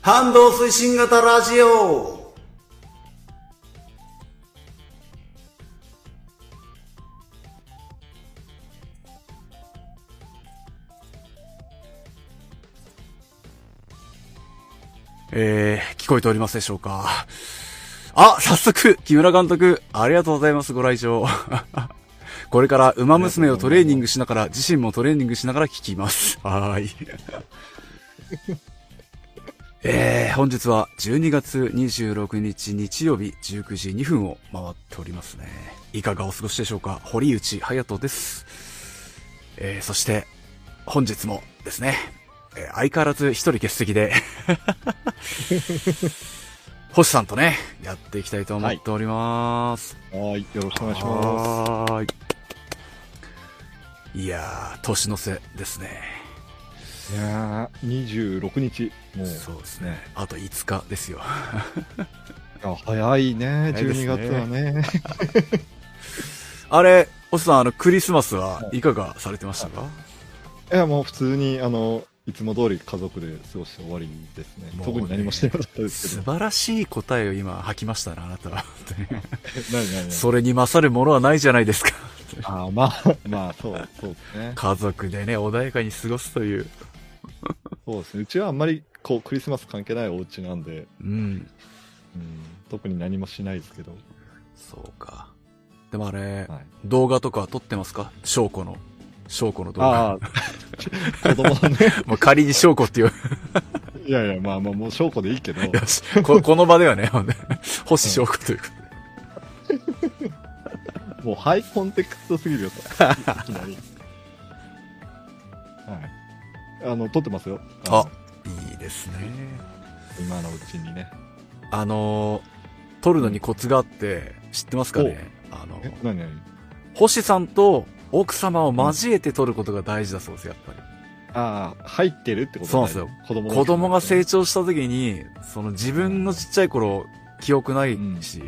反動推進型ラジオえー、聞こえておりますでしょうか？あ、早速、木村監督、ありがとうございます、ご来場。これから、馬娘をトレーニングしながら、自身もトレーニングしながら聞きます。はい。えー、本日は12月26日日曜日19時2分を回っておりますね。いかがお過ごしでしょうか？堀内隼人です。えー、そして、本日もですね、えー相変わらず一人欠席で、星さんとね、やっていきたいと思っております。はい、よろしくお願いしまはーい。いやー、年の瀬ですね。す。いやー、26日、もう、そうですね。あと5日ですよ。あ早いね、早いですね12月はね。あれ、星さん、あの、クリスマスはいかがされてましたか、いや、もう普通に、あの、いつも通り家族で過ごして終わりですね。ね特に何もしてなかったですけど。素晴らしい答えを今吐きましたね、あなたは。それに勝るものはないじゃないですか。あーまあ、まあ、そう、そうですね。家族でね、穏やかに過ごすという。そうですね。うちはあんまり、こう、クリスマス関係ないお家なんで、うん。うん、特に何もしないですけど。そうか。でもあれ、はい。動画とか撮ってますか？証拠の。証拠の動画。ああ、子供はね、もう仮に証拠っていう。いやいや、まあまあ、もう証拠でいいけど、よし。ここの場ではね、ほんで星証拠ということ もうハイコンテクストすぎるよ、と。いきなり。あの、撮ってますよ。あのいいですね。今のうちにね。あのー、撮るのにコツがあって、知ってますかね？あの、え、何何？星さんと奥様を交えて撮ることが大事だそうです、やっぱり。ああ、入ってるってことそうなんですよ。子供子供が成長。長した時に、その自分のちっちゃい頃、記憶ないし、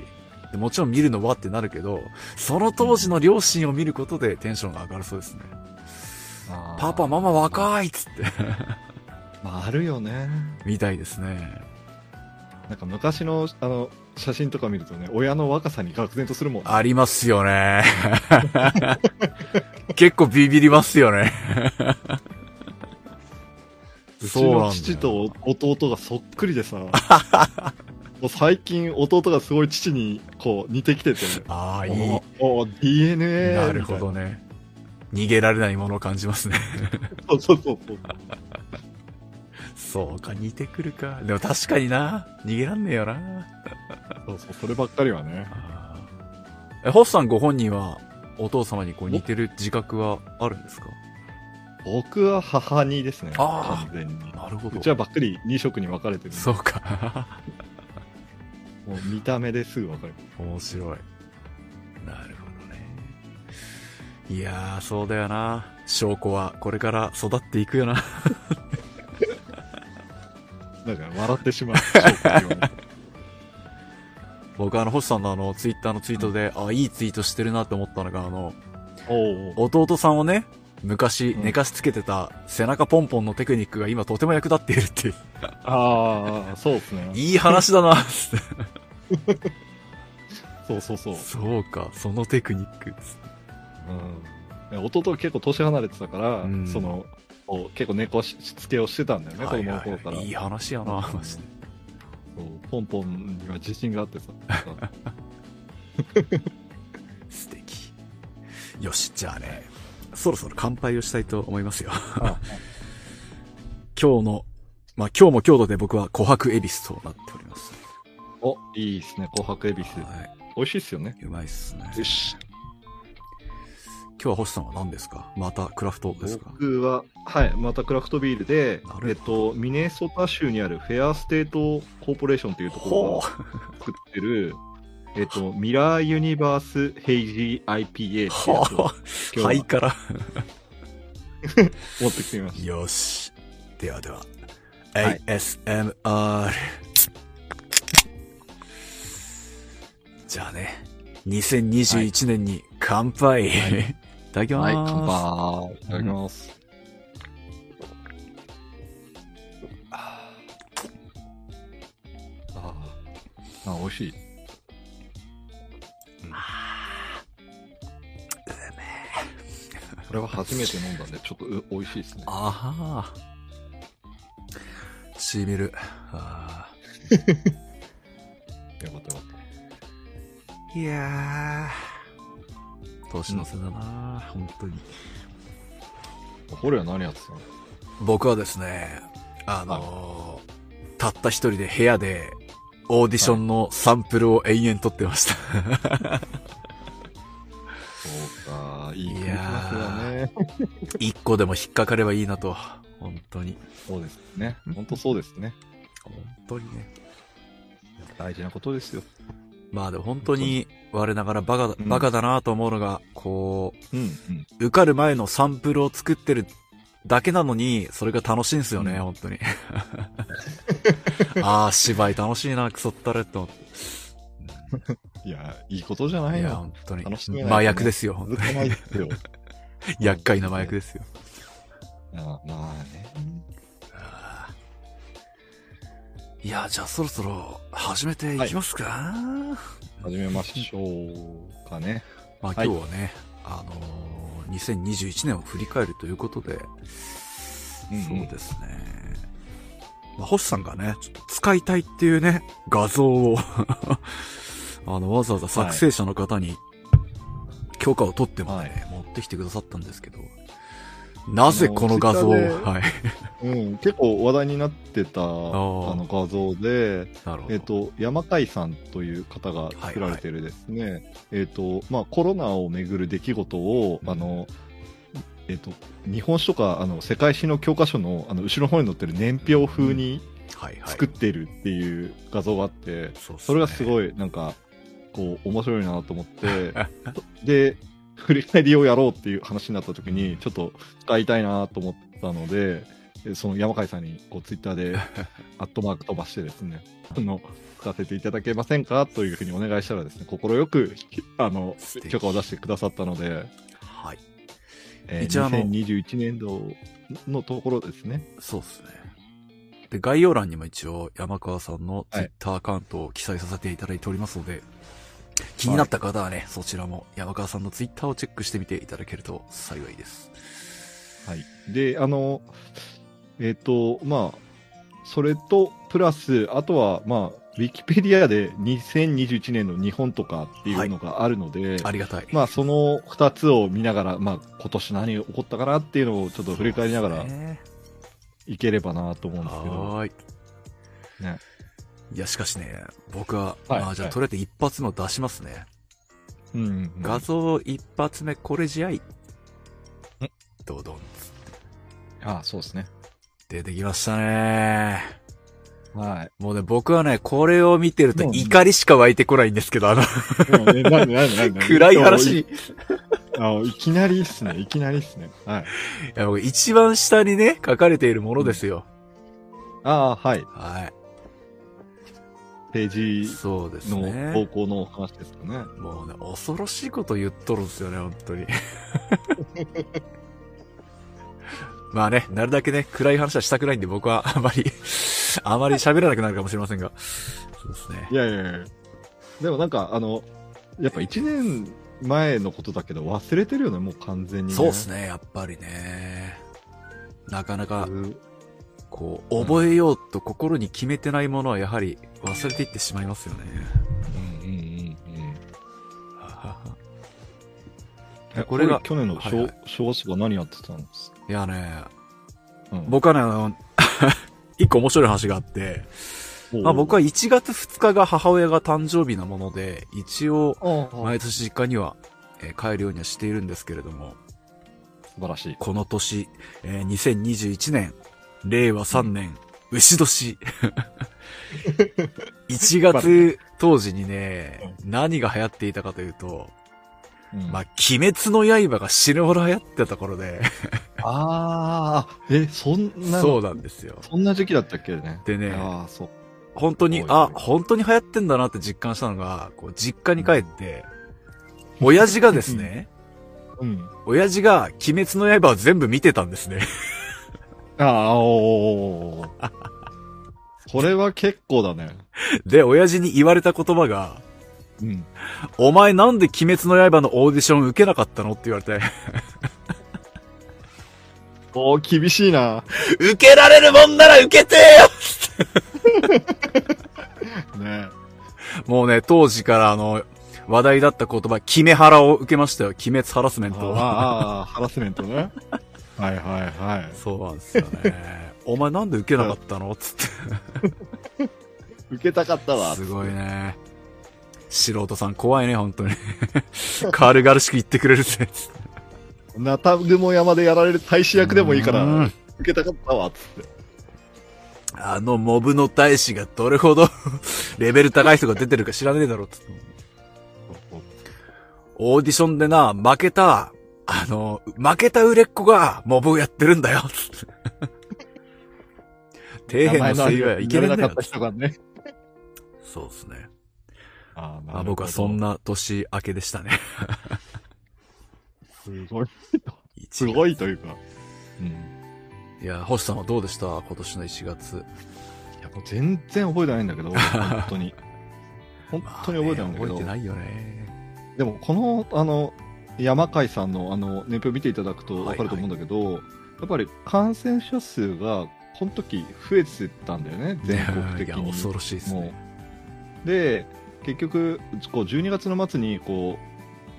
でもちろん見るのはってなるけど、その当時の両親を見ることでテンションが上がるそうですね。パパ、ママ若いっつって、まあ、あるよね。みたいですね。なんか昔の、あの、写真とか見るとね、親の若さに愕然とするもん。ありますよね。結構ビビりますよね。そ うな父と弟がそっくりでさ、もう最近弟がすごい父にこう似てきてて、ああ、いい。おお DNA! なるほどね。逃げられないものを感じますね。そうそうそうそう。そうか、似てくるか。でも確かにな。逃げらんねえよな。そうそう、そればっかりはね。え、ホッさんご本人は、お父様にこう似てる自覚はあるんですか？僕は母にですね、あー完全に。なるほど。うちはばっかり2色に分かれてるそうか。もう見た目ですぐ分かる。面白い。いやー、そうだよな。証拠はこれから育っていくよな。なんか笑ってしまう。僕あの、星さんのあの、ツイッターのツイートで、あ、いいツイートしてるなって思ったのが、あの、おうおう弟さんをね、昔うん寝かしつけてた背中ポンポンのテクニックが今とても役立っているっていう。ああ、そうですね。いい話だなって。そうそうそう。そうか、そのテクニックです。うん、弟が結構年離れてたから、うんその結構猫しつけをしてたんだよね、はい子供のはい頃から、はいいい話やな、マジで。そうポンポンには自信があってさ 素敵。よし、じゃあね、そろそろ乾杯をしたいと思いますよ。あ今日の、まあ今日も強度で僕は琥珀恵比寿となっております。おいいですね琥珀恵比寿はい。美味しいっすよねうまいっすね。よし今日は星さんは何ですか？またクラフトですか？僕ははいまたクラフトビールでえっとミネソタ州にあるフェアステートコーポレーションというところが作ってるえっとミラーユニバースヘイジー IPA っていうはははいから。持ってきてみましたよし。ではでは。はい ASMR。じゃあね、2021年に乾杯。い、ただきます。はい、乾杯。いただきます。あ、美味しい。これは初めて飲んだんで、ちょっとう美味しいですね。ああ。しみる。あよか ったよかっーいやー。年の瀬だな、本当に。た。これは何やってたの？僕はですね、あのーたった一人で部屋で、オーディションのサンプルを延々撮ってました。そうか、いいクリスマスだね。一個でも引っかかればいいなと。本当に。そうですね。本当そうですね。本当にね。大事なことですよ。まあでも本当に我ながらバカだ、うんバカだなと思うのが、こうん、うん。う、受かる前のサンプルを作ってるだけなのに、それが楽しいんですよね、うん本当に。ああ、芝居楽しいな、クソったれって思って。いや、いいことじゃないいや、よ。本当に。楽しみね麻薬ですよ、本当に。厄介な麻薬ですよ。あまあね。いや、じゃあそろそろ始めていきますか、始めましょうかね。まあはい。今日はね、あのー、2021年を振り返るということで、うんそうですね。まあ、星さんがね、ちょっと使いたいっていうね、画像を あの、わざわざ作成者の方に許可を取ってまでね、持ってきてくださったんですけど、なぜこの画像を、はい。うん、結構話題になってたあー。の画像で。えっ、と、山海さんという方が作られてるですね、えっ、と、まあ、コロナをめぐる出来事を、うん。あの、えっ、と、日本史とか、あの、世界史の教科書の、あの、後ろの方に載ってる年表風にはいはい。作ってるっていう画像があって、それがすごい、なんか、こう、面白いなと思って、で、振り返りをやろうっていう話になった時に、ちょっと使いたいなと思ったので、でその山海さんにこうツイッターで アットマーク飛ばしてですね、あの、使わせていただけませんかというふうにお願いしたらですね、快く、あの許可を出してくださったので、はい。えー一応あの2021年度のところですね。そうっすね。で、概要欄にも一応山川さんのはい Twitter アカウントを記載させていただいておりますので、気になった方はね、そちらも山川さんの Twitter をチェックしてみていただけると幸いです。はい。で、あの、えっ、と、まあ、それと、プラス、あとは、まあ、ウィキペディアで2021年の日本とかっていうのがあるので、ありがたい。まあ、その二つを見ながら、まあ、今年何が起こったかなっていうのをちょっと振り返りながらいければなと思うんですけど。はーい。ね。いや、しかしね、僕は、はいまあじゃあはいとりあえず一発目を出しますね。うん、うん。画像一発目これ試合。ドドン。ああ、そうですね。出てきましたね。はい。もうね、僕はね、これを見てると怒りしか湧いてこないんですけど、あの、ね、暗い話。いあいきなりっすね。いきなりっすね。はい。や、僕一番下にね、書かれているものですよ。ああ、はい。はペーい。ジそうですのね。投稿の話ですかね。もうね、恐ろしいこと言っとるんですよね、本当に。まあね、なるだけね、暗い話はしたくないんで僕はあまり、あまり喋らなくなるかもしれませんが。そうですねい。やいやいやでもなんか、あの、やっぱ1年前のことだけど忘れてるよね、もう完全に、ね。そうですね、やっぱりね。なかなか、うんこう、覚えようと心に決めてないものはやはり忘れていってしまいますよね。うんうんうんうん。えこれが去年のはいはい正月は何やってたんですか、いやね、僕はね、あの、一個面白い話があって、まあ僕は1月2日が母親が誕生日なもので、一応、毎年実家には、え帰るようにはしているんですけれども、素晴らしい。この年、えー2021年、令和3年、牛年。1月当時にね、何が流行っていたかというと、うんまあ、鬼滅の刃が死ぬほど流行ってた頃で、ああ、え、そんな、そうなんですよ。そんな時期だったっけね。でねああ、そう。本当にあ、本当に流行ってんだなって実感したのが、こう、実家に帰って、親父がですね、うん。親父が鬼滅の刃を全部見てたんですね。ああ、おーこれは結構だね。で、親父に言われた言葉が、うん。お前なんで鬼滅の刃のオーディション受けなかったのって言われて、おー、厳しいな。受けられるもんなら受けてよ ねもうね、当時からあの、話題だった言葉、決めハラを受けましたよ。鬼滅ハラスメンあト。ああ、ハラスメントね。はいはいはい。そうなんですよね。お前なんで受けなかったの？つって。受けたかったわ。すごいね。素人さん怖いね、本当に。軽々しく言ってくれるぜ。つってナタグモ山でやられる大使役でもいいから、うん受けたかったわ、つって。あのモブの大使がどれほど レベル高い人が出てるか知らねえだろ、つって。オーディションでな、負けた、あの、負けた売れっ子がモブをやってるんだよ、つって。底辺の声優はいけねえんだよ。そうですね。ああ僕はそん。な年明けでしたね。すごい。すごいというか。うん。いいや、星さんはどうでした？今年の1月。や、もう全然覚えてないんだけど、本当に。本当に覚えてないんだけど。覚えてないよね。でも、この、あの、山海さんの、あの、年表見ていただくと分かると思うんだけど、やっぱり感染者数が、この時増えてたんだよね、全国的いや、に。恐ろしいですもね。う。で、結局、こう、12月の末に、こう、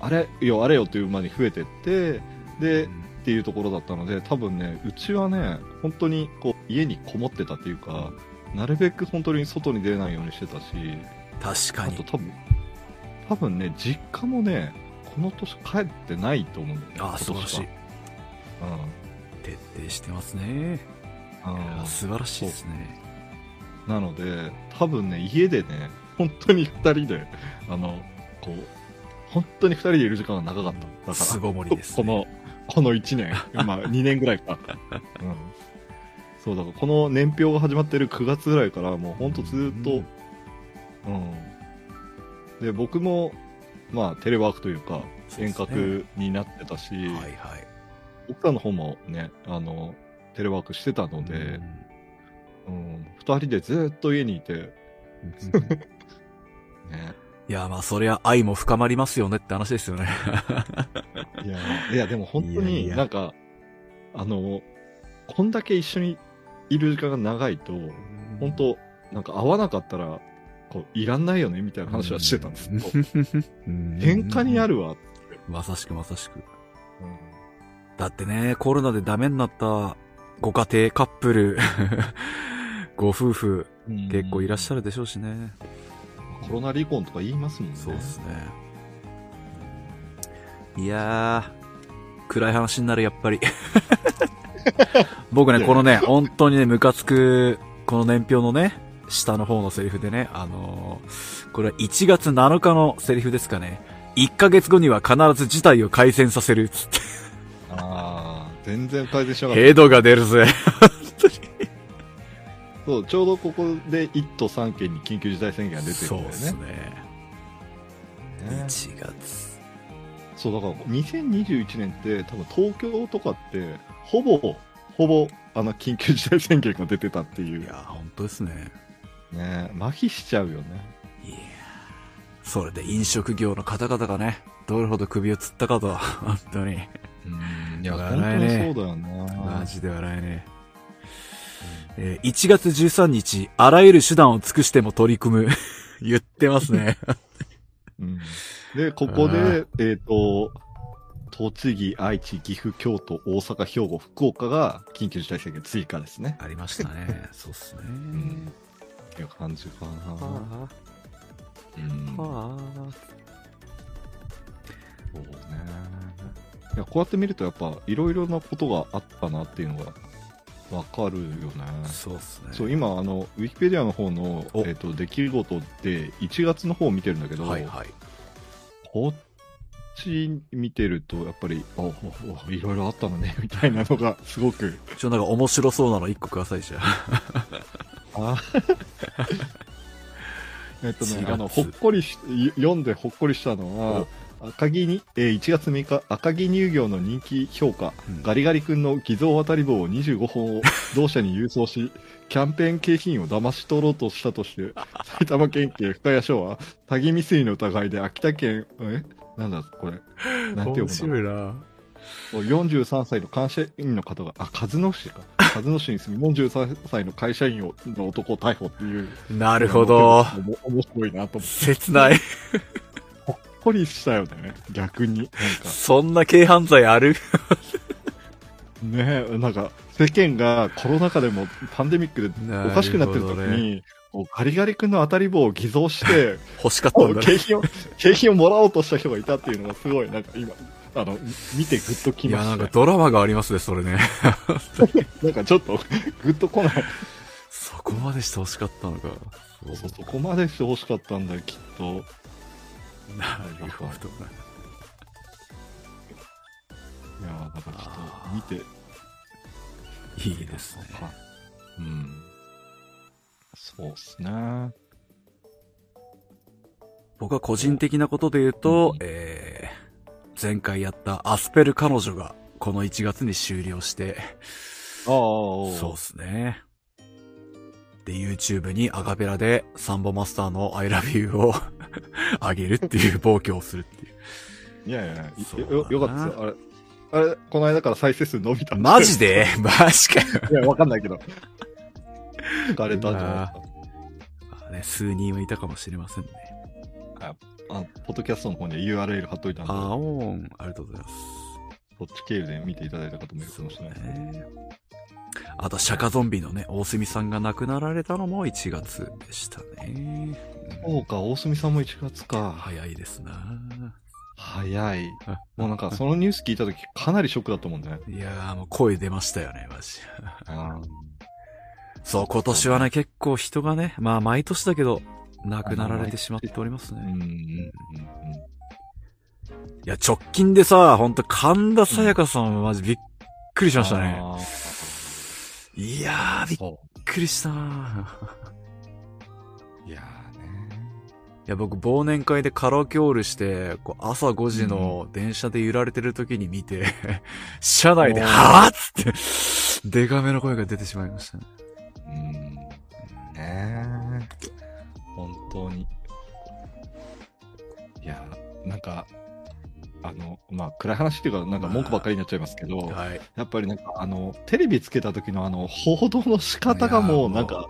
あれよ、あれよという間に増えてって、で、っていうところだったので、多分ね、うちはね、本当に、こう、家にこもってたっていうか、なるべく本当に外に出ないようにしてたし、確かに。あと多分、多分ね、実家もね、この年帰ってないと思うんだよね。あ、素晴らしい。い。徹底してますね。うん。いやうん素晴らしいですね。なので、多分ね、家でね、本当に二人で、あの、こう、本当に二人でいる時間が長かった。だから、巣ごもりです、この、この1年、まあ2年ぐらいか。うん。そう、だからこの年表が始まってる9月ぐらいから、もう本当ずっと、うん。で、僕も、まあテレワークというか、遠隔になってたし、はいはい。奥さんの方もね、あの、テレワークしてたので、うん、二人でずっと家にいて、うん。ね。いや、まあ、そりゃ愛も深まりますよねって話ですよね。いや、いやでも本当にいやいや。なんか、あの、こんだけ一緒にいる時間が長いと、本当なんか会わなかったら、こう、いらんないよね、みたいな話はしてたんですけど、うん喧嘩にあるわ、まさしくまさしく。うんだってね、コロナでダメになったご家庭、カップル、ご夫婦、結構いらっしゃるでしょうしね。コロナ離婚とか言いますもんね。そうですね。いやー、暗い話になる、やっぱり。僕ね、このね、本当にね、ムカつく、この年表のね、下の方のセリフでね、あのーこれは1月7日のセリフですかね。1ヶ月後には必ず事態を改善させる、つって。ああ、全然改善しなかった。ヘドが出るぜ。そう、ちょうどここで1都3県に緊急事態宣言が出てるんだよそうっすね。ね。ね1月。そう、だから2021年って多分東京とかって、ほぼ、ほぼ、あの、緊急事態宣言が出てたっていう。いや、本当ですね。ね麻痺しちゃうよね。いやそれで飲食業の方々がね、どれほど首を吊ったかと、本当に。うん、いや、笑本当えねにそうだよね。マジで笑えねえ。えー1月13日、あらゆる手段を尽くしても取り組む。言ってますね。うん、で、ここで、えっ、と、栃木、愛知、岐阜、京都、大阪、兵庫、福岡が緊急事態宣言追加ですね。ありましたね。そうっすね。んっていう感じかな。はうんあ、はあ。そうね。いや、こうやって見るとやっぱいろいろなことがあったなっていうのがわかるよね。そうっすね。そう、今、あの、ウィキペディアの方の、おえっ、と、出来事で1月の方を見てるんだけど、はいはい。こっち見てると、やっぱり、おおおいろいろあったのね、みたいなのがすごく、ちょ、なんか面白そうなの一個ください、じゃあ。あ えっと1ね、月あの、ほっこりし、読んでほっこりしたのは、赤木に、えー1月6日、赤木乳業の人気評価、うん。ガリガリ君の偽造渡り棒を25本を同社に郵送し、キャンペーン景品を騙し取ろうとしたとして、埼玉県警深谷署は、詐欺未遂の疑いで秋田県、え？なんだこれ。なんて読むんだ？面白いな。43歳の会社員の方が、あ、和野市か。和野市に住む43歳の会社員をの男を逮捕っていう。なるほど。面白いなと思って。切ない。ほっこりしたよね。逆に。なんか。そんな軽犯罪ある？ねえ、なんか、世間がコロナ禍でもパンデミックでおかしくなってる時に、ガリガリ君の当たり棒を偽造して、欲しかったんだね。景品を、景品をもらおうとした人がいたっていうのがすごい、なんか今、あの、見てグッときいや、ました。なんかドラマがありますね、それね。なんかちょっと、グッと来ない。そこまでして欲しかったのか。そうそうそこまでして欲しかったんだよ、きっと。なるほどな。いやー、なんかちょっと、見て、いいですね。うん。そうっすね。僕は個人的なことで言うと、うんえー、前回やったアスペル彼女がこの1月に終了して、ああ、そうっすね。で、YouTube にアカペラでサンボマスターの I love you を あげるっていう暴挙をするっていう。いやいやよ、よかったですよ。あれ、あれ、この間から再生数伸びたんマジで？マジかよ。いや、わかんないけど。聞かれたんじゃないですか。まあね、数人はいたかもしれませんね。あ、ポッドキャストの方に URL 貼っといたんで、あーおーん、ありがとうございます。そっち経由で見ていただいた方もいるかもしれない。ね。あと、釈迦ゾンビのね、大隅さんが亡くなられたのも1月でしたね。そうか、大隅さんも1月か。早いですな早い。もうなんか、そのニュース聞いたとき、かなりショックだったもんね。いやー、もう声出ましたよね、マジ。あそう、今年はね、結構人がね、まあ毎年だけど、亡くなられてしまっておりますね。うん、うん、うん。いや、直近でさ、ほんと神田沙也加さんはマジびっくりしましたね。あいやー、びっくりしたなう。いやーね。いや、僕、忘年会でカラオケオールして、こう朝5時の電車で揺られてる時に見て、車内で、はぁっつって、デカめの声が出てしまいましたね。うん。ねえ。本当に。いや、なんか、あの、まあ、暗い話っていうか、なんか文句ばっかりになっちゃいますけど、はい。やっぱりなんか、あの、テレビつけた時のあの、報道の仕方がもう、なんか、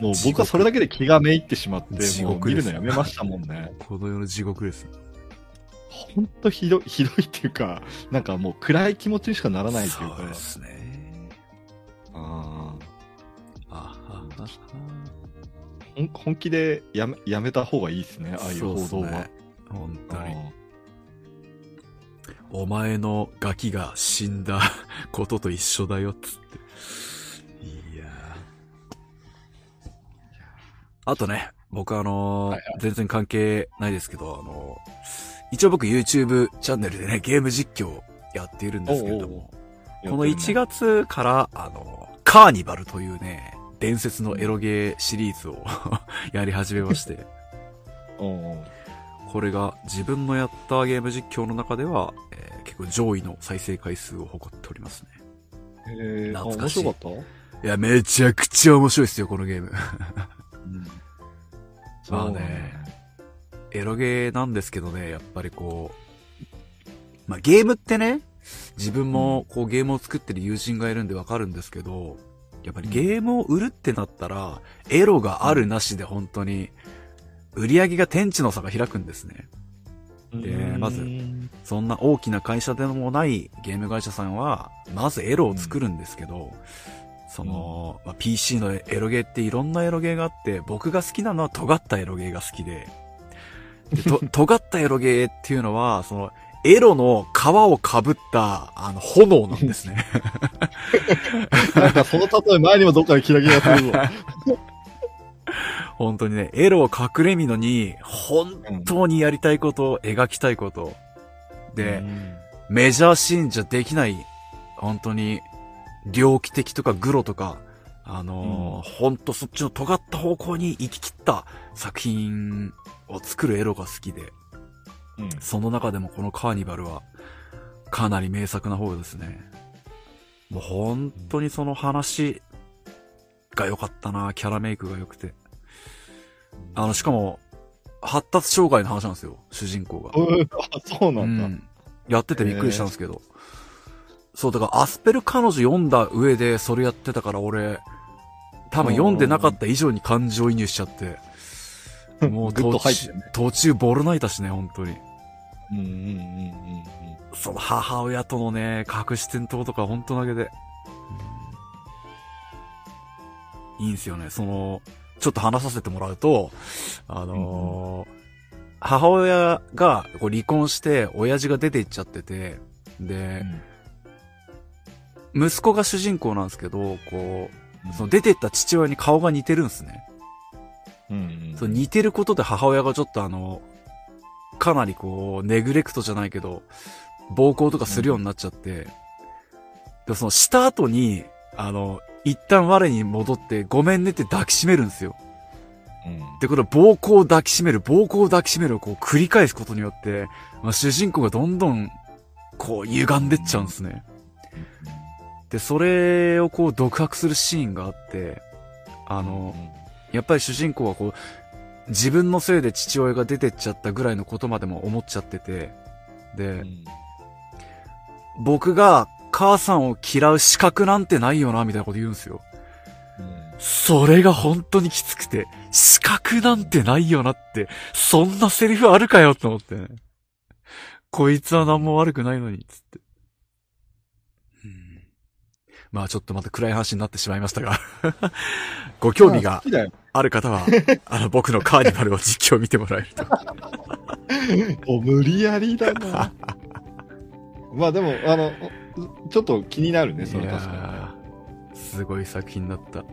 もう僕はそれだけで気がめいってしまって、地もう見るのやめましたもんね。この世の地獄です。ほんとひどい、ひどいっていうか、なんかもう暗い気持ちにしかならないっていうかそう、ですね。あーああ、あ本気でやめ、やめた方がいいですね、ああいう報道はね。本当に。お前のガキが死んだことと一緒だよ、つって。いやーあとね、僕あのーはいは全然関係ないですけど、あのー一応僕 YouTube チャンネルでね、ゲーム実況やっているんですけれども、この1月から、あのーカーニバルというね、伝説のエロゲーシリーズを やり始めまして、これが自分のやったゲーム実況の中では、えー結構上位の再生回数を誇っておりますね。えー、あ懐かしい面白かった？いや、めちゃくちゃ面白いですよ、このゲーム。うんまあね。エロゲーなんですけどね、やっぱりこう、まあゲームってね、自分もこうゲームを作ってる友人がいるんでわかるんですけど、やっぱりゲームを売るってなったら、エロがあるなしで本当に、売り上げが天地の差が開くんですね。でまずうんそんな大きな会社でもないゲーム会社さんは、まずエロを作るんですけど、その、まあ、PC のエロゲーっていろんなエロゲーがあって、僕が好きなのは尖ったエロゲーが好きで、でと 尖ったエロゲーっていうのは、その、エロの皮をかぶった、あの、炎なんですね。なんかその例え前にもどっかでキラキラするぞ。本当にね、エロを隠れみのに、本当にやりたいことを描きたいこと。で、うんメジャーシーンじゃできない、本当に、猟奇的とかグロとか、あのーほんとそっちの尖った方向に行き切った作品を作るエロが好きで。ううん。その中でもこのカーニバルは、かなり名作な方ですね。もう本当にその話が良かったな、キャラメイクが良くて。あの、しかも、発達障害の話なんですよ、主人公が。そうなんだ。うん。やっててびっくりしたんですけど。そう、だからアスペル彼女読んだ上でそれやってたから俺、多分読んでなかった以上に感情移入しちゃって。もう途中、ね途中ボロ泣いたしね、本当に。うんうんうんうんその母親とのね、隠し点灯とか本当だけで。いいんすよね。その、ちょっと話させてもらうと、あのー母親がこう離婚して、親父が出て行っちゃってて、で、息子が主人公なんですけど、こう、その出てった父親に顔が似てるんですね。うんうん。その似てることで母親がちょっとあの、かなりこう、ネグレクトじゃないけど、暴行とかするようになっちゃって、でそのした後に、あの、一旦我に戻ってごめんねって抱きしめるんですよ。うんで、これ暴行を抱きしめる、暴行を抱きしめるをこう繰り返すことによって、まあ、主人公がどんどん、こう歪んでっちゃうんですね。で、それをこう独白するシーンがあって、あの、やっぱり主人公はこう、自分のせいで父親が出てっちゃったぐらいのことまでも思っちゃってて、で、うん僕が母さんを嫌う資格なんてないよな、みたいなこと言うんですよ。うんそれが本当にきつくて、資格なんてないよなって、そんなセリフあるかよと思ってね。こいつは何も悪くないのに、つって。うんまあちょっとまた暗い話になってしまいましたが、ご興味がまある方は、あの僕のカーニバルを実況見てもらえると。お、無理やりだな。まあでも、あの、ちょっと気になるね、それ確かーすごい作品だった。いに。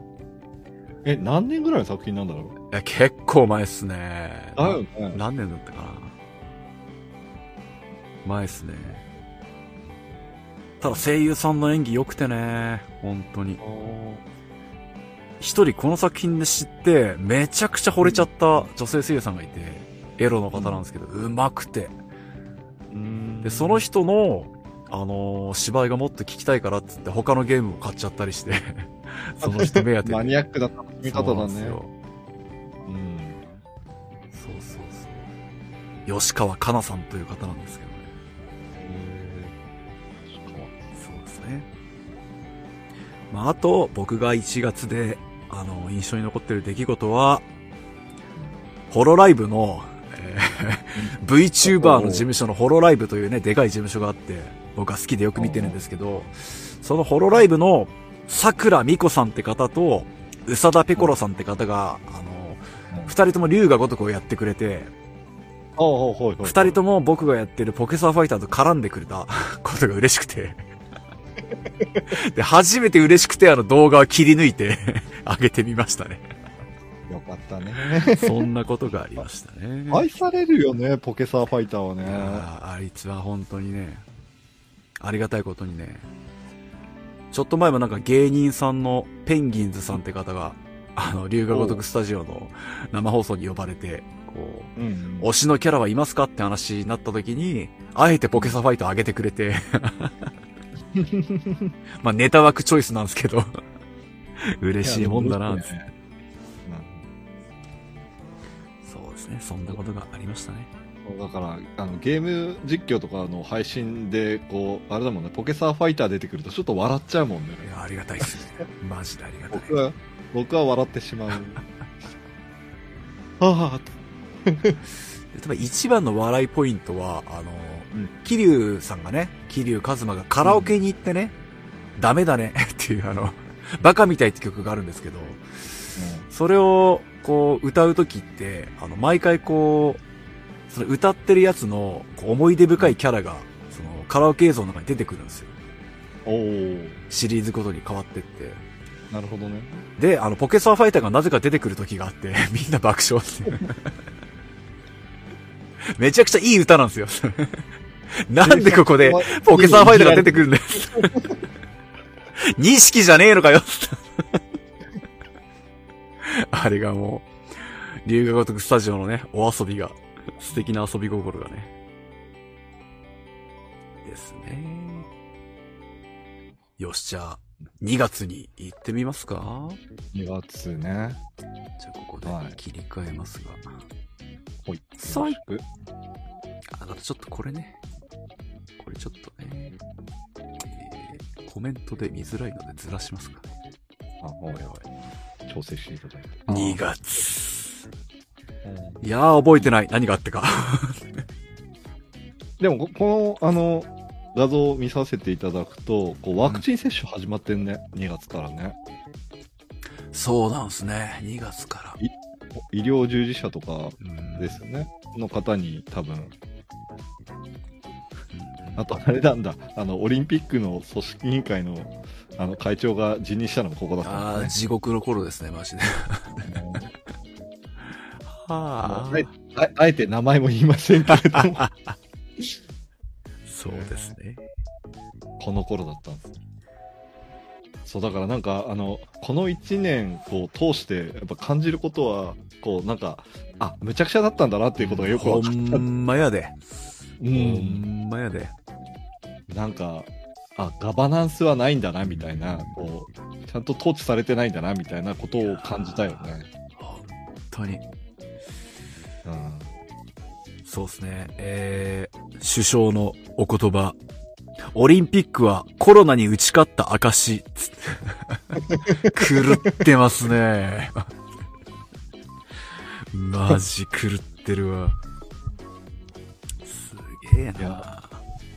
え、何年ぐらいの作品なんだろう？や、結構前っすね。だよね。何年だったかな前っすね。ただ声優さんの演技良くてね、本当に。一人この作品で知って、めちゃくちゃ惚れちゃった女性声優さんがいて、エロの方なんですけど、上手くて。うんで、その人の、あのー芝居がもっと聞きたいからっつって他のゲームを買っちゃったりして、その人目当てで。マニアックな楽しみ方だね。うんそうそうそう。吉川かなさんという方なんですけどまあ、あと、僕が1月で、あの、印象に残ってる出来事は、ホロライブの、えー VTuber の事務所のホロライブというね、でかい事務所があって、僕は好きでよく見てるんですけど、そのホロライブの、桜美子さんって方と、宇佐田ペコロさんって方が、あの、二人とも龍が如くをやってくれて。二人とも僕がやってるポケサーファイターと絡んでくれたことが嬉しくて。で、初めて嬉しくてあの動画を切り抜いて 上げてみましたね。よかったね。そんなことがありましたね。愛されるよね、ポケサーファイターはね。あいつは本当にね、ありがたいことにね、ちょっと前もなんか芸人さんのペンギンズさんって方が、あの、龍が如くスタジオの生放送に呼ばれて、こう、うん。推しのキャラはいますかって話になった時に、あえてポケサファイト上げてくれて、まあネタ枠チョイスなんですけど、嬉しいもんだな、ねそうですね、そんなことがありましたね。だから、あの、ゲーム実況とかの配信で、こう、あれだもんね、ポケサーファイター出てくるとちょっと笑っちゃうもんね。いや、ありがたいっすね。マジでありがたい。僕は、僕は笑ってしまう。ああ、で多分一番の笑いポイントは、あの、うん桐生さんがね、桐生一馬がカラオケに行ってね、ダメだね っていうあの、バカみたいって曲があるんですけど、それを、こう、歌うときって、あの、毎回こう、その歌ってるやつの、思い出深いキャラが、その、カラオケ映像の中に出てくるんですよ。おおシリーズごとに変わってって。なるほどね。で、あの、ポケサーファイターがなぜか出てくる時があって、みんな爆笑って。めちゃくちゃいい歌なんですよ。なんでここで、ポケサーファイターが出てくるんだよ。錦じゃねえのかよ。あれがもう、龍が如くスタジオのね、お遊びが、素敵な遊び心がね、ですね。よし、じゃあ、2月に行ってみますか2月ね。じゃあ、ここではい切り替えますが。ほい。さいよろしくあ、だからちょっとこれね。これちょっとね。えー、コメントで見づらいのでずらしますかね。あ、おいおい。調整していただいて。2月。うんいやー、覚えてない。何があってか。でも、ここの、あの、画像を見させていただくと、こう、ワクチン接種始まってんね。2月からね。そうなんすね。2月から。医療従事者とかうんですよね。の方に多分、うんあとあれなんだ、あの、オリンピックの組織委員会の、あの、会長が辞任したのもここだったああ、んです地獄の頃ですね、マジで。ね。はあえああえて名前も言いませんけれども、そうですね。この頃だったんです。そう、だからなんか、あの、この1年、こう、通して、やっぱ感じることは、こう、なんか、あ、むちゃくちゃだったんだなっていうことがよくほわかった。んまやで。うほん。んまやで。なんか、あ、ガバナンスはないんだな、みたいな、こう、ちゃんと統治されてないんだな、みたいなことを感じたよね。本当に。うん。そうですね。えー、首相のお言葉。オリンピックはコロナに打ち勝った証。つって狂ってますね。マジ狂ってるわ。すげえいやな。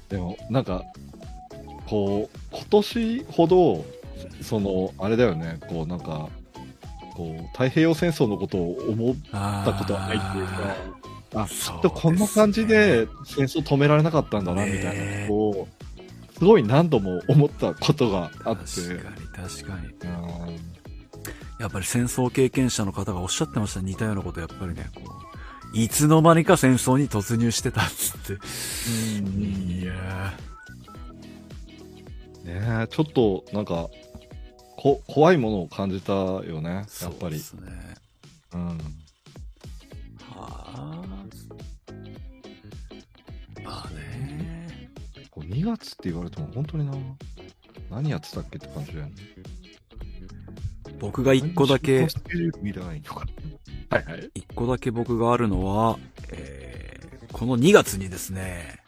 でも、なんか、こう、今年ほど、その、あれだよね、こう、なんか、こう、太平洋戦争のことを思っあたことはないっていうか、あ、っとこんな感じで戦争止められなかったんだな、みたいなことを、すごい何度も思ったことがあって、確かに確かに。うんやっぱり戦争経験者の方がおっしゃってました。似たようなこと、やっぱりね、こう、いつの間にか戦争に突入してたっつって。いやねえちょっと、なんか、こ、怖いものを感じたよね、やー、っぱり。そうですね。うん。はあ。まあね。こう2月って言われても本当にな、何やってたっけって感じだよね。僕が一個だけ。はいはい。一個だけ僕があるのは、えー、この2月にですね、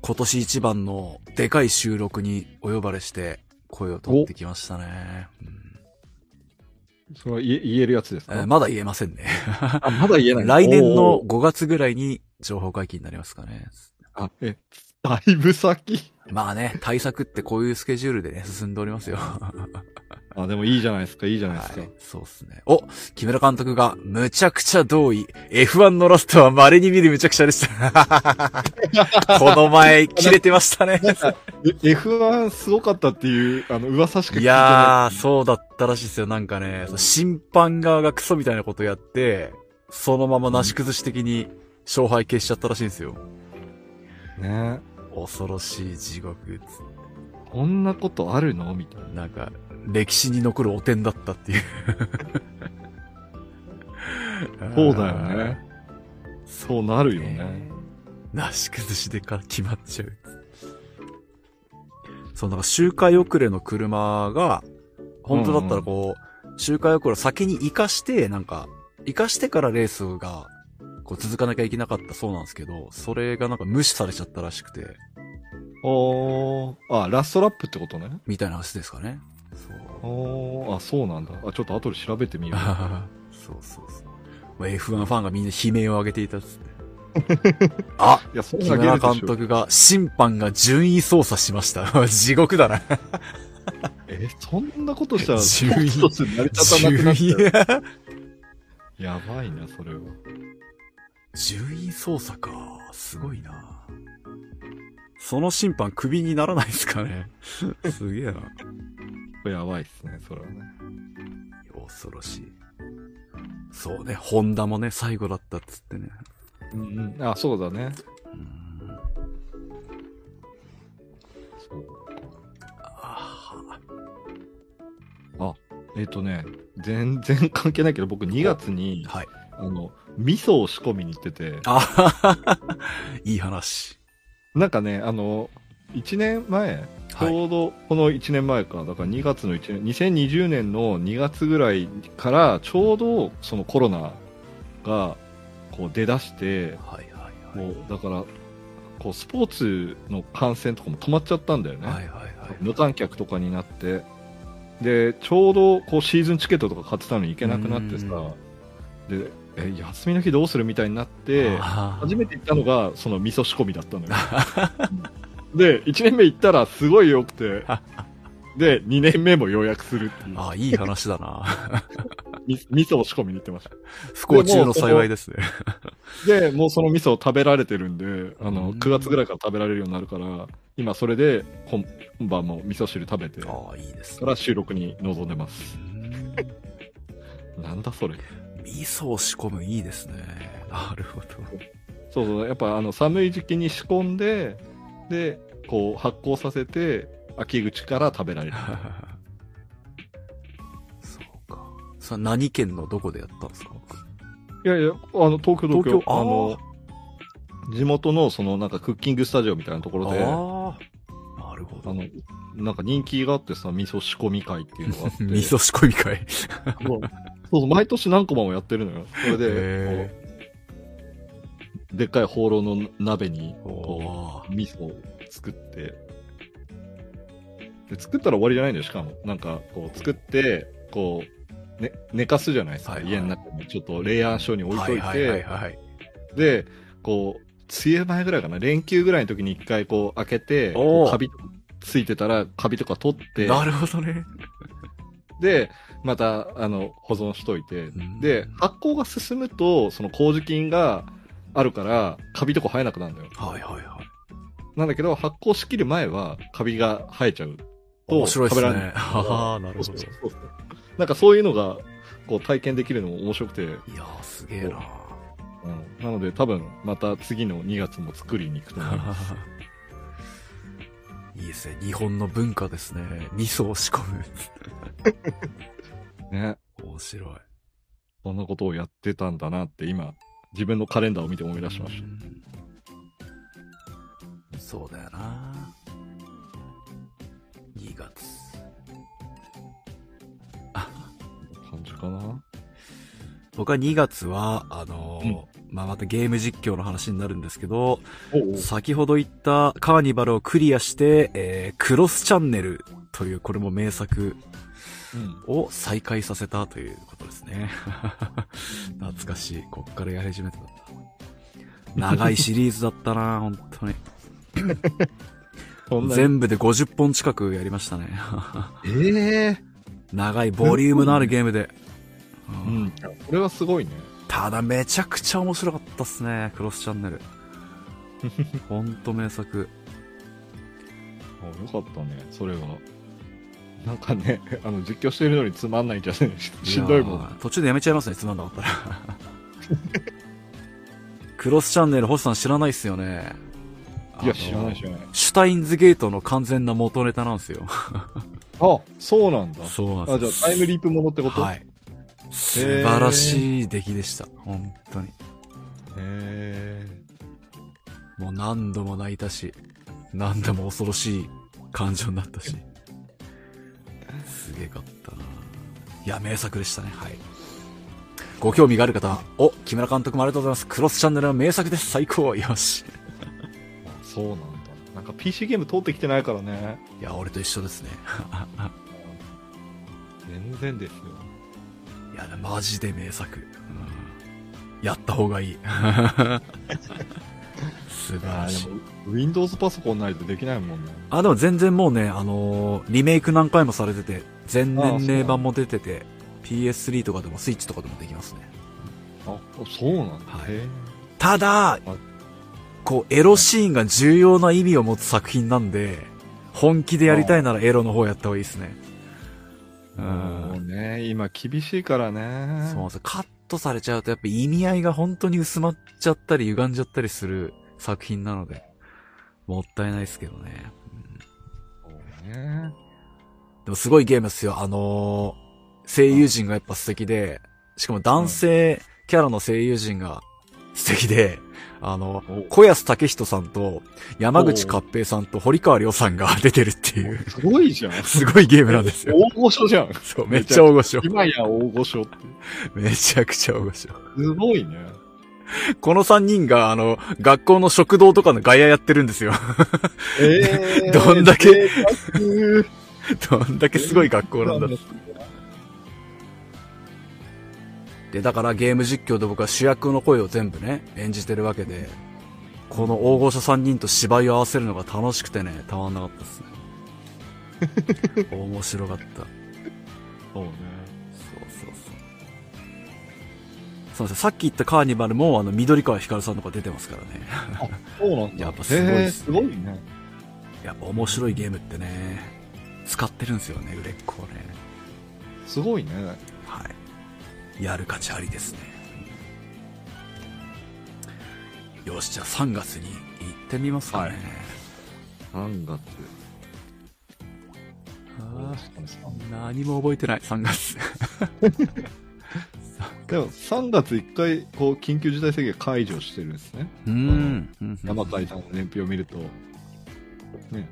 今年一番のでかい収録にお呼ばれして声を取ってきましたね。うんうん。それは言えるやつですか、えーまだ言えませんね。あ、まだ言えない。来年のおー5月ぐらいに情報解禁になりますかね。あ、え、だいぶ先？まあね、対策ってこういうスケジュールでね、進んでおりますよ。あ、でもいいじゃないですか、いいじゃないですか。はい、そうっすね。お木村監督が、むちゃくちゃ同意。F1 のラストは稀に見るむちゃくちゃでした。この前、切れてましたね。え F1 すごかったっていう、あの、噂しか聞いいてなやー、そうだったらしいですよ。なんかね、審判側がクソみたいなことやって、そのままなし崩し的に勝敗消しちゃったらしいんですよ。い。ね恐ろしい地獄。こんなことあるの？みたいな。なんか、歴史に残る汚点だったっていう。そうだよね。そうなるよね。なし崩しでか決まっちゃう。そう、なんか周回遅れの車が、本当だったらこう、周回遅れを先に活かして、なんか、活かしてからレースが、こう続かなきゃいけなかったそうなんですけど、それがなんか無視されちゃったらしくて、おー、あ、ラストラップってことね。みたいな話ですかね。そう。おー、あ、そうなんだ。あ、ちょっと後で調べてみよう。そうそうそう。まあ F1 ファンがみんな悲鳴を上げていたっつって。あいや、木な村監督が、審判が順位操作しました。地獄だな。え、そんなことしたら、順位一つ成り立たなくなっ順ちゃう。位、やばいな、それは。順位操作か。すごいな。その審判クビにならないですかね。すげえな。これやばいっすね、それはね。恐ろしい。そうね、ホンダもね、最後だったっつってね。うんうん。あ、そうだね。うんそう。あえっ、とね、全然関係ないけど、僕2月に、はい。あの、味噌を仕込みに行ってて、あいい話。なんかね、あの、1年前、ちょうどこの1年前か、だから2月の1年、2020年の2月ぐらいから、ちょうどそのコロナがこう出だして、はいはいはい。もうだから、こうスポーツの観戦とかも止まっちゃったんだよね。はいはいはい。無観客とかになって、で、ちょうどこうシーズンチケットとか買ってたのに行けなくなってさ、で、え、休みの日どうするみたいになって、初めて行ったのがその味噌仕込みだったのよ。で、1年目行ったらすごい良くて、で、2年目も予約するっていう。あー、いい話だな。み味噌を仕込みに行ってました。不幸中の幸いですね。で、もうその味噌を食べられてるんで、あの、うん9月ぐらいから食べられるようになるから、今それで本本番も味噌汁食べて、かああ、いいですね。ら収録に臨んでますう。んなんだそれ。味噌を仕込むいいですね。なるほど。そうそう、やっぱあの寒い時期に仕込んで、で、こう発酵させて、秋口から食べられる。そうか。さあ、何県のどこでやったんですか？いやいや、あの、東京、東京。あの、地元のそのなんかクッキングスタジオみたいなところで、あああ。なるほど。の、なんか人気があってさ、味噌仕込み会っていうのがあって。味噌仕込み会。そうそう毎年何個もやってるのよ。それで、でっかい放浪の鍋に、おこう、味噌を作って、で、作ったら終わりじゃないんだよ、しかも。なんか、こう、作って、こう、ね、寝かすじゃないですか。はいはい。家の中にちょっと冷暗所に置いといて、はいはいはいはい。で、こう、梅雨前ぐらいかな、連休ぐらいの時に一回こう開けて、カビついてたら、カビとか取って、なるほどね。で、また、あの、保存しといて、ん。で、発酵が進むと、その麹菌があるから、カビとか生えなくなるんだよ。はいはいはい。なんだけど、発酵しきる前は、カビが生えちゃうと、面白いですね食べられない。ああ、なるほど。なんかそういうのが、こう体験できるのも面白くて、いやー、すげえな。うん、なので多分、また次の2月も作りに行くと思います。いいですね。日本の文化ですね。味噌を仕込む。ね。面白い。そんなことをやってたんだなって今、自分のカレンダーを見て思い出しましうんそうだよな。2月。た。感じかな。僕は2月は、あのーまあ、またゲーム実況の話になるんですけど、お先ほど言ったカーニバルをクリアして、えー、クロスチャンネルという、これも名作うん。を再開させたということですね。懐かしい。こっからやり始めてたんだ。長いシリーズだったな 本当に。全部で50本近くやりましたね。ええ長いボリュームのあるゲームで。ううんん。これはすごいね。ただめちゃくちゃ面白かったっすね、クロスチャンネル。ほんと名作。あよかったね、それは。なんかね、あの、実況してるのにつまんないんじゃねしんどいもん。途中でやめちゃいますね、つまんなかったら。クロスチャンネル、星さん知らないっすよね。いや、知らない知らない。シュタインズゲートの完全な元ネタなんですよ。あ、そうなんだ。あ、そうなんですじゃあタイムリープものってこと？はい。素晴らしい出来でした。本当に。へもう何度も泣いたし、何度も恐ろしい感情になったし。すげえかったな。いや、名作でしたね。はい。ご興味がある方は、お、木村監督もありがとうございます。クロスチャンネルは名作です。最高。よし。ーそうなんだ。なんか PC ゲーム通ってきてないからね。いや、俺と一緒ですね。全然ですよ。いや、マジで名作。うんやった方がいい。素晴らしい。Windows パソコンないとできないもんね。あ、でも全然もうね、あのーリメイク何回もされてて、全年齢版も出てて、PS3 とかでもスイッチとかでもできますね。あ、そうなんだ。はいへただ、こう、エロシーンが重要な意味を持つ作品なんで、本気でやりたいならエロの方やった方がいいですね。う。ーもうんね、今厳しいからね。そうなんですよ。カットされちゃうとやっぱ意味合いが本当に薄まっちゃったり歪んじゃったりする作品なので、もったいないですけどね。うんそうね。でもすごいゲームですよ。あのー声優陣がやっぱ素敵で、しかも男性キャラの声優陣が素敵で、あのお、小安武人さんと、山口勝平さんと堀川亮さんが出てるっていう、すごいじゃん。すごいゲームなんですよ。大御所じゃん。そう、めっちゃ大御所。今や大御所って。めちゃくちゃ大御所。すごいね。この3人が、あの、学校の食堂とかの外野やってるんですよ。えー、どんだけ どんだけすごい学校なんだ。で、だからゲーム実況で僕は主役の声を全部ね、演じてるわけで、この大御所3人と芝居を合わせるのが楽しくてね、たまんなかったですね。面白かった。そうね。そうそうそう。そうですね、さっき言ったカーニバルも、あの、緑川光さんとか出てますからね。そうなんだ。やっぱすごいっすへーすごいね。やっぱ面白いゲームってね、使ってるんですよね、売れっ子をね。すごいね。はい。やる価値ありですね。よし、じゃあ3月に行ってみますかね。はい3月。あー何も覚えてない、3月。でも3月1回、こう、緊急事態宣言解除してるんですね。うーん。うん山海さんの年表を見ると、ね、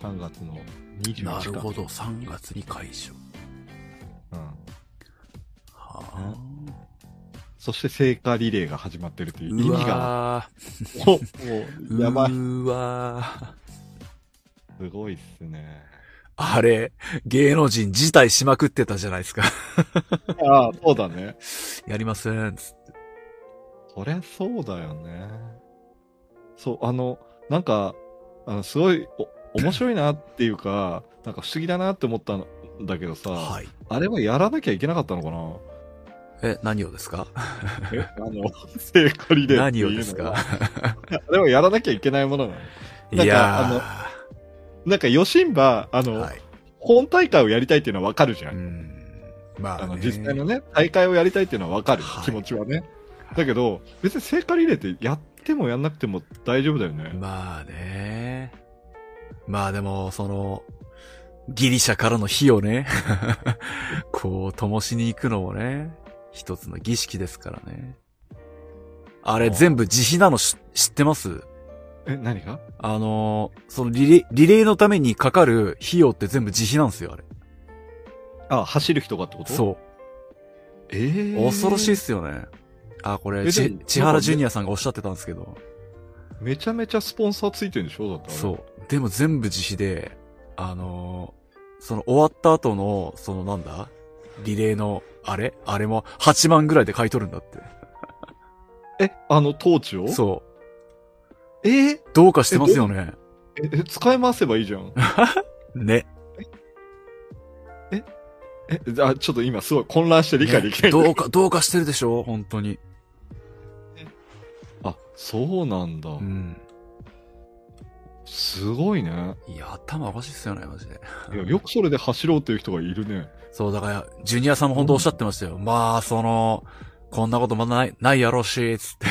3月の21日か。なるほど、3月に解除。うん。はあ。そして聖火リレーが始まってるという意う味が、わもう、やばい。うわーすごいっすね。あれ、芸能人辞退しまくってたじゃないですか。ああ、そうだね。やりません。つってそりゃそうだよね。そう、あの、なんか、あの、すごい、お、面白いなっていうか、なんか不思議だなって思ったんだけどさ、はい。あれはやらなきゃいけなかったのかな？え、何をですか？えあの、聖火リレー何をですか？あれはやらなきゃいけないものなの。いなんかやなんか、ヨシンバ、あー、の、はい。本大会をやりたいっていうのはわかるじゃ。うんん。まあ、あの、ね、実際のね、大会をやりたいっていうのはわかる、はい気持ちはね。だけど、別に聖火リレーってやってもやんなくても大丈夫だよね。まあね。まあでも、その、ギリシャからの火をね、こう、灯しに行くのもね、一つの儀式ですからね。あれあ全部自費なのし知ってます？え、何が？あのーそのリレー、リレーのためにかかる費用って全部自費なんですよ、あれ。あ、走る人がってこと？う。そえう。ー、恐ろしいっすよね。あ、これ、ち千原ジュニアさんがおっしゃってたんですけど。めちゃめちゃスポンサーついてるんでしょ？だってあれ。そう。でも全部自費で、あのーその終わった後の、そのなんだリレーの、あれ？あれも8万ぐらいで買い取るんだって。え、あの、トーチを？そう。え？ーどうかしてますよね。え、え使い回せばいいじゃん。ね。え、あ、ちょっと今すごい混乱して理解できない。ねどうか、どうかしてるでしょ本当に。あ、そうなんだ。うん。すごいね。いや、頭おかしいっすよね、マジで。いや、よくそれで走ろうっていう人がいるね。そう、だから、ジュニアさんも本当おっしゃってましたよ。まあ、その、こんなことまだない、ないやろうし、つって。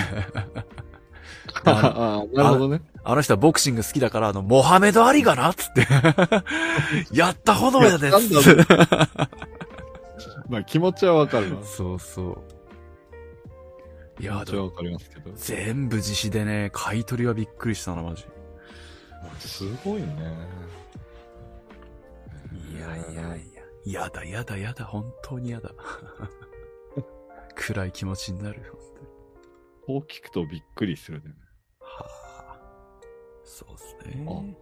あああ、なるほどね。あの人はボクシング好きだから、あの、モハメド・アリがなつって。やったほどやでつなんって。まあ気持ちはわかるな。そうそう。いや、気持ちはわかりますけど。全部自費でね、買い取りはびっくりしたな、マジ。すごいね。いやいやいや。やだやだやだ、本当にやだ。暗い気持ちになる、本当に。こう聞くとびっくりするね。はあ。そうですね。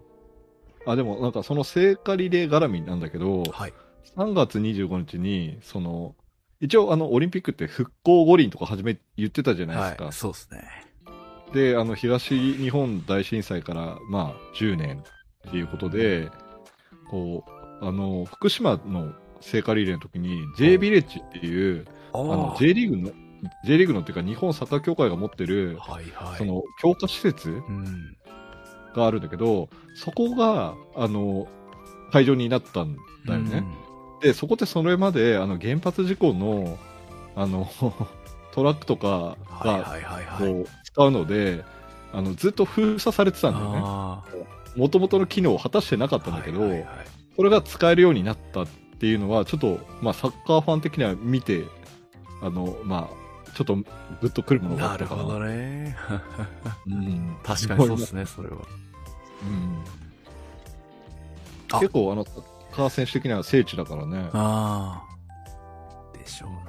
あ、でもなんかその聖火リレー絡みなんだけど、はい。3月25日に、その、一応あの、オリンピックって復興五輪とか始め、言ってたじゃないですか。はい、そうですね。で、あの、東日本大震災から、まあ、10年っていうことで、こう、あの、福島の聖火リレーの時に、J ビレッジっていう、ああの、J リーグの、J リーグのっていうか、日本サッカー協会が持ってる、はいはい。その、強化施設うん。があるんだけど、そこが、あの、会場になったんだよね。で、そこってそれまで、あの、原発事故の、あの、トラックとかが、はいはいはい。こう、使うので、あの、ずっと封鎖されてたんだよね。あもともとの機能を果たしてなかったんだけど、はいはいはいこれが使えるようになったっていうのは、ちょっと、まあ、サッカーファン的には見て、あの、まあ、ちょっとグッとくるものがあなるほったかな。どね。うん、確かにそうですね、それは。うんあ結構、あの、サッカー選手的には聖地だからね。ああ。でしょうな。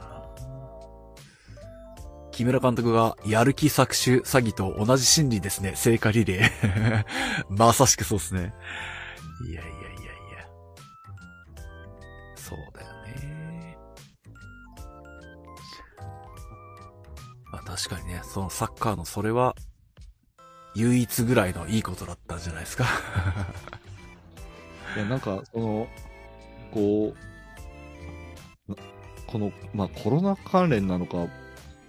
木村監督が、やる気搾取詐欺と同じ心理ですね、聖火リレー。まさしくそうですね。いやいやいやいや。そうだよね。まあ確かにね、そのサッカーのそれは、唯一ぐらいのいいことだったんじゃないですか。いや、なんか、その、こう、この、まあ、コロナ関連なのか、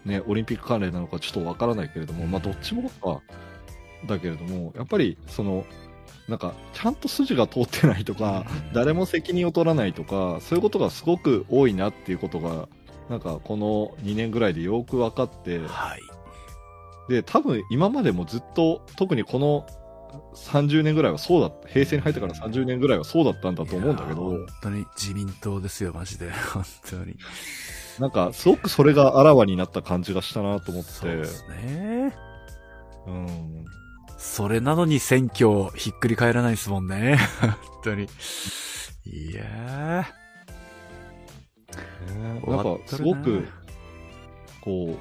ね、オリンピック関連なのかちょっとわからないけれども、まあ、どっちもか、だけれども、やっぱり、その、なんか、ちゃんと筋が通ってないとか、誰も責任を取らないとか、そういうことがすごく多いなっていうことが、なんか、この2年ぐらいでよく分かって、はい。で、多分今までもずっと、特にこの30年ぐらいはそうだった、平成に入ってから30年ぐらいはそうだったんだと思うんだけど本当に自民党ですよ、マジで。本当に。なんかすごくそれがあらわになった感じがしたなと思って、そうですね。うん。それなのに選挙ひっくり返らないですもんね。本当に。いやー。なんかすごく、こ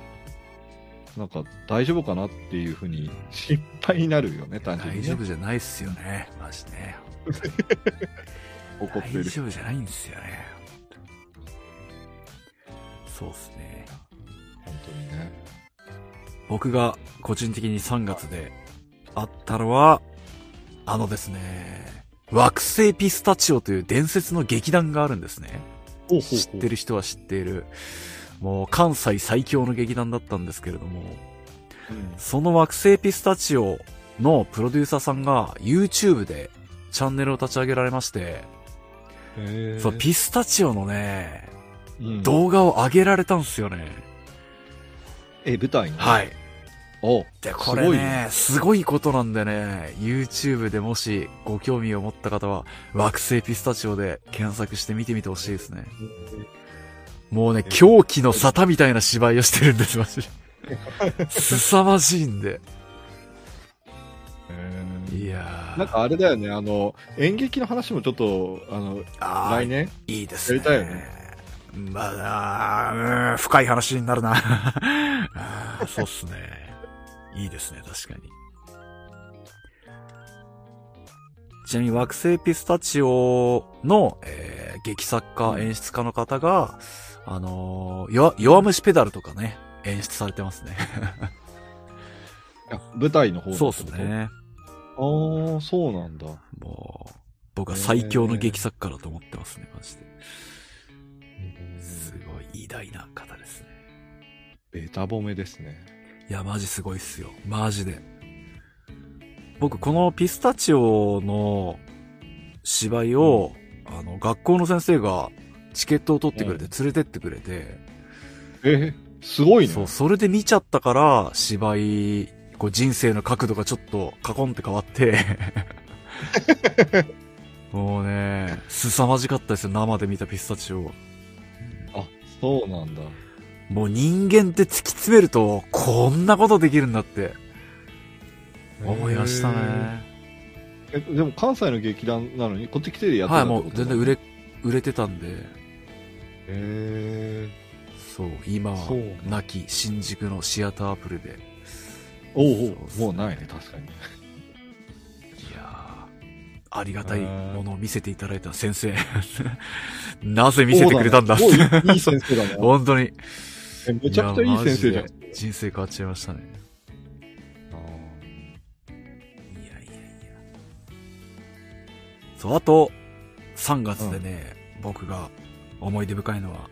う、なんか大丈夫かなっていうふうに心配になるよね、単純に、ね。大丈夫じゃないっすよね。マジね。怒ってる。大丈夫じゃないんですよね。そうっすね。本当にね。僕が個人的に3月であったのは、あのですね、惑星ピスタチオという伝説の劇団があるんですね。知ってる人は知っている。もう関西最強の劇団だったんですけれども、うんその惑星ピスタチオのプロデューサーさんが YouTube でチャンネルを立ち上げられまして、そう、ピスタチオのね、うん動画を上げられたんですよね。え、舞台のはい。おで、これすごいね、すごいことなんでね、YouTube でもしご興味を持った方は、惑星ピスタチオで検索して見てみてほしいですね。もうね、狂気の沙汰みたいな芝居をしてるんです、マジで。凄まじいんで。いやー。なんかあれだよね、あの、演劇の話もちょっと、あの、あー来年？いいですね。やりたいよね。まあ、うん深い話になるな。そうっすね。いいですね、確かに。ちなみに惑星ピスタチオの、えー劇作家、演出家の方が、あのー弱弱虫ペダルとかね、演出されてますね。あ舞台の方そうっす。ね。ああ、そうなんだ。もう、僕は最強の劇作家だと思ってますね、マジで。大な方ですね。ベタ褒めですね。いや、マジすごいっすよ。マジで。僕、このピスタチオの芝居を、あの、学校の先生がチケットを取ってくれて連れてってくれて、えすごいね。そう、それで見ちゃったから、芝居、こう人生の角度がちょっとカコンって変わって、もうね、凄まじかったですよ、生で見たピスタチオ。あ、そうなんだ。もう人間って突き詰めると、こんなことできるんだって、思いましたね。え。でも関西の劇団なのに、こっち来てやってはい、たもう全然売れ。れ、売れてたんで、へそう、今は亡き新宿のシアターアプリで。おうおうもうないね、確かに。ありがたいものを見せていただいた先生。なぜ見せてくれたんだね いい先生だな。本当に。えめちゃくちゃいい先生じゃん人生変わっちゃいましたね。あいやいやいや。そう、あと、3月でね、僕が思い出深いのは、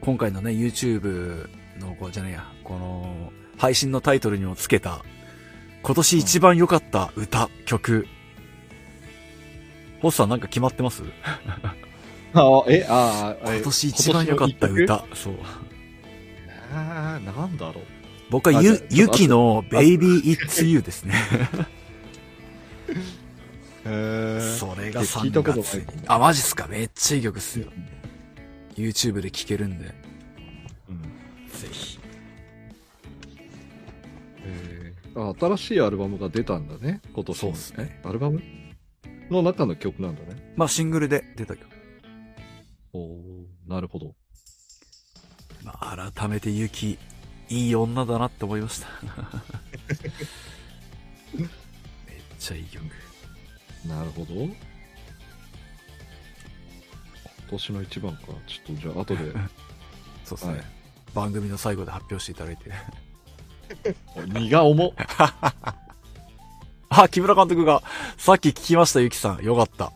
今回のね、YouTube の、こうじゃねえや、この、配信のタイトルにもつけた、今年一番良かった歌、曲。ホッさんなんか決まってます？あ、え、ああ、今年一番良かった歌。そう。ななんだろう。僕はゆ、ゆきの Baby It's You ですね。それが3月に。あ、マジっすか？めっちゃいい曲っすよ。YouTube で聴けるんで。うん。ぜひ。えー、あ、新しいアルバムが出たんだね。今年。そうっすね。アルバム？の中の曲なんだね。まあシングルで出た曲。おおなるほど。まあ改めてユキ、いい女だなって思いました。めっちゃいい曲。なるほど。今年の一番か。ちょっとじゃあ後で。そうですね、はい番組の最後で発表していただいて。荷が重っ。あ、木村監督が、さっき聞きました、ゆきさん。よかった。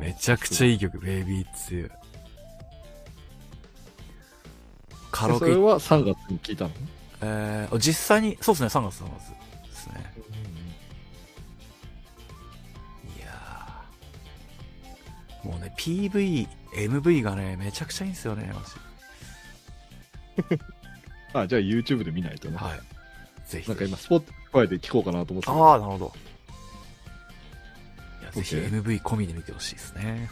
めちゃくちゃい。いい曲、ベイビー2。カラオケそれ、は3月に聞いたの？えー、実際に、そうですね、3月3月ですね。いやーもうね、PV、MV がね、めちゃくちゃいいんですよね、マジ。あ、じゃあ YouTube で見ないとね。はい。ぜひ。なんか今、スポット聞こうかなと思ってああ、なるほど。いや、ぜひ MV 込みで見てほしいですね。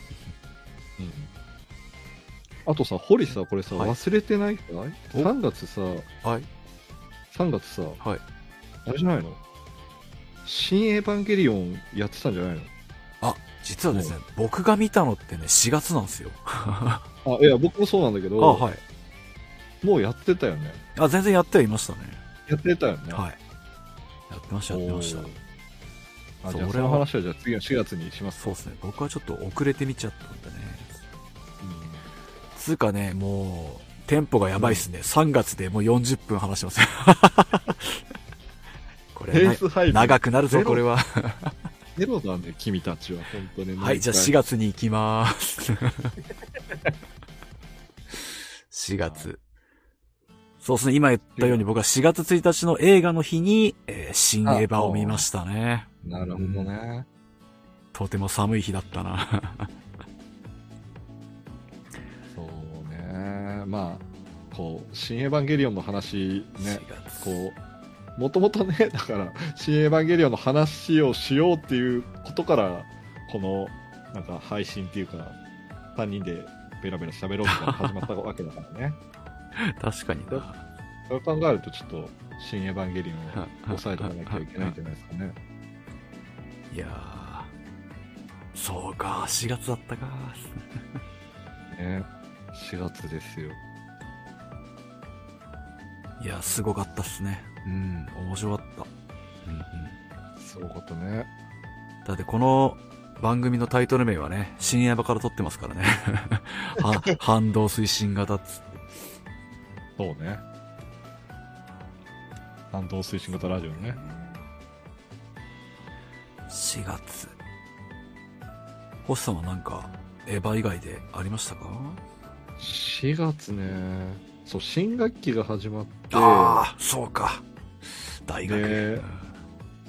うんあとさ、堀さ、これさ、はい忘れてないかい？お ?3 月さ、はい。3月さ、はい。あれじゃないの？新エヴァンゲリオンやってたんじゃないの？あ、実はですね、僕が見たのってね、4月なんですよ。あ、いや、僕もそうなんだけあ、ど、はい。もうやってたよね。あ、全然やってはいましたね。やってたよね。はい。やってました、やってましたあ、じゃあその話はじゃあ次の4月にします。そうですね。僕はちょっと遅れて見ちゃったんでね。つうかね、もう、テンポがやばいっすね。3月でもう40分話してますよ。これ、長くなるぞ、これは。ゼロだね、君たちは、本当に。はい、じゃあ4月。月に行きまーす。4月。そうですね、今言ったように僕は4月1日の映画の日に、えー新エヴァを見ましたね。なるほどね。とても寒い日だったな。そうね。まあ、こう、新エヴァンゲリオンの話ね、4月。こう、もともとね、だから、新エヴァンゲリオンの話をしようっていうことから、この、なんか配信っていうか、3人でベラベラ喋ろうみたいなの始まったわけだからね。確かにな。それを考えると、ちょっと、新エヴァンゲリオンを抑えておかなきゃいけないんじゃないですかね。いやー。そうか、4月だったか。ね。4月ですよ。いや、すごかったっすね。うん、面白かった。うんうん。そういうことね。だってこの番組のタイトル名はね、新エヴァから撮ってますからね。は反動推進型っつって。そうね。反動推進型ラジオね。4月。星さんはなんか、エヴァ以外でありましたか？4月ね。そう、新学期が始まって、ああ、そうか。大学。で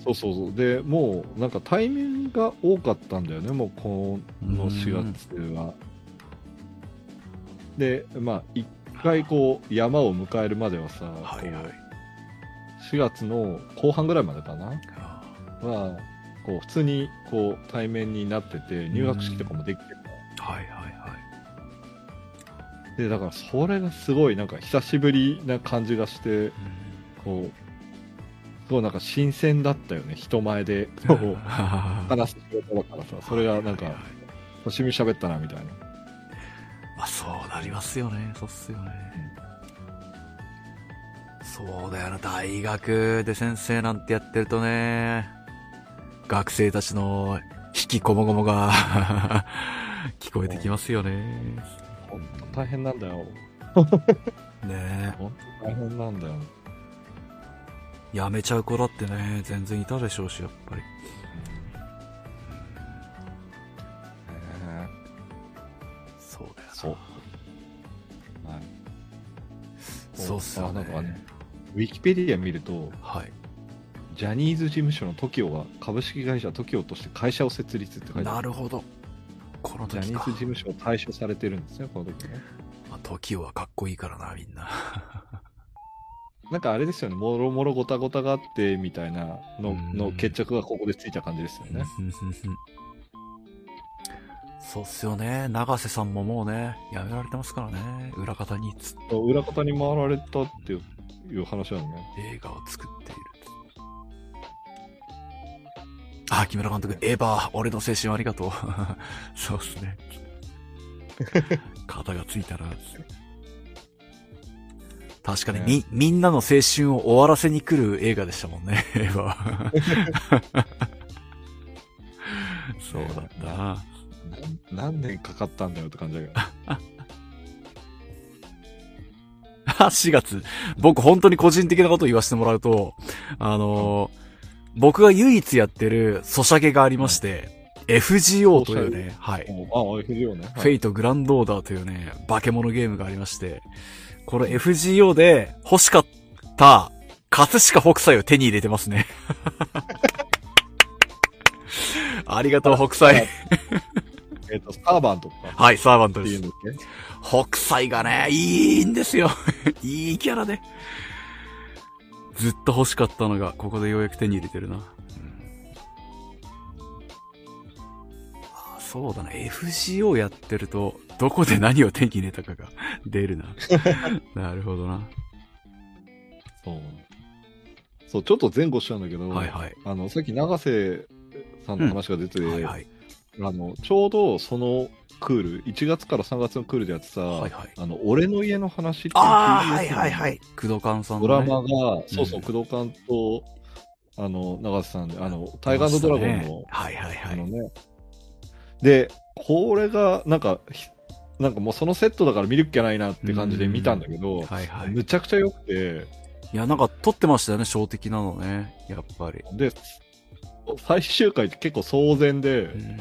そうそうそう。で、もう、なんかタイミングが多かったんだよね、もうこの4月は。で、まあ、一回こう、山を迎えるまではさ、はいはい。こう4月の後半ぐらいまでかな。あは、こう、普通にこう、対面になってて、入学式とかもできてた。ーはいはいはい。で、だからそれがすごいなんか久しぶりな感じがして、うん。こう、すごいなんか新鮮だったよね、人前で、話す仕事だからさ、それがなんか、久しぶりに喋ったな、みたいな。あそうなりますよね。そうっすよね。そうだよな、大学で先生なんてやってるとね、学生たちの引きこもごもが 聞こえてきますよね。ほんと大変なんだよ。ねほんと大変なんだよ。え。やめちゃう子だってね、全然いたでしょうし、やっぱり。そうっすよね。あなんかねウィキペディア見ると、はい。ジャニーズ事務所の TOKIO が株式会社 TOKIO として会社を設立って書いてある。なるほど。このジャニーズ事。務所を対象されてるんですね、この時ね。まあ、時はかっこいいからな、みんな。なんかあれですよね、もろもろごたごたがあってみたいなのうんの決着がここでついた感じですよね。そうっすよね。永瀬さんももうね、やめられてますからね。裏方につ裏方に回られたっていういう話なのね。映画を作っている。あ、木村監督、エヴァ、俺の青春ありがとう。そうですね。肩がついたら、確かに、ねみ、みんなの青春を終わらせに来る映画でしたもんね、エヴァは。そうだった何年かかったんだよって感じだけど。4月。僕本当に個人的なことを言わせてもらうと、あのー僕が唯一やってるソシャゲがありまして、FGO というね、はい。あ、FGO ね。フェイトグランドオーダーというね、化け物ゲームがありまして、これ FGO で欲しかった、葛飾北斎を手に入れてますね。ありがとう、北斎。えっと、スターバンとかはい、サーバントってです北斎がね、いいんですよ。いいキャラで。ずっと欲しかったのが、ここでようやく手に入れてるな。うんあそうだな、FGO やってると、どこで何を手に入れたかが 出るな。なるほどな。そう。そう、ちょっと前後しちゃうんだけど、はいはい。あの、さっき永瀬さんの話が出て、はいはい。あの、ちょうどそのクール、1月から3月のクールでやってた、はいはい。あの、俺の家の話っていうああ、はいはいはい。工藤勘さんドの、ね。ラマが、そうそうう、ん工藤館と、あの、長瀬さんで、あの、タイガードラゴンの、はいはいはい。あのね。で、これが、なんか、ひなんかもうそのセットだから見るっきゃないなって感じで見たんだけど、はいはい。むちゃくちゃ良くて、いや、なんか撮ってましたよね、小的なのね。やっぱり。で、最終回って結構壮然で、うん。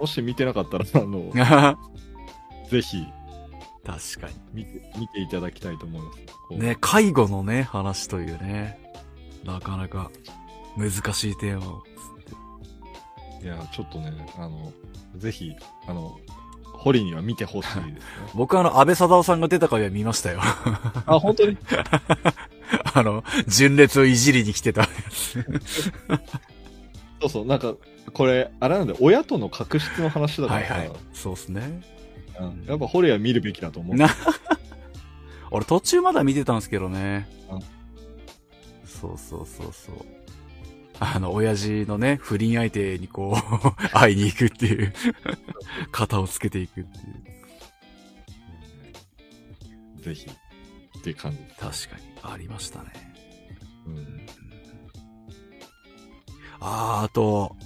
もし見てなかったら、あの、確ぜひか見て、見ていただきたいと思います。ね、介護のね、話というね。なかなか難しいテーマを。いや、ちょっとね、あの、ぜひ、あの、堀には見てほしいですね。僕あの、安倍貞夫さんが出た回は見ましたよ。あ、本当に？あの、純烈をいじりに来てたやつ。そうそう、なんか、これ、あれなんで、親との確執の話だからさ、はいはい。そうっすね。うんやっぱ堀は見るべきだと思う。な、俺途中まだ見てたんですけどねうん。そうそうそうそう。あの、親父のね、不倫相手にこう、会いに行くっていう、肩をつけていくっていう。ぜひ、っていう感じ。確かに、ありましたね。うんあー、あと、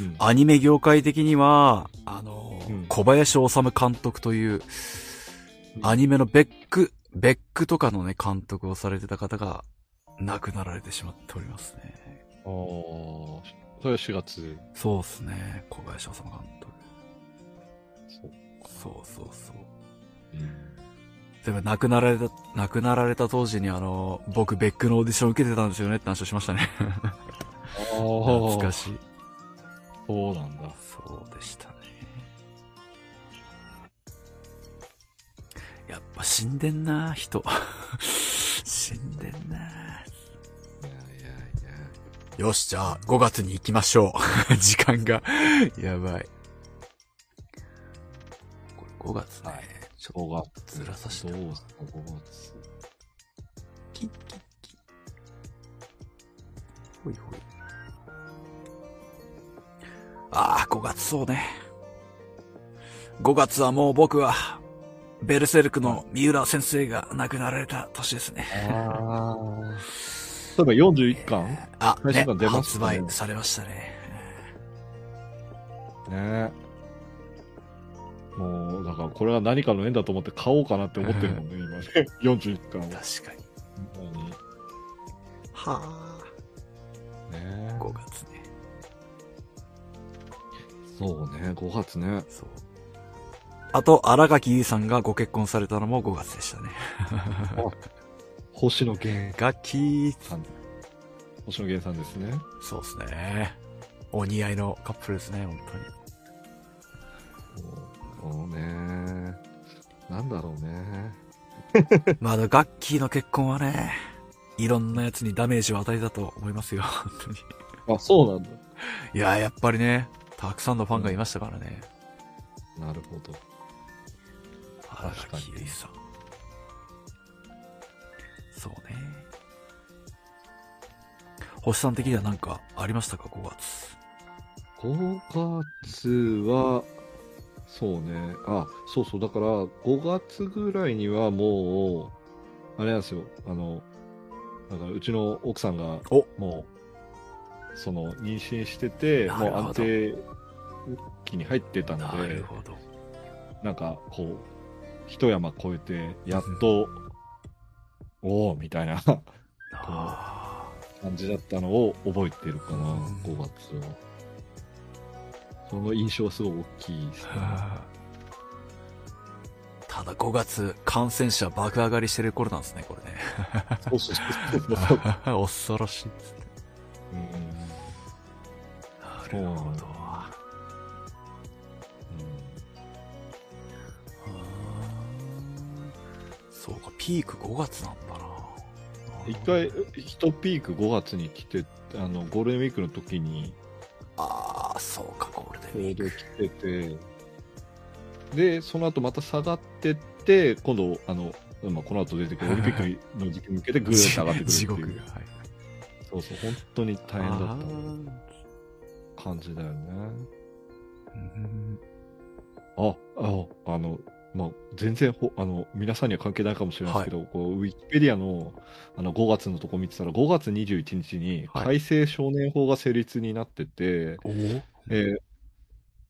うんアニメ業界的には、あの、うん小林治監督という、うんアニメのベック、ベックとかのね、監督をされてた方が亡くなられてしまっておりますね。あーそれは4月。そうですね、小林治監督。そう。そうそうそう。うんでも亡くなられた、亡くなられた当時にあの、僕ベックのオーディション受けてたんですよねって話をしましたね。懐かしい。そうなんだ。そうでしたね。やっぱ死んでんな、人。死んでんな。いやいやいや。よし、じゃあ、5月に行きましょう。時間が、やばい。これ5月ね。はいちょっ5月。ずらさせてどうですか、5月。と、キッキッキッ。ほいほい。ああ、5月そうね。5月はもう僕は、ベルセルクの三浦先生が亡くなられた年ですね。ああ。例えば41巻？あ、ね最新刊出まし発たね売されましたね。ねもう、だからこれは何かの縁だと思って買おうかなって思ってるもんね、今ね。41巻を。確かに。はあ。ね5月ね。そうね、5月ね。そう。あと、荒垣結衣さんがご結婚されたのも5月でしたね。星野源楽器、さん。星野源さんですね。そうですね。お似合いのカップルですね、本当に。そうね。なんだろうね。まあ、ガッキーの結婚はね、いろんなやつにダメージを与えたと思いますよ、本当に。あ、そうなんだ。いや、やっぱりね、たくさんのファンがいましたからね。なるほど。荒確かに垣結衣さん。そうね。星さん的には何かありましたか、5月。5月は、そうね。あ、そうそう。だから、5月ぐらいにはもう、あれなんですよ。あの、だからうちの奥さんが、おもう、その、妊娠してて、もう安定期に入ってたのでなる、ほど。なんか、こう、一山越えて、やっと、おおみたいなあ感じだったのを覚えてるかな、うん5月は。その印象はすごい大きいですね。ー ただ5月、感染者爆上がりしてる頃なんですね、これね。そうそうそうそう。恐ろしいですね。うんなるほど。そうか、ピーク5月なんだな。一回、一ピーク5月に来て、あの、ゴールデンウィークの時に、ああ、そうか、ゴールデンウィーク。ちょうど来てて、で、その後また下がってって、今度、あの、まあ、この後出てくるオリンピックの時期に向けてぐーっと上がってくるって地いう。獄が。はいそうそう、本当に大変だあっーた感じだよね。うんあ、あ、あの、まあ、全然ほ、あの、皆さんには関係ないかもしれないですけど、こう、ウィキペディアの、あの、5月のとこ見てたら、5月21日にはい。改正少年法が成立になってて、おおえー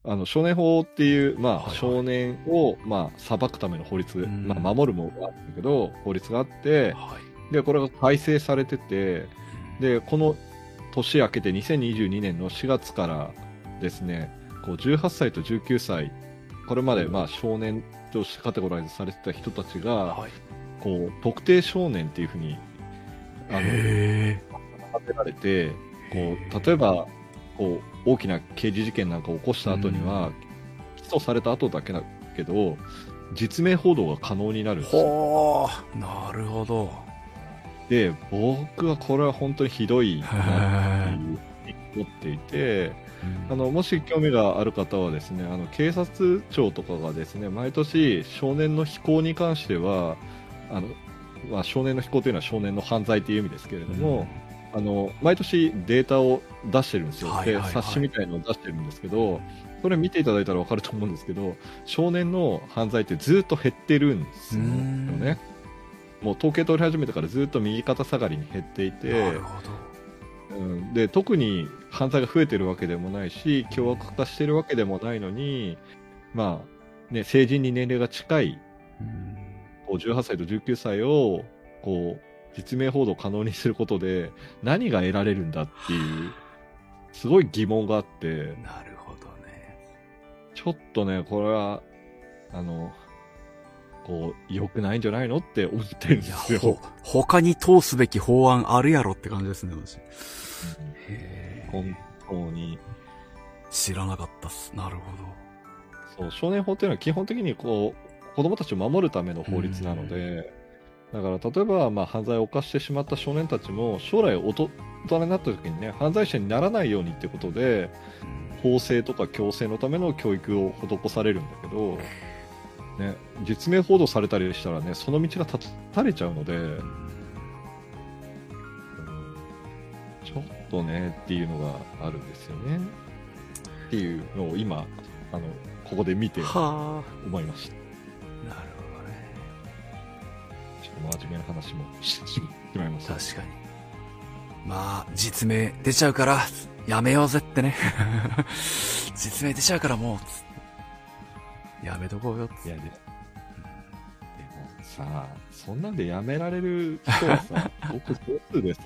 あの、少年法っていう、まあ、はいはい。少年を、まあ、裁くための法律、うん。まあ、守るものがあるんだけど、法律があって、はい。で、これが改正されてて、で、この年明けて2022年の4月からですね、こう18歳と19歳、これまでまあ少年としてカテゴライズされてた人たちが、はい。こう特定少年っていうふうにあのへ立てられて、こう例えばこう大きな刑事事件なんかを起こした後には、起訴された後だけだけど、実名報道が可能になるんえ。ですよ。なるほど。で、僕はこれは本当にひどいなって思っていて、ー あのもし興味がある方はですね、あの警察庁とかがですね、毎年少年の非行に関しては、あのまあ、少年の非行というのは少年の犯罪という意味ですけれども、あの毎年データを出してるんですよ、で冊子みたいのを出してるんですけど、それ見ていただいたら分かると思うんですけど、少年の犯罪ってずっと減ってるんですようん。ね。もう統計取り始めてからずっと右肩下がりに減っていて。うん、で特に犯罪が増えてるわけでもないし凶悪化してるわけでもないのに、まあね、成人に年齢が近いうんこう18歳と19歳をこう実名報道可能にすることで何が得られるんだっていうすごい疑問があってなるほどね。ちょっとねこれはあのこう良くないんじゃないのって思ってるんですよ。ほ、他に通すべき法案あるやろって感じですね、私。へ本当に知らなかったっす。なるほそう少年法っていうのは基本的にこう子供たちを守るための法律なので、だから例えばまあ犯罪を犯してしまった少年たちも将来大人になった時にね犯罪者にならないようにってことでど。法制とか強制のための教育を施されるんだけど、ね、実名報道されたりしたらねその道が断たれちゃうので、とねっていうのがあるんですよね。っていうのを今あのここで見ては思いました。あ。なるほどね。ちょっと真面目な話もしてしまいました。確かに。まあ、実名出ちゃうから、やめようぜってね。実名出ちゃうからもう、やめとこうよっていやで、でもさ、そんなんでやめられる人はさ、ごく少数でさ、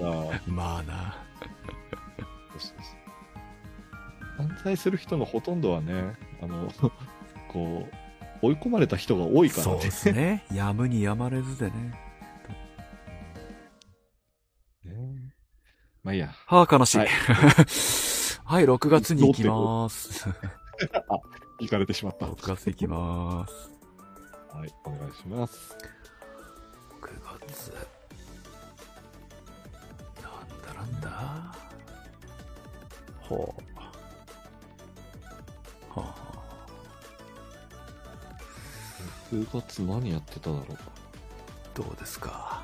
まあな。犯罪する人のほとんどはね、あの、こう、追い込まれた人が多いからそうね。ですね。やむにやまれずでね。ねまあいいや。はあ、悲しい。は はいい、6月に行きます。行 かれてしまった。6月行きます。はい、お願いします。6月。なんだ？ほう。はあ、9月何やってただろう。どうですか？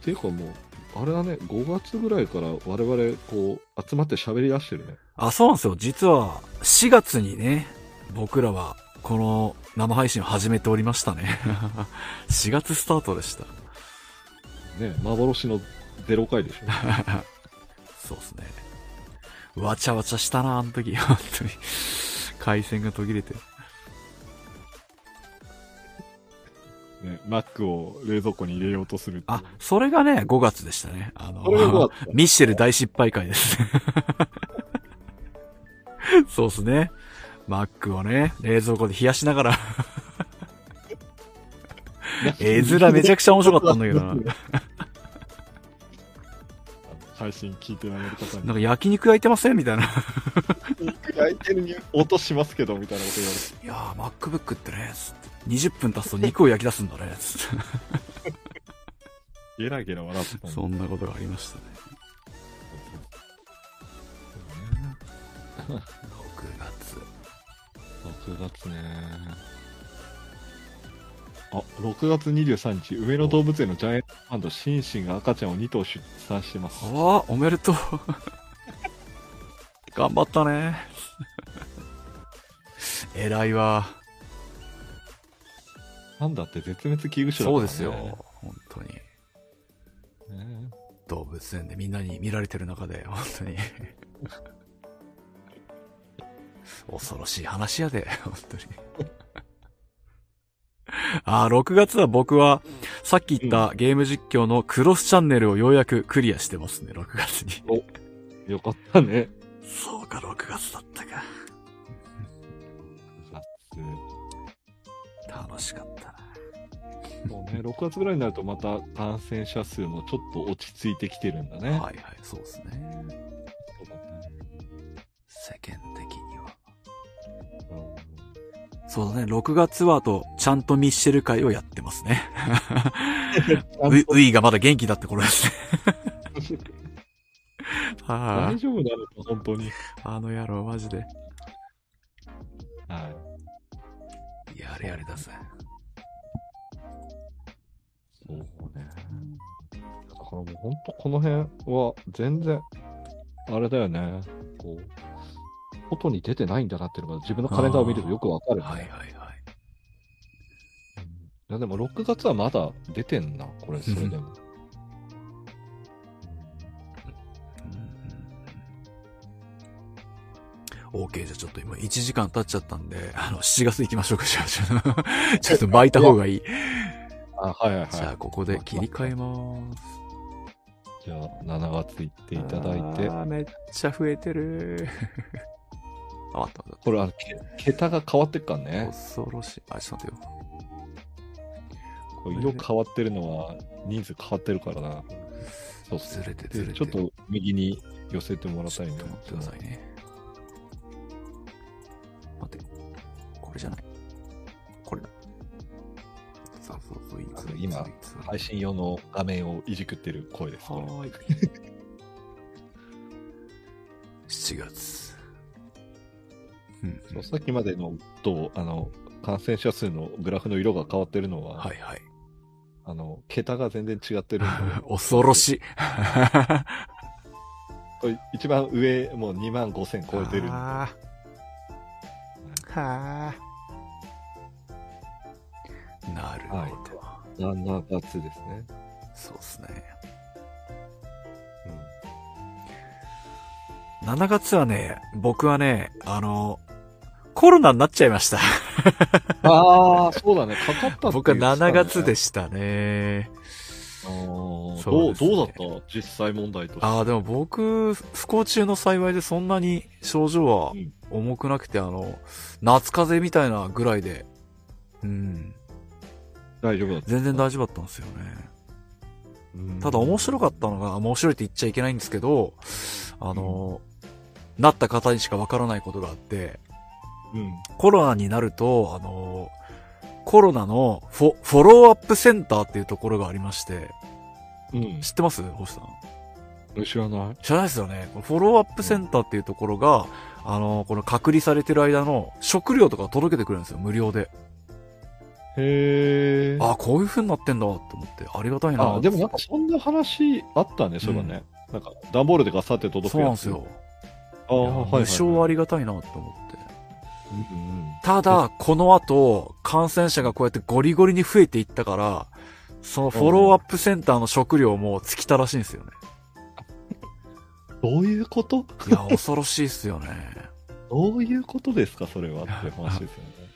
っていうかもう、あれだね、5月ぐらいから我々、こう、集まって喋り出してるね。あ、そうなんですよ。実は、4月にね、僕らは、この生配信を始めておりましたね。4月スタートでした。ね、幻の0回でしょ。そうですね。わちゃわちゃしたな、あの時。本当に。回線が途切れて。ね、Mac を冷蔵庫に入れようとするあ、それがね、5月でしたね。あのそれが5月ミッシェル大失敗会です。そうですね。Mac をね、冷蔵庫で冷やしながら、絵面めちゃくちゃ面白かったんだけどな。配信聞いてられる方になんか焼肉焼いてません？みたいな。肉焼いてるに音しますけど、みたいなこと言われて。いやー、MacBook ってね、つって20分経つと肉を焼き出すんだね、つって。ゲラゲラ笑ってたそんなことがありましたね。6 月。6月ね。あ、6月23日、上野動物園のジャイアントパンダ、シンシンが赤ちゃんを2頭出産してます。ああ、おめでとう。頑張ったね。偉いわ。パンダって絶滅危惧種だから、ね、そうですよ。本当に。ね。動物園でみんなに見られてる中で、本当に。恐ろしい話やで、本当に。ああ、6月は僕は、さっき言ったゲーム実況のクロスチャンネルをようやくクリアしてますね、6月に。よかったね。そうか、6月だったか。楽しかったな。そうね、6月ぐらいになるとまた感染者数もちょっと落ち着いてきてるんだね。はいはい、そうですね。世間的そうだね、6月はあと、ちゃんとミッシェル会をやってますね。ウウイがまだ元気だって頃ですね。は大丈夫なのか、本当に。あ、あの野郎マジで。はい。やれやれだぜ。そうね。だからもう本当この辺は全然、あれだよね。こう、外に出てないんだなっていうのが自分のカレンダーを見るとよくわかる、ね。はいはいはい。うんいやでも6月はまだ出てんな、これ、それでも。うん OK、じゃあちょっと今1時間経っちゃったんで、あの、7月行きましょうか、じゃあ。ちょっと巻いた方がいい。あ、はいはいはい。じゃあ、ここで切り替えます。じゃあ、7月行っていただいて、あーめっちゃ増えてる。あ、待ったこれ、あの、け桁が変わってっからた。ね。恐ろしい。あ、ちょっと待ってよ。色変わってるのは、人数変わってるからな。そうずれてずれて。でちょっと右に寄せてもらいたいねちょっと。待ってくださいね。待って。これじゃない。これだ。そうそうそう、今配信用の画面をいじくってる声です。はーい。7月。うん、そうさっきまでのと、あの、感染者数のグラフの色が変わってるのは、はいはい。あの、桁が全然違ってるんで 恐ろしい。これ一番上、もう2万5千超えてるんで。あーはあ。なるほど。7月ですね。そうですね。うん。7月はね、僕はね、あの、コロナになっちゃいました。ああ、そうだね。かかったって言って僕はたね7月でしたね。あーそどう、どうだった実際問題として？ああ、でも僕、不幸中の幸いでそんなに症状はうん重くなくて、あの、夏風邪みたいなぐらいで、うん、大丈夫だった。全然大丈夫だったんですよね。うんただ面白かったのが、面白いって言っちゃいけないんですけど、あの、なった方にしかわからないことがあって、うん。コロナになると、あの、コロナのフォフォローアップセンターっていうところがありまして、うん知ってます？星さん。知らない？知らないですよね。フォローアップセンターっていうところが、あの、この隔離されてる間の食料とか届けてくれるんですよ、無料で。へえ。あ、こういう風になってんだと思って、ありがたいな。あ、でもなんかそんな話あったね、そういえばね。なんか、段ボールでガサって届くやつ。そうなんですよ。。ああ、はい、はい。無償ありがたいなと思って。ただ、この後、感染者がこうやってゴリゴリに増えていったから、そのフォローアップセンターの食料も尽きたらしいんですよね。どういうこと？いや、恐ろしいっすよね。どういうことですか、それはって話ですよね。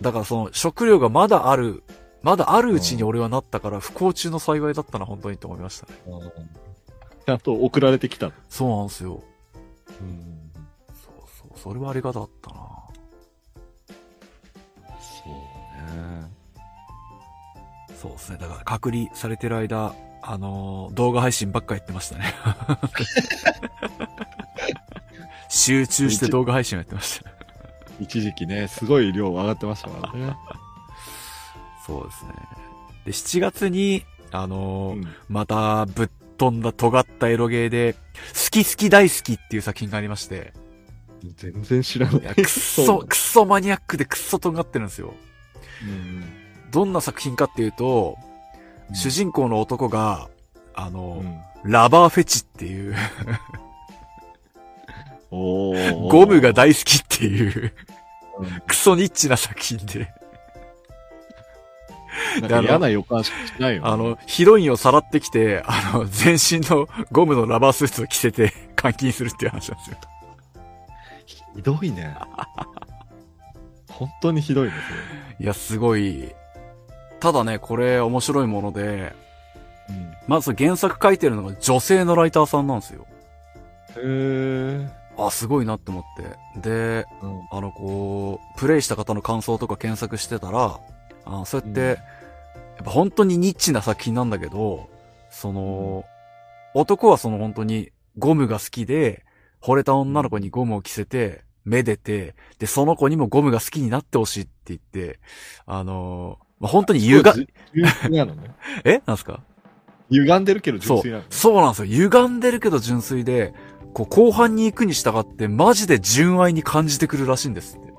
だからその食料がまだある、まだあるうちに俺はなったから不幸中の幸いだったな、本当にと思いましたね。ちゃんと送られてきた。そうなんですよ。うん。そうそう、それはありがたかったな。そうですね。だから隔離されてる間、あのー動画配信ばっかやってましたね。集中して動画配信をやってました。一時期ね、すごい量上がってましたからね。そうですね。で、7月に、あのーうんまたぶっ飛んだ尖ったエロゲーで、好き好き大好きっていう作品がありまして、全然知らない。いやくっそ、くっそマニアックでくっそ尖ってるんですよ。うんどんな作品かっていうと、うん主人公の男が、あのラバーフェチっていう、ゴムが大好きっていう、うんクソニッチな作品で、なんか嫌な予感しかしないよね。あの、ヒロインをさらってきて、あの、全身のゴムのラバースーツを着せて監禁するっていう話なんですよ。ひどいね。本当にひどいですよ。いや、すごい。ただね、これ面白いもので、うん。まず原作書いてるのが女性のライターさんなんですよ。へー。あ、すごいなって思って。で、うん。あの、こう、プレイした方の感想とか検索してたら、あそうやって、うんやっぱ本当にニッチな作品なんだけど、その、男はその本当にゴムが好きで、惚れた女の子にゴムを着せて、めでて、で、その子にもゴムが好きになってほしいって言って、あのまあ本当に歪、ね。え？なんすか？歪んでるけどそう純粋なのね。。そうなんですよ。歪んでるけど純粋で、こう後半に行くに従ってマジで純愛に感じてくるらしいんですって。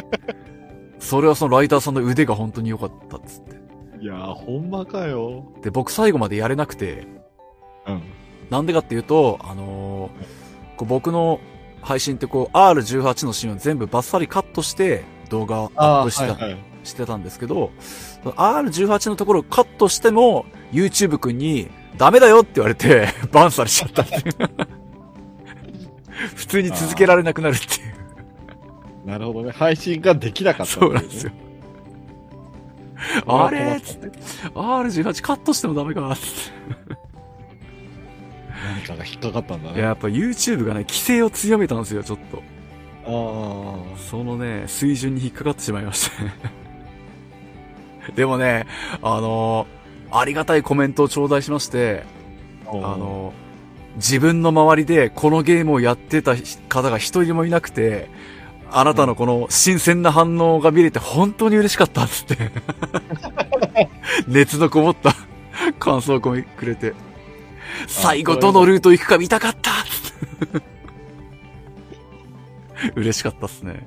それはそのライターさんの腕が本当に良かったっつって。いやー、ほんまかよ。で、僕最後までやれなくて、うん。なんでかっていうと、あのーこう僕の配信ってこう R18 のシーンを全部バッサリカットして動画をアップしてた、はいはい。してたんですけど、その R18 のところをカットしても YouTube 君にダメだよって言われて バンされちゃったっていう。普通に続けられなくなるっていう。なるほどね。配信ができなかった、そうなんですよ。。あれーつって。R18 カットしてもダメかつって。何かが引っかかったんだいや、ね。やっぱ YouTube がね、規制を強めたんですよ、ちょっと。あそのね、水準に引っかかってしまいましたね。でもね、あのありがたいコメントを頂戴しまして、あ。あ、の、自分の周りでこのゲームをやってた方が一人もいなくて、あなたのこの新鮮な反応が見れて本当に嬉しかったっつって。熱のこもった感想をくれて。最後どのルート行くか見たかった 嬉しかったっすね。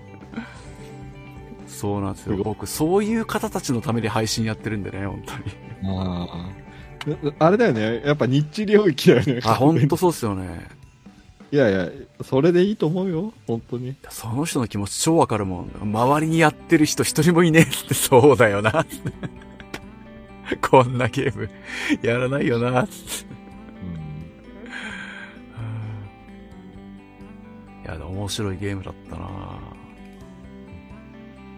そうなんですよ。僕、そういう方たちのために配信やってるんでね、本当に。ああ。あれだよね。やっぱニッチ領域だよね。あ、本当そうっすよね。いやいや、それでいいと思うよ。本当に。その人の気持ち超わかるもん。周りにやってる人一人もいねえっつって、そうだよな。こんなゲーム、やらないよな、つって。面白いゲームだったな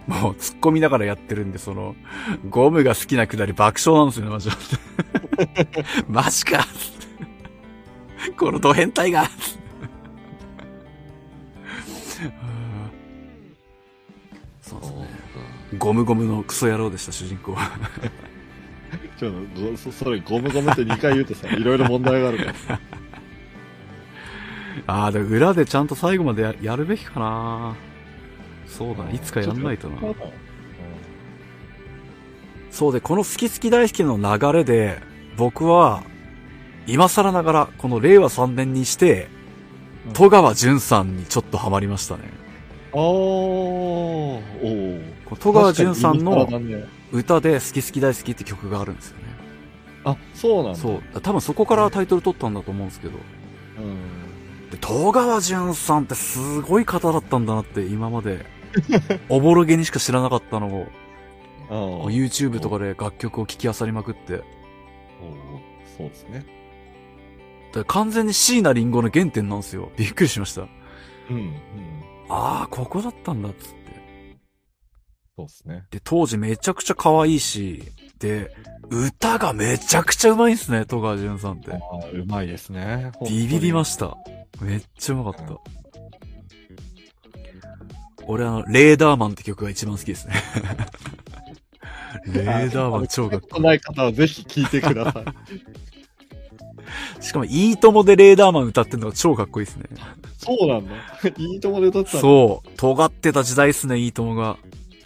もう突っ込みながらやってるんで、その、ゴムが好きなくだり爆笑なんですよね、マジで。マジかこのド変態がそうですね。ゴムゴムのクソ野郎でした、主人公は。ちょっと、そそれ、ゴムゴムって2回言うとさ、いろいろ問題があるから。ああ、でも裏でちゃんと最後までややるべきかなそうだね、いつかやんないとな。そうで、この好き好き大好きの流れで、僕は、今更ながら、この令和3年にして、うん戸川淳さんにちょっとハマりましたね。あー、お戸川淳さんの歌で好き好き大好きって曲があるんですよね。あ、そうなんだ。そう。多分そこからタイトル取ったんだと思うんですけど。戸川淳さんってすごい方だったんだなって今まで、おぼろげにしか知らなかったのを、YouTube とかで楽曲を聴き漁りまくって、そうですね。で完全に椎名林檎の原点なんですよ。びっくりしました。うん。うん。ああ、ここだったんだっつって。そうですね。で、当時めちゃくちゃ可愛いし、で、歌がめちゃくちゃうまいんすね、戸川淳さんってあ。あ、うまいですね。ビビりましした。めっちゃうまかった。俺あの、レーダーマンって曲が一番好きですね。レーダーマン超かっこない方はぜひ聴いてください。いい。しかも、いいともでレーダーマン歌ってんのが超かっこいいですね。そうなんだ。いいともで歌ってたう。そう。尖ってた時代っすね、いいともが。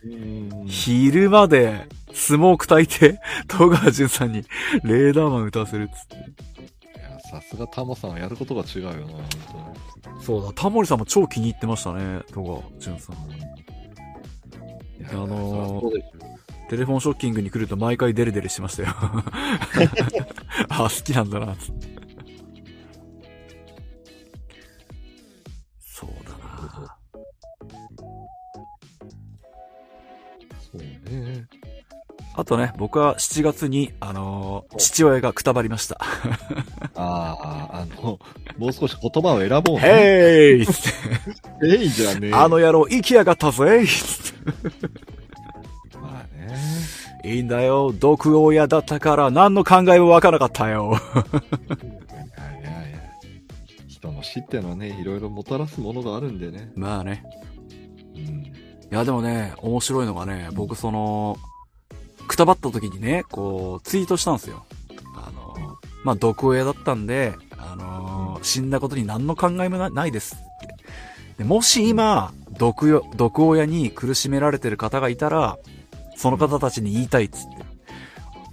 うん。昼まで、スモーク焚いて、戸川淳さんに、レーダーマン歌わせるっつって。さすがタモさんはやることが違うよな、本そうだ、タモリさんも超気に入ってましたね、戸川淳さん。いやあのーテレフォンショッキングに来ると毎回デレデレしてましたよ。あ、好きなんだな、つって。そうだな。そうね。あとね、僕は7月に、あのー父親がくたばりました。ああ、あの、もう少し言葉を選ぼうね。へーいつってえいじゃねえ。あの野郎、生きやがったぜつってまあね。いいんだよ、毒親だったから何の考えもわからなかったよ。いやいやいや。人の死ってのはね、いろいろもたらすものがあるんでね。まあね。うん。いや、でもね、面白いのがね、僕その、くたばった時にね、こう、ツイートしたんですよ。あの、まあ、毒親だったんで、あの死んだことに何の考えもないですって。でもし今、毒よ、毒親に苦しめられてる方がいたら、その方たちに言いたいっつって。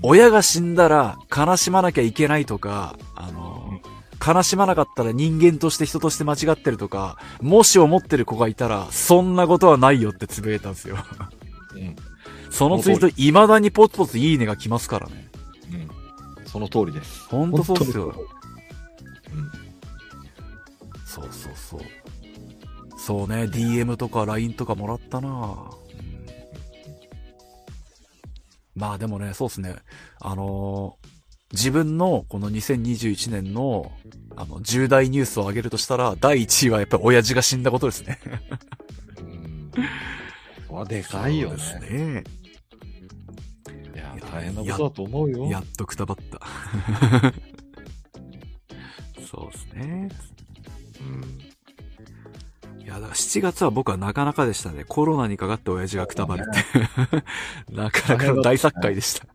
親が死んだら悲しまなきゃいけないとか、あの、悲しまなかったら人間として人として間違ってるとか、もし思ってる子がいたら、そんなことはないよってつぶやいたんですよ。うん。そのツイート、未だにポツポツいいねが来ますからね。うん。その通りです。ほんとそうっすようん。そうそうそう。そうね、DM とか LINE とかもらったなうんまあでもね、そうっすね。あのー自分のこの2021年の、あの、重大ニュースを上げるとしたら、第1位はやっぱり親父が死んだことですね。うん。でかいよね。そうですね。いや、大変なことだと思うよ。やっとくたばった。そうですね。うん。いや、だから7月は僕はなかなかでしたね。コロナにかかって親父がくたばるって。なかなかの大作会でした。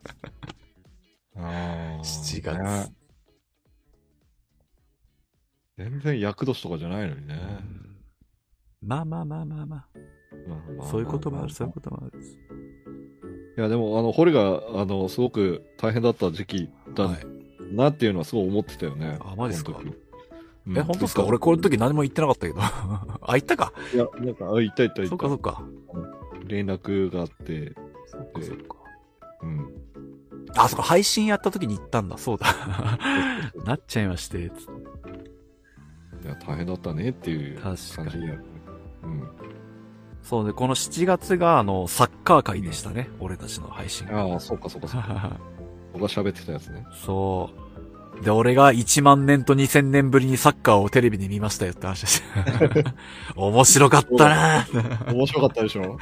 あー7月ね全然役年とかじゃないのにね。まあまあまあまあまあ。そういうこともある、そういうこともある。いや、でも、あの、堀が、あの、すごく大変だった時期だはいなっていうのはすごい思ってたよね。あマジっすか？この時え、本当ですか？俺この時何も言ってなかったけど。あ、言ったか？いや、なんか、あ、行った行った行った。そっかそっか。連絡があって、そっかそっか。うん。あ、そっか、配信やった時に言ったんだ。そうだ。なっちゃいまして。いや、大変だったねっていう感確かにじで。うん。そうね、この7月が、あの、サッカー会でしたね。俺たちの配信。ああ、そうかそうかそうか。僕が喋ってたやつね。そう。で、俺が1万年と2000年ぶりにサッカーをテレビで見ましたよって話でした。面白かったな面白かったでしょ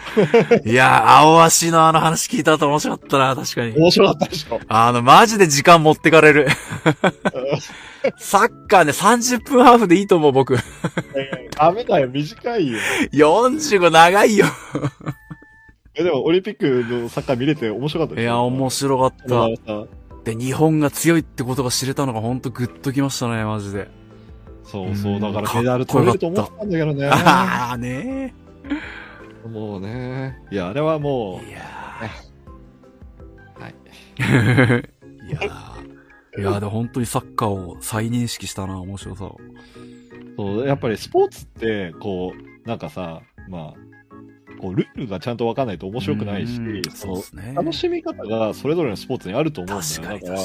いや、青足のあの話聞いた後面白かったな確かに。面白かったでしょあの、マジで時間持ってかれる。サッカーね、30分ハーフでいいと思う、僕。ダメだよ、短いよ。45長いよ。え、でも、オリンピックのサッカー見れて面白かったでしょいや、面白かった。た。で、日本が強いってことが知れたのがほんとグッときましたね、マジで。そうそうう、んだからメダル取れると思ってたんだけどね。ああ、ねもうね。いや、あれはもいやう、はい。ー。いやー。いやーでも本当にサッカーを再認識したな、面白さを。そう、やっぱりスポーツって、こう、なんかさ、まあ、こう、ルールがちゃんとわかんないと面白くないしうん、そのね。楽しみ方がそれぞれのスポーツにあると思うんだよ。だから。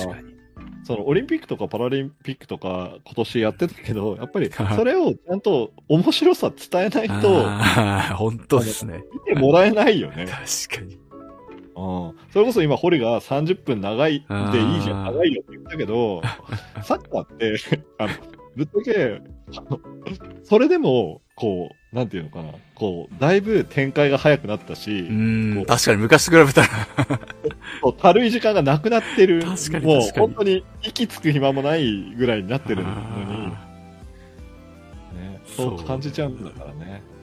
そのオリンピックとかパラリンピックとか今年やってたけど、やっぱりそれをちゃんと面白さ伝えないと本当ですね。見てもらえないよね。確かに。うんそれこそ今、堀が30分長いでいいじゃん、長いよって言ったけど、サッカーって、あの、ぶっちゃけ、それでも、こう、なんていうのかな、こう、だいぶ展開が早くなったし、うん、確かに昔と比べたら。軽い時間がなくなってる。確かにもう本当に息つく暇もないぐらいになってるのに、あね、そう感じちゃうんだからね。ー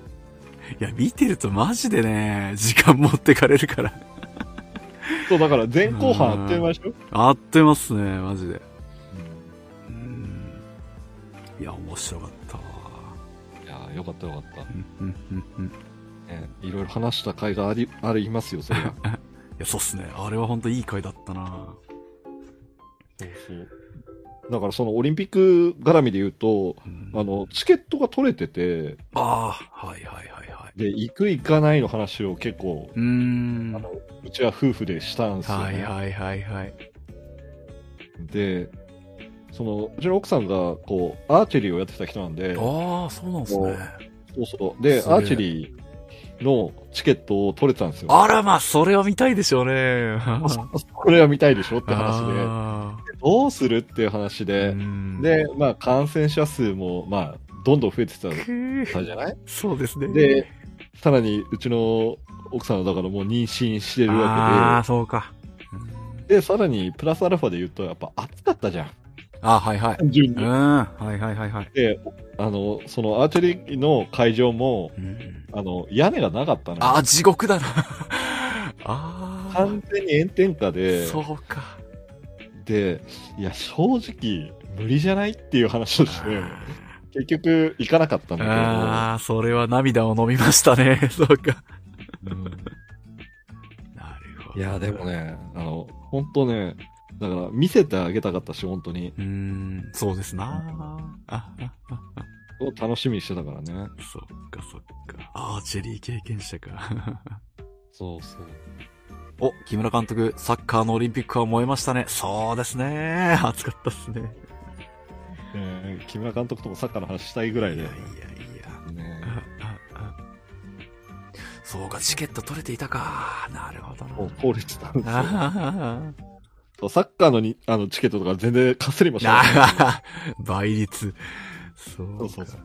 いや、見てるとマジでね、時間持ってかれるから。そう、だから前後半あっという間でしょ、あっという間っすね、マジで。うん。いや、面白かっよかったよかった。うん、うん、うん、ね、いろいろ話した回があり、ありますよ、それが。や、そうっすね。あれは本当いい回だったなそうそう。だからそのオリンピック絡みで言うと、うんあの、チケットが取れてて、ああ、はいはいはいはい。で、行く行かないの話を結構、うーん。あの、うちは夫婦でしたんですよ、ね。はいはいはいはい。で、その、うちの奥さんが、こう、アーチェリーをやってた人なんで、ああ、そうなんですね。そうそう。で、アーチェリーのチケットを取れてたんですよ。あらまあ、それは見たいでしょうね。これは見たいでしょって話あで、どうするっていう話ーでう、んで、まあ、感染者数も、まあ、どんどん増えてたじゃない？そうですね。で、さらに、うちの奥さんはだからもう妊娠してるあわあ、そうか。けで、で、さらに、プラスアルファで言うと、やっぱ暑かったじゃん。あはいはい。うん。はいはいはいはい。で、あの、そのアーチェリーの会場も、うんあの、屋根がなかったのよ。あー、地獄だな。ああ。完全に炎天下で、そうか。で、いや、正直、無理じゃないっていう話をして、結局、行かなかったんだああ、それは涙を飲みましたね。そうか。けど、うんなるほど。いや、でもね、あの、本当ね、だから、見せてあげたかったし、本当に。うーん、そうですな。あ、あ、あ、を楽しみにしてたからね。そっかそっか。アーチェリー経験者か。そうそう。お、木村監督、サッカーのオリンピックは燃えましたね。そうですね。暑かったっすね。えー木村監督ともサッカーの話したいぐらいで。いやいやいや。ねあああそうか、チケット取れていたか。なるほどな。もう効率なんですよ。あそうサッカーのにあのチケットとか全然かすりもしない。あ、倍率。そうか。そうそうそう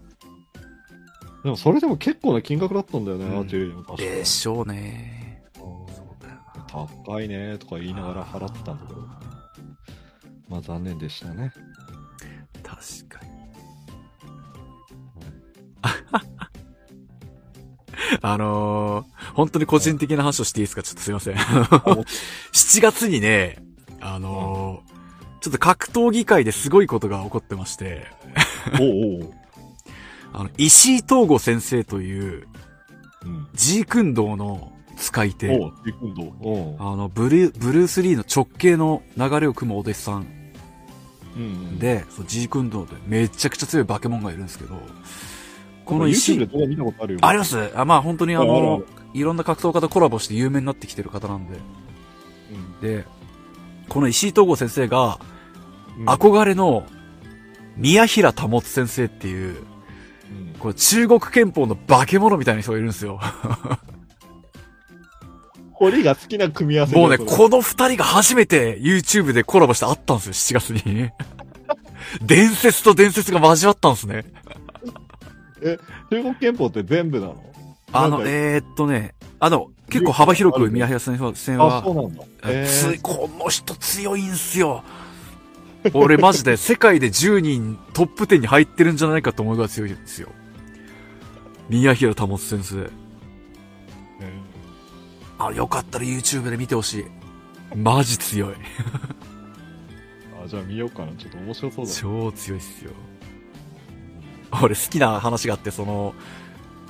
でもそれでも結構な金額だったんだよね、うんアーチェリーの確かでしょうね。高いねとか言いながら払ってたんだけど、まあ残念でしたね。確かに。あのー、本当に個人的な話をしていいですか？ちょっとすいません。7 月にね、あのーちょっと格闘技界ですごいことが起こってまして、おうおう あの、石井東吾先生という、うん。ジークンドーの使い手、おう、ビッグンド。おう。あの、ブルー、ブルース・リーの直系の流れを組むお弟子さんうんうん、で、ジークンドーでめちゃくちゃ強い化け物がいるんですけど、ここのの石 YouTube で動画見たことあるよ。あります？あ、まあ本当にあのる、いろんな格闘家とコラボして有名になってきてる方なんで。うんで、この石井東吾先生が、うん憧れの、宮平保先生っていう、うんこれ中国憲法の化け物みたいな人がいるんですよ。堀が好きな組み合わせもうね、この二人が初めて YouTube でコラボして会ったんですよ、7月に。伝説と伝説が交わったんですね。中国憲法って全部なの？あの、えー、っとね、あの、結構幅広く宮平先生はあ、そうなんだ。へーつい、この人強いんすよ。俺マジで世界で10人トップ10に入ってるんじゃないかと思うぐらい強いんですよ。宮平保先生。へあ、よかったら YouTube で見てほしい。マジ強い。ーあ、じゃあ見ようかな。ちょっと面白そうだ。超強いっすよ。俺好きな話があって、その、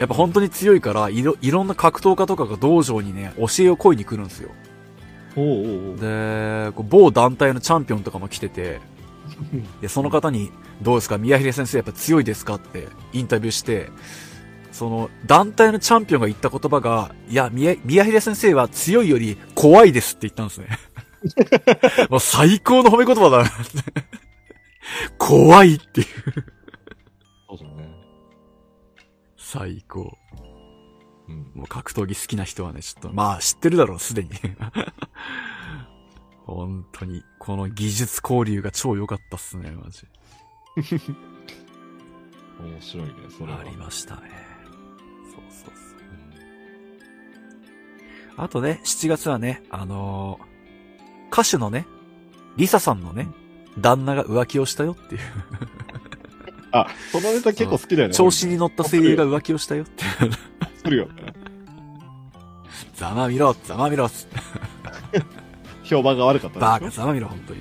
やっぱ本当に強いから、いろ、いろんな格闘家とかが道場にね、教えを請いに来るんですよ。おうおうおうで、某団体のチャンピオンとかも来てて、で、その方に、どうですか？宮平先生やっぱ強いですか？ってインタビューして、その、団体のチャンピオンが言った言葉が、いや、宮宮平先生は強いより怖いですって言ったんですね。もう最高の褒め言葉だな。怖いっていう。最高。うん。もう格闘技好きな人はね、ちょっと、まあ知ってるだろう、すでに。本当に、この技術交流が超良かったっすね、マジ。面白いね、それは。ありましたね。そうそうそう。あとね、7月はね、あのー歌手のね、リサさんのね、旦那が浮気をしたよっていう、あ、そのネタ結構好きだよね。調子に乗った声優が浮気をしたよってするよね。ざまみろ、ざまみろ、つって評判が悪かったバカ、ざまみろ、本当に。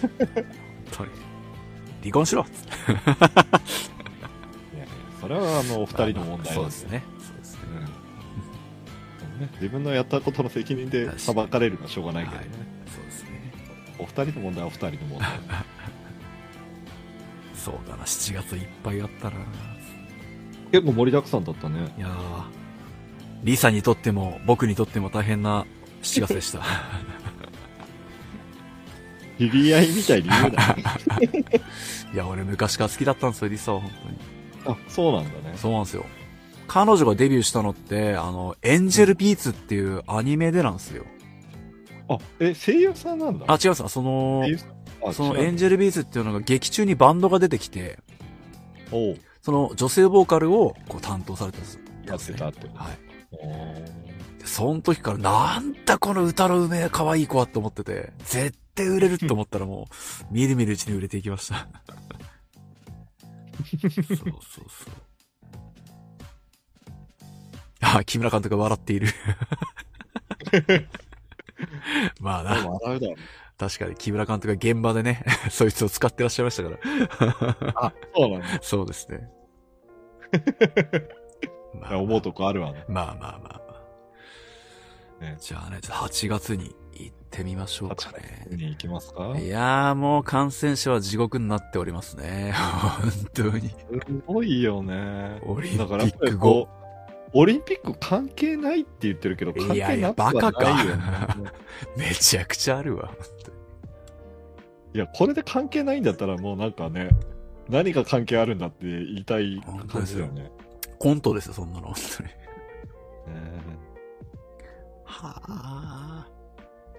本当に。離婚しろ、つってそれはあの、お二人の問題そうですね。そうですね。うんね自分のやったことの責任で裁かれるのはしょうがないけどね。そうですね。お二人の問題はお二人の問題。そうだな、7月いっぱいあったな。結構盛りだくさんだったね。いやー、リサにとっても、僕にとっても大変な7月でした。知り合いみたいに言うな。いや、俺昔から好きだったんですよ、リサは本当に。あ、そうなんだね。そうなんですよ。彼女がデビューしたのって、あの、エンジェルビーツっていうアニメでなんですよ。あ、え、声優さんなんだ？あ、違います。そのそのエンジェルビーツっていうのが劇中にバンドが出てきて、おうその女性ボーカルをこう担当されたんです。やってたって。はい。でその時から、なんだこの歌のうめえ可愛い子はって思ってて、絶対売れると思ったらもう、みるみるうちに売れていきました。そうそうそう。あ、木村監督が笑っている。まあな、笑うだろ。確かに木村監督が現場でね、そいつを使ってらっしゃいましたから。あ、そうなんだ。そうですね。まあ思うとこあるわね。まあまあまあまあ。ねじゃあね、ちょっと8月に行ってみましょうかね。に行きますか？いやーもう感染者は地獄になっておりますね。本当に。すごいよね。オリンピック後。う、オリンピック関係ないって言ってるけど、関いやいや係なくはないよね。バカめちゃくちゃあるわ。いや、これで関係ないんだったらもうなんかね、何が関係あるんだって言いたい感じだよね。コントですよ、そんなの。本当に。ねはあ。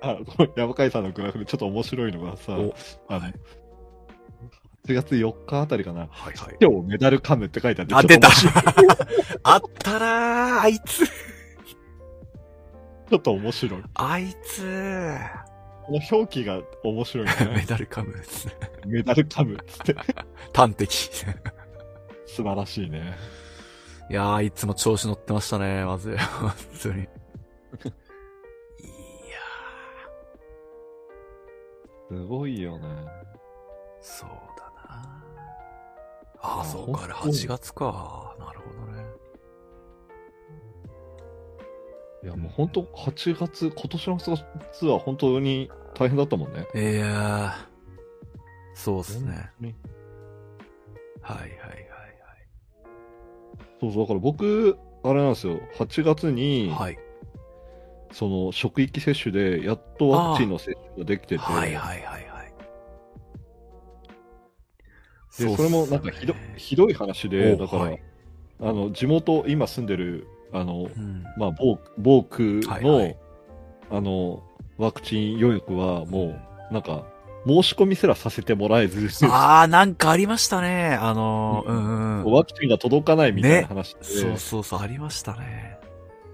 あ、この山海さんのグラフでちょっと面白いのがさ、お、あの、はい8月4日あたりかな、はいはい。今日メダルカムって書いてあって、あ、出たあったなーあいつ。ちょっと面白い。あいつ。この表記が面白いメね。ダルカムですね。メダルカムっつって。端的。素晴らしいね。いやー、いつも調子乗ってましたね、まず。本当に。いやすごいよね。ー、そうだなあああ、そうか、あれ本当に8月か。なるほどね。いや、もう本当8月、今年の8月は本当に大変だったもんね。いやー、そうっすね。本当にはいはいはいそうそう、だから僕、あれなんですよ、8月に、はい。はい。その職域接種で、やっとワクチンの接種ができてて、はいはいはいはい。で、それもなんかひどひどい話で、だから、あの、地元、今住んでる、あの、うん、まあ、某、某区の、はいはい。あの、ワクチン予約はもう、なんか、申し込みすらさせてもらえず、ああ、なんかありましたね。あのー、ううんうん。ワクチンが届かないみたいな話で、そうそうそう、ありましたね。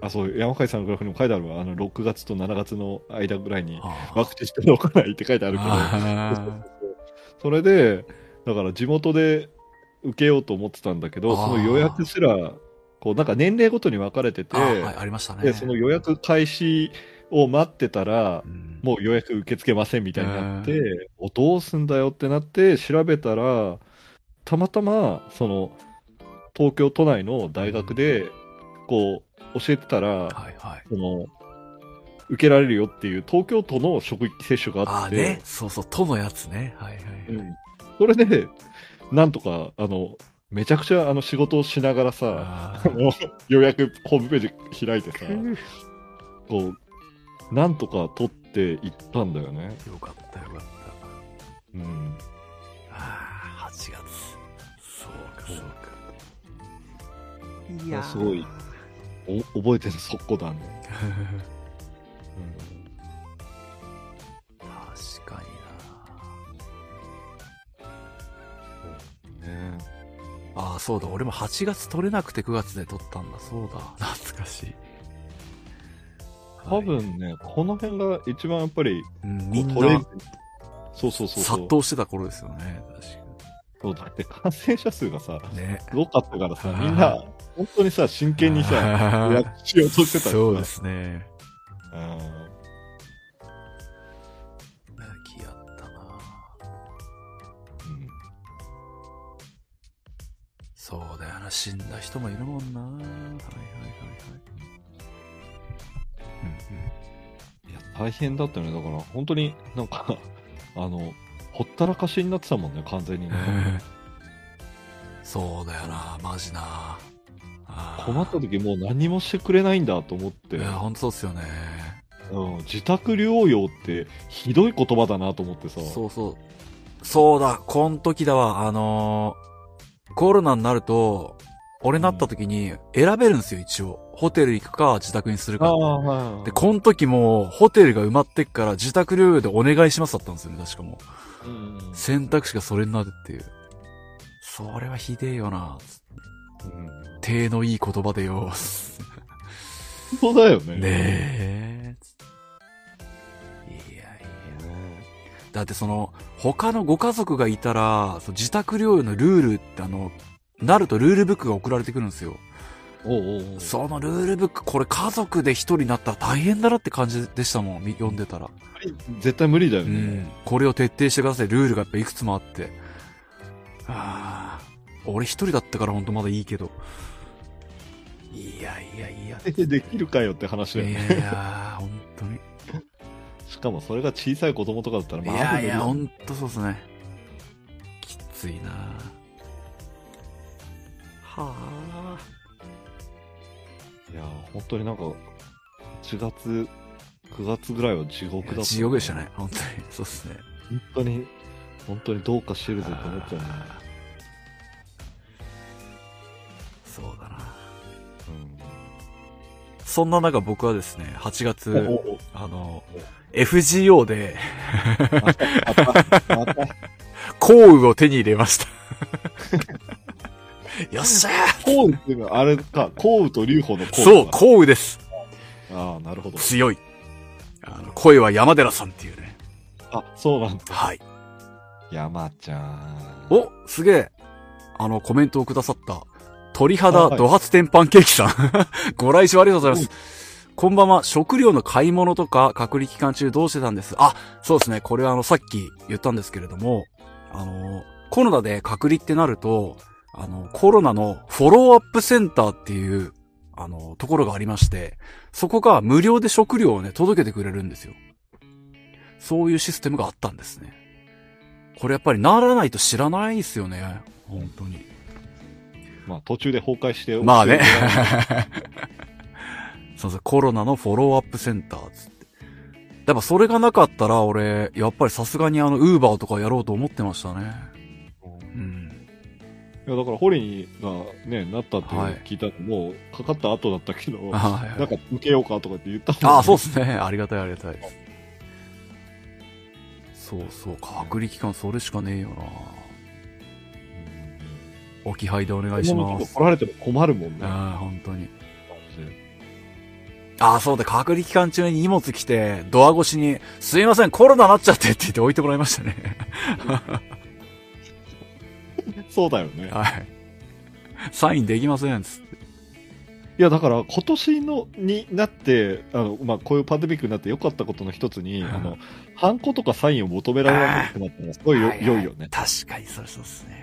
あ、そう、山海さんのグラフにも書いてあるわ。あの、6月と7月の間ぐらいに、あ。ワクチンして届かないって書いてあるけど、あそれで、だから地元で受けようと思ってたんだけど、その予約すら、こう、なんか年齢ごとに分かれてて、あはい、ありましたね。で、その予約開始を待ってたらう、ん、もう予約受け付けませんみたいになって、おどうすんだよってなって調べたら、たまたま、その、東京都内の大学で、こう、教えてたら、はいはい。その、受けられるよっていう東京都の職域接種があって、ああね、そうそう、都のやつね。はいはい、はい。うん。それで、なんとか、あの、めちゃくちゃあの仕事をしながらさ、あ うやくホームページ開いてさ、こう、なんとか撮っていったんだよね。よかったよかった。うん。ああ、8月。そうか、そうか。いやすごいお覚えてるそこだね。確かにねな。ああ、そうだ。俺も8月取れなくて9月で取ったんだ。そうだ。懐かしい。多はい、分ね、この辺が一番やっぱり、うん、みんなそうそうそうそう。殺到してた頃ですよね。確そうだって感染者数がさ、かに。ね。すごかったからさ、みんな、本当にさ、真剣にさ、予約しようとしてたそうですね。うん死んだ人もいるもんなはいはいはいはい。うんいや、大変だったね。だから、本当になんか、あの、ほったらかしになってたもんね、完全にね。うん。そうだよな。マジな。困った時もう何もしてくれないんだと思って、いや、ほんとそうっすよね。うん、自宅療養ってひどい言葉だなと思ってさ。そうそう。そうだ、こん時だわ。あのーコロナになると、俺なった時に選べるんですよ、一応。ホテル行くか、自宅にするか。はい。で、この時も、ホテルが埋まってっから、自宅療養でお願いしますだったんですよね、確かもう。うん選択肢がそれになるっていう。それはひでえよな。うん手のいい言葉でよ。そうだよね。ねえ。だってその、他のご家族がいたら、その自宅療養のルールってあの、なるとルールブックが送られてくるんですよ。おうおうそのルールブック、これ家族で一人になったら大変だなって感じでしたもん、み読んでたら。絶対無理だようね。ん。これを徹底してください。ルールがやっぱいくつもあって。ああ。俺一人だったからほんとまだいいけど。いやいやいや。で できるかよって話だよいね。やいや、ほんとに。しかもそれが小さい子供とかだったら、いまあ、やいや、ほんんとそうっすね。きついなはあ。いや、本当になんか、4月、9月ぐらいは地獄だった。地獄でしたね。本当に。そうっすね。本当に、本当にどうかしてるぞって思っちゃうね。そうだな。うんそんな中僕はですね、8月、おおおあの、FGO で、また、また、幸運を手に入れました。よっしゃ降雨っていうのはあれか、降雨と流歩の降雨そう、か幸運です。ああ、なるほど。強い。あの、声は山寺さんっていうね。あ、そうなんだ。はい。山ちゃん。お、すげえ。あの、コメントをくださった、鳥肌はいド発天パンケーキさん。ご来場ありがとうございます。こんばんは。食料の買い物とか隔離期間中どうしてたんです？あ、そうですね。これはあの、さっき言ったんですけれども、あの、コロナで隔離ってなると、あの、コロナのフォローアップセンターっていう、あの、ところがありまして、そこが無料で食料をね、届けてくれるんですよ。そういうシステムがあったんですね。これやっぱりならないと知らないですよね。本当に。まあ、途中で崩壊して。まあね。そうそう、コロナのフォローアップセンターつって。やっぱそれがなかったら俺、やっぱりさすがにあの、ウーバーとかやろうと思ってましたね。うん。いや、だから、ホリーがね、なったってはい聞いたのも、かかった後だったけど、あ はいはいなんか受けようかとかって言ったああ、そうですね。ありがたいありがたい。そうそう、隔離期間それしかねえよな。置き配でお願いします。来られても困るもんね。ああ、本当に。ああ、そうだ、隔離期間中に荷物来て、ドア越しに、すいません、コロナなっちゃってって言って置いてもらいましたね。そうだよね。はい。サインできません、つって。いや、だから、今年の、になって、あの、まあ、こういうパンデミックになって良かったことの一つに、うんあの、ハンコとかサインを求められなくなったのはすごいよはは良いよね。確かに、それそうっすね。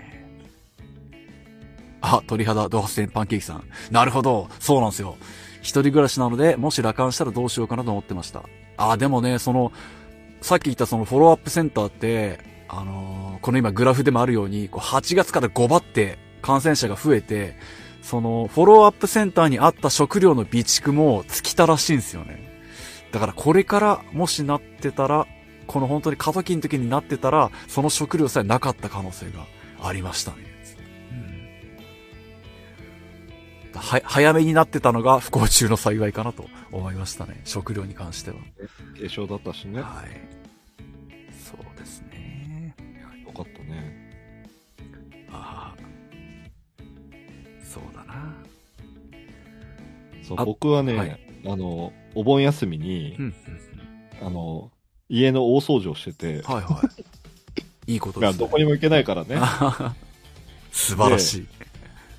あ、鳥肌ドハステンパンケーキさん。なるほど。そうなんですよ。一人暮らしなので、もし羅漢したらどうしようかなと思ってました。あ、でもね、その、さっき言ったそのフォローアップセンターって、あのーこの今グラフでもあるように、こう8月から5番って感染者が増えて、その、フォローアップセンターにあった食料の備蓄も尽きたらしいんですよね。だからこれからもしなってたら、この本当に過渡期の時になってたら、その食料さえなかった可能性がありましたね。は、早めになってたのが不幸中の幸いかなと思いましたね。食料に関しては。軽症だったしね。はい。そうですね。よかったね。ああ。そうだな。そうあ僕はね、はいあの、お盆休みにう、ん、あの、家の大掃除をしてて、はいはい。いいことですね。どこにも行けないからね、素晴らしい。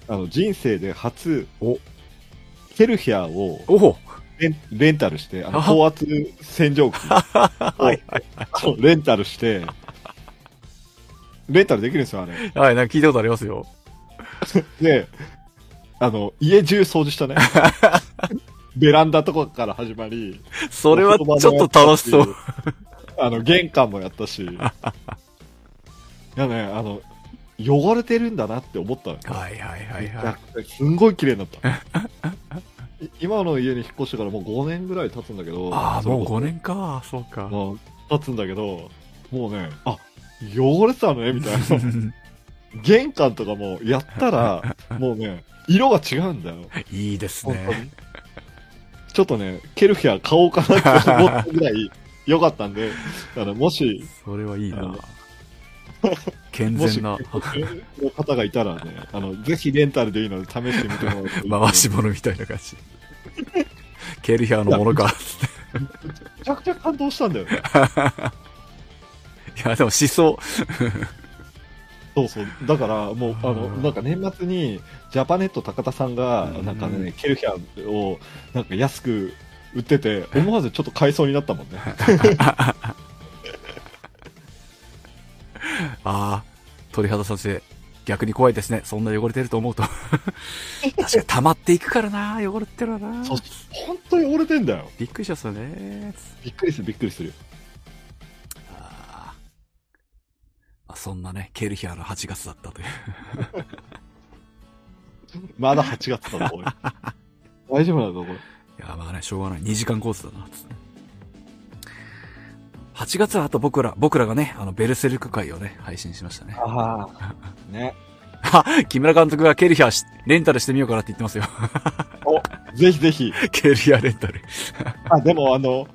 あの人生で初お、ケルヒャーをおおレンレンタルして、あのあ高圧洗浄機。を レンタルして、レンタルできるんですよ、あれ。はい、なんか聞いたことありますよ。で、あの、家中掃除したね。ベランダとかから始まり、それはちょっと楽しそう。。あの、玄関もやったし。いやね、あの、汚れてるんだなって思ったの。はいはいはいいはやすんごい綺麗になった。い今の家に引っ越してからもう5年ぐらい経つんだけど。い。ああ、もう5年。年か。そうか。もう経つんだけど、もうね、あ、汚れてたのね、みたいな。玄関とかもやったら、もうね、色が違うんだよ。いいですね。に。ちょっとね、ケルヒャー買おうかなって思ったぐらい良かったんで、あの、もし、それはいいな。健、全なの方がいたらね、あの、ぜひレンタルでいいので試してみてもらうといい。回し物みたいな感じ。ケルヒャーのものかっ。めちゃくちゃ感動したんだよね。いや、でも思想。そうそう。だから、もう、あの、なんか年末に、ジャパネット高田さんが、なんかね、ケルヒャーを、なんか安く売ってて、思わずちょっと買いそうになったもんね。ああ、鳥肌させ、逆に怖いですね。そんな汚れてると思うと。確かに溜まっていくからな、汚れてるわな。そう、本当に汚れてんだよ。びっくりしますよね。びっくりする、びっくりする。ああ、そんなね、ケルヒャーの8月だったという。まだ8月だぞ、これ。大丈夫なのか、これ。いや、まあね、しょうがない。2時間コースだな、つって。8月はあと僕ら、僕らがね、あの、ベルセルク会をね、配信しましたね。ああ。ね。あ、木村監督がケルヒャーしレンタルしてみようかなって言ってますよ。ぜひぜひ。ケルヒャーレンタル。あ、でもあの、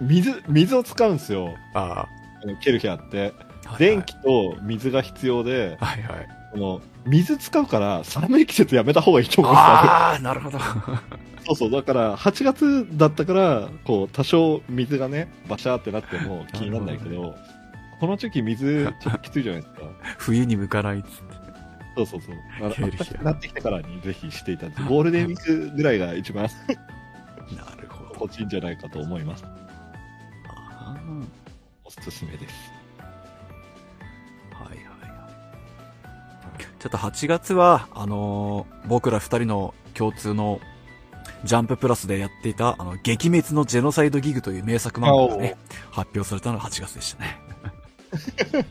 水、水を使うんですよ。ああのケルヒャーって。あ。電気と水が必要で、はいはい。この水使うから寒い季節やめた方がいいと思うんですよ。ああ、なるほど。そうそう。だから、8月だったから、こう、多少水がね、バシャーってなっても気にならないけど、この時期水ちょっときついじゃないですか。冬に向かないっつって。そうそうそう。あのなってきてからにぜひしていただいて、ゴールデンウィークぐらいが一番 なるほど。心地いいんじゃないかと思います。おすすめです。ちょっと8月は、あのー僕ら二人の共通のジャンププラスでやっていた、あの、撃滅のジェノサイドギグという名作漫画がね、発表されたのが8月でしたね。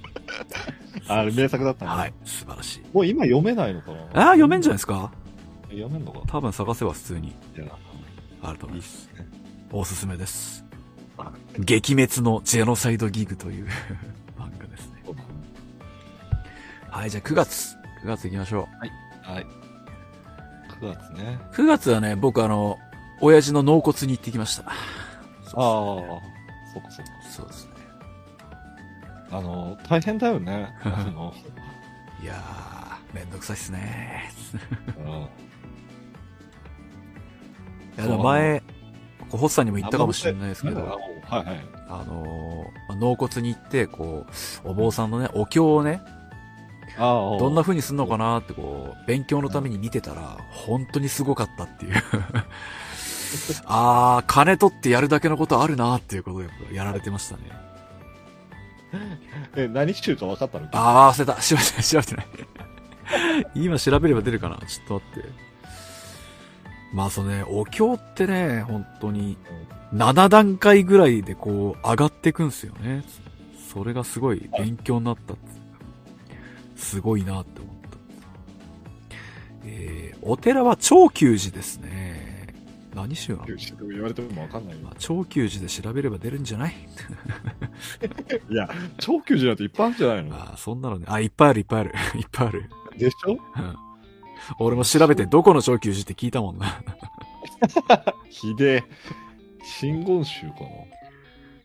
あれ名作だったね。はい。素晴らしい。もう今読めないのかな？ああ、読めんじゃないですか？読めんのか多分探せば普通にあると思いま。いいっすね。おすすめです。撃滅のジェノサイドギグという 漫画ですね。はい、じゃあ9月。9月行きましょはい。9月ね。う。9月はね、僕あの、親父の納骨に行ってきました。ああ、そっかそっか。そうですね。あの、大変だよね。あの、いやー、めんどくさいっすね。うんいや、前、こうホッさんにも言ったかもしれないですけど、はいはい。あの納骨に行って、こう、お坊さんのね、お経をね、どんな風にすんのかなってこう、勉強のために見てたら、本当にすごかったっていう。あー、金取ってやるだけのことあるなっていうことでやられてましたね。え、何週か分かったの？あー、忘れた。調べてない、調べてない。今調べれば出るかな？ちょっと待って。まあそうね、お経ってね、本当に、7段階ぐらいでこう、上がっていくんすよね。それがすごい勉強になったっつうかすごいなって思っえー、お寺は長久寺ですね。何宗なの？言われてもわかんないまあ、長久寺で調べれば出るんじゃない？いや、長久寺なんていっぱいあるんじゃないの？ああ、そんなのね。あ、いっぱいあるいっぱいある。いっぱいある。でしょ？うん。俺も調べてどこの長久寺って聞いたもんな。ひでえ。真言宗か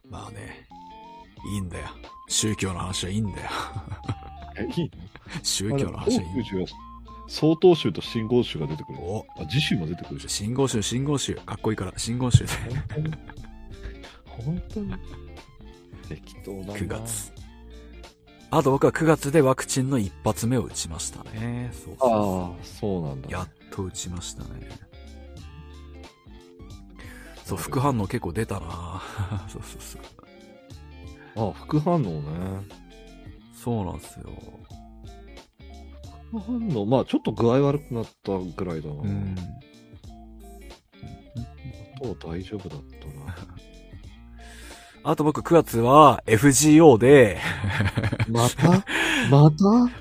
まあね。いいんだよ。宗教の話はいいんだよ。いいの？宗教の話はいいんだよ。長久寺は曹洞宗と真言宗が出てくる。お、あ、次週も出てくるじ信号宗、信号宗。かっこいいから、信号宗で。本当に？適当だな。9月。あと僕は9月でワクチンの一発目を打ちましたね。そうそうああ、そうなんだ。やっと打ちましたね。そう、副反応結構出たな そうそうそう。あ、副反応ね。そうなんですよ。副反応、まあちょっと具合悪くなったぐらいだな。うん。あとは大丈夫だったな。あと僕9月は FGO で、また？また？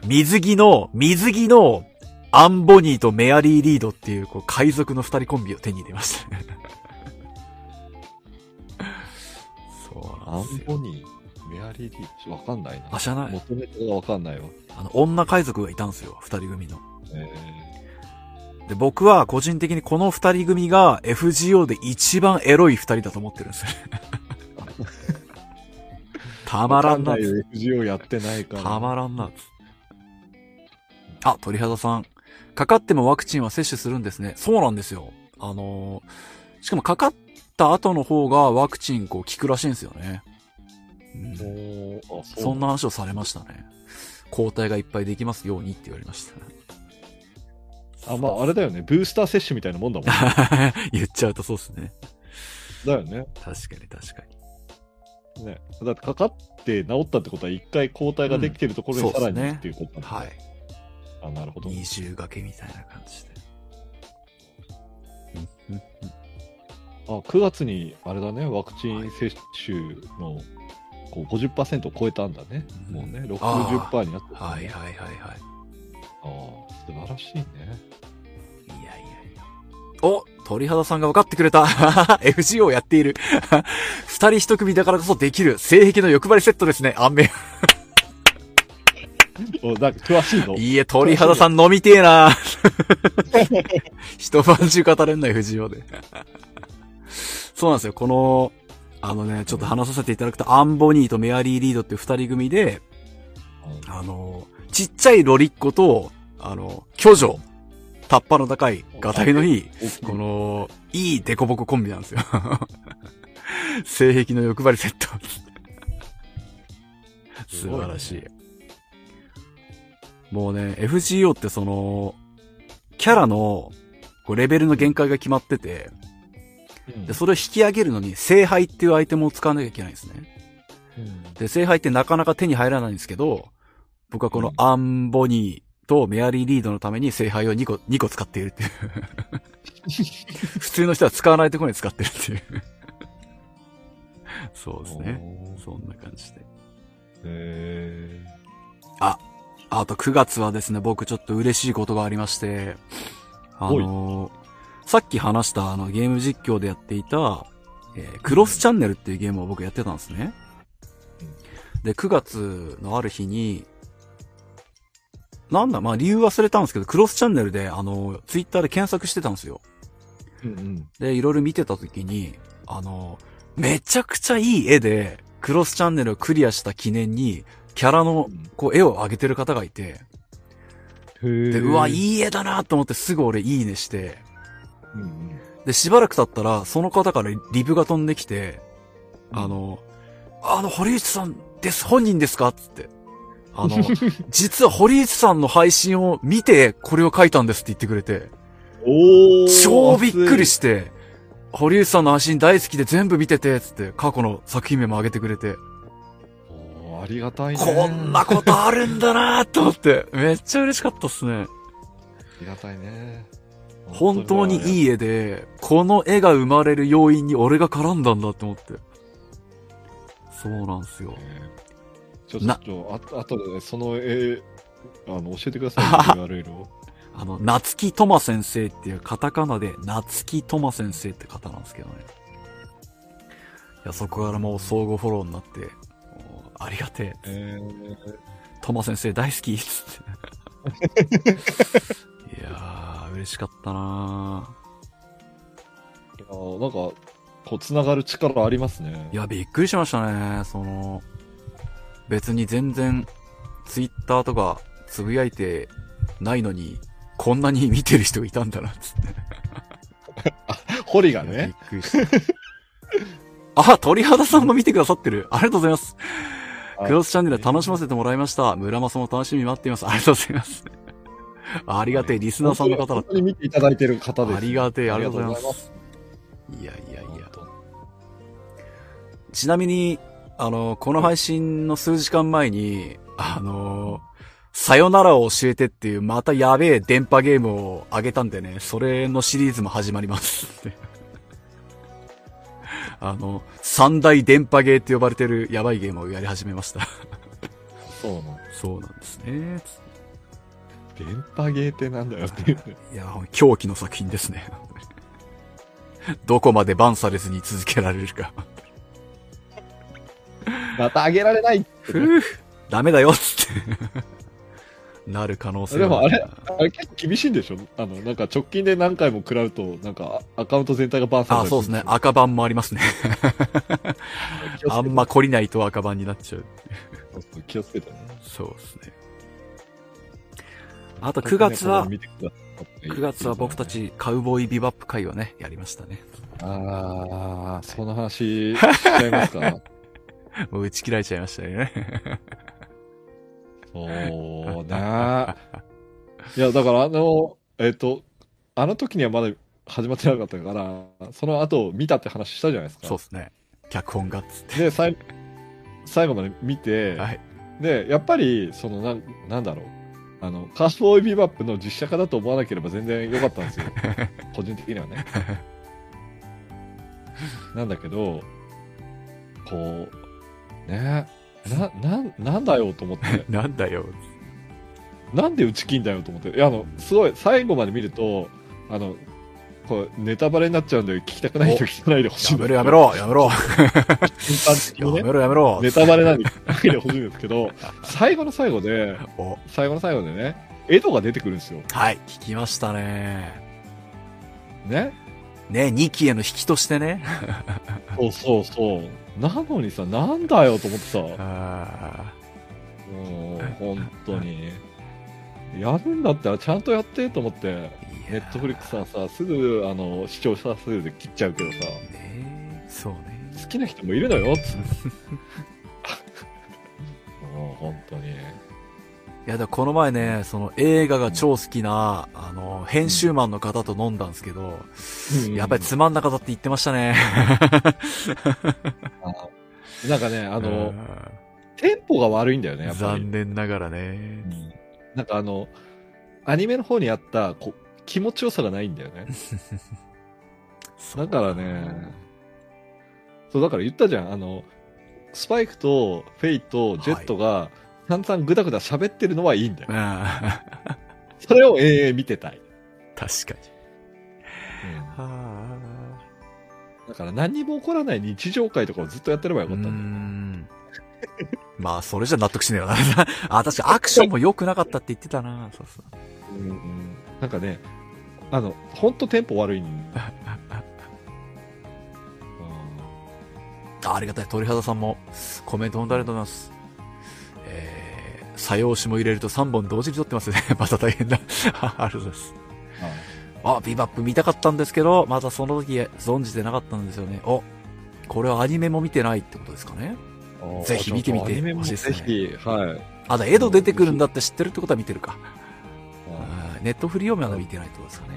水着の、水着のアンボニーとメアリー・リードっていう、こう、海賊の二人コンビを手に入れましたね。そうアンなんですよ。ボニー、メアリー・リー、わかんないな。あ、知らない。元ネタがわかんないわ。あの、女海賊がいたんですよ。二人組の。えで、僕は個人的にこの二人組が FGO で一番エロい二人だと思ってるんですよ。たー、まらんな FGO やってないから。たまらんな。あ、鳥肌さん。かかってもワクチンは接種するんですね。そうなんですよ。あのーしかもかかった後の方がワクチンこう効くらしいんですよね。そうそんな話をされましたね。抗体がいっぱいできますようにって言われました。あ、まああれだよね。ブースター接種みたいなもんだもん。言っちゃうとそうですね。だよね。確かに確かに。ね。だってかかって治ったってことは一回抗体ができてるところにうんさらにっていうことなんだはい。あ、なるほど。二重掛けみたいな感じで。うんうんうんあ、9月にあれだね、ワクチン接種のこう50%を超えたんだね。うんもうね、あ60%になってる、ね。はいはいはいはい。ああ、素晴らしいね。いやいやいや。お鳥肌さんが分かってくれた !FGO をやっている 二人一組だからこそできる性癖の欲張りセットですね。あんめ。おなんか詳しいの？いいえ、鳥肌さん飲みてえな一晩中語れんない FGO で。そうなんですよ。この、あのね、ちょっと話させていただくと、アンボニーとメアリー・リードっていう二人組で、あの、ちっちゃいロリッコと、あの、巨女、タッパの高い、ガタイのいい、この、いいデコボココンビなんですよ。性癖の欲張りセット。素晴らしい。もうね、FGO ってその、キャラの、こうレベルの限界が決まってて、うんで、それを引き上げるのに、聖杯っていうアイテムを使わなきゃいけないんですね。うんで、聖杯ってなかなか手に入らないんですけど、僕はこのうんアンボニーとメアリー・リードのために聖杯を2個、2個使っているっていう。普通の人は使わないところに使ってるっていう。そうですね。そんな感じで。へあと9月はですね、僕ちょっと嬉しいことがありまして、あのーさっき話したあのゲーム実況でやっていた、えークロスチャンネルっていうゲームを僕やってたんですね。で、9月のある日に、なんだ、まあ理由忘れたんですけど、クロスチャンネルで、あの、ツイッターで検索してたんですよ。ーうんうん。で、いろいろ見てた時に、あの、めちゃくちゃいい絵で、クロスチャンネルをクリアした記念に、キャラの、こう、絵を上げてる方がいて、で、うわ、いい絵だなと思ってすぐ俺いいねして、うんうんで、しばらく経ったら、その方からリブが飛んできて、あの、あの、堀内さんです、本人ですかつって。あの、実は堀内さんの配信を見て、これを書いたんですって言ってくれて、おー超びっくりしして、堀内さんの配信大好きで全部見てて、つって、過去の作品名も上げてくれて、ありがたいね。こんなことあるんだなと思って、めっちゃ嬉しかったっすね。ありがたいね。本当にいい。い絵で、この絵が生まれる要因に俺が絡んだんだって思って。そうなんですよ。ちょっと、ああとで、その絵、あの、教えてください、URL を。あの、夏木とま先生っていうカタカナで夏木とま先生って方なんですけどね。いや、そこからもう相互フォローになって、ありがてえ。えー、とま先生大好きっつって。いやー、嬉しかったないやーなんか、こう、つながる力ありますね。いや、びっくりしましたね。その、別に全然、ツイッターとかつぶやいてないのに、こんなに見てる人がいたんだな、つって。堀がびっね。くりした。あ、鳥肌さんも見てくださってる。ありがとうございます。クロスチャンネル楽しませてもらいました。村マスも楽しみに待っています。ありがとうございます。ありがてえ、リスナーさんの方だっ本当に見ていただいてる方た。です。ありがてえ、ありがとうございます。いやいやいや。ちなみに、あの、この配信の数時間前に、あの、さよならを教えてっていう、またやべえ電波ゲームをあげたんでね、それのシリーズも始まります。あの、三大電波ゲーって呼ばれてるやばいゲームをやり始めました。そうなの。そうなんですね。電波ゲーってなんだよっていう。いや、狂気の作品ですね。どこまでバンされずに続けられるか。またあげられないふぅ、ダメだよっつって。なる可能性はでもあれ、あれ結構厳しいんでしょ？あの、なんか直近で何回も食らうと、なんかアカウント全体がバーンされたあ、りそうですね。赤番もありますね。あんま懲りないと赤番になっちゃう。気をつけてね。そうですね。あと9月は、見てくださって9月は僕た。ちカウボーイビバップ会をね、やりましたね。ああ、その話 しちゃいますか？もう打ち切られちゃいましたね。そうね。いや、だからあの、えっ、と、あの時にはまだ始まってなかったから、その後見たって話したじゃないですか。そうですね。脚本がっつって。で、最後まで見て、はい。で、やっぱり、その、なん、なんだろう。あの、カーボーイビバップの実写化だと思わなければ全然良かったんですよ。個人的にはね。なんだけど、こう、ね、な、なん、なんだよと思って。なんだよ。なんで打ち切んだよと思って。いや、あの、すごい、最後まで見ると、あの、こう、ネタバレになっちゃうんで、聞きたくない人聞かないでほしいや。めろやめろやめろねやめろやめろネタバレなんで聞かないでほしいんですけど、最後の最後で、お、最後の最後でね、エドが出てくるんですよ。はい、聞きましたね。ね？ね、2期への引きとしてね。そうそうそう。なのにさ、なんだよと思ってさ、あもう、本当に。やるんだったらちゃんとやってと思って、ネットフリックスはさ、すぐ、あの、視聴者数で切っちゃうけどさ、ねそうね。好きな人もいるのよ、つって。もう、本当に。いや、だこの前ね、その映画が超好きな、あの、編集マンの方と飲んだんですけど、やっぱりつまんなかったって言ってましたね。なんかね、ああの、テンポが悪いんだよね、やっぱり。残念ながらね。うんなんかあの、アニメの方にあったこ気持ちよさがないんだよね。だからね、そう、だから言ったじゃん。あの、スパイクとフェイとジェットが、散々ぐだぐだ喋ってるのはいいんだよ。あ それを永遠見てたい。ー確かに。はだから何にも起こらない日常会とかをずっとやってればよかったんだよ。ん。まあ、それじゃ納得しねえよな。あ、確かアクションも良くなかったって言ってたな。そうそう。うんうんなんかね、あの、ほんとテンポ悪いんだ。あありがたい。鳥肌さんもコメント本当ありがとうございます。えー、作用詞も入れると3本同時に撮ってますね。また大変だ。ありがとうございます。あ、ビバップ見たかったんですけど、まだその時存じてなかったんですよね。お、これはアニメも見てないってことですかね。うんぜひ見てみてほしいですねぜひ、はい。あ、だ、エド出てくるんだって知ってるってことは見てるか。あネットフリーをまだ見てないってことですかね。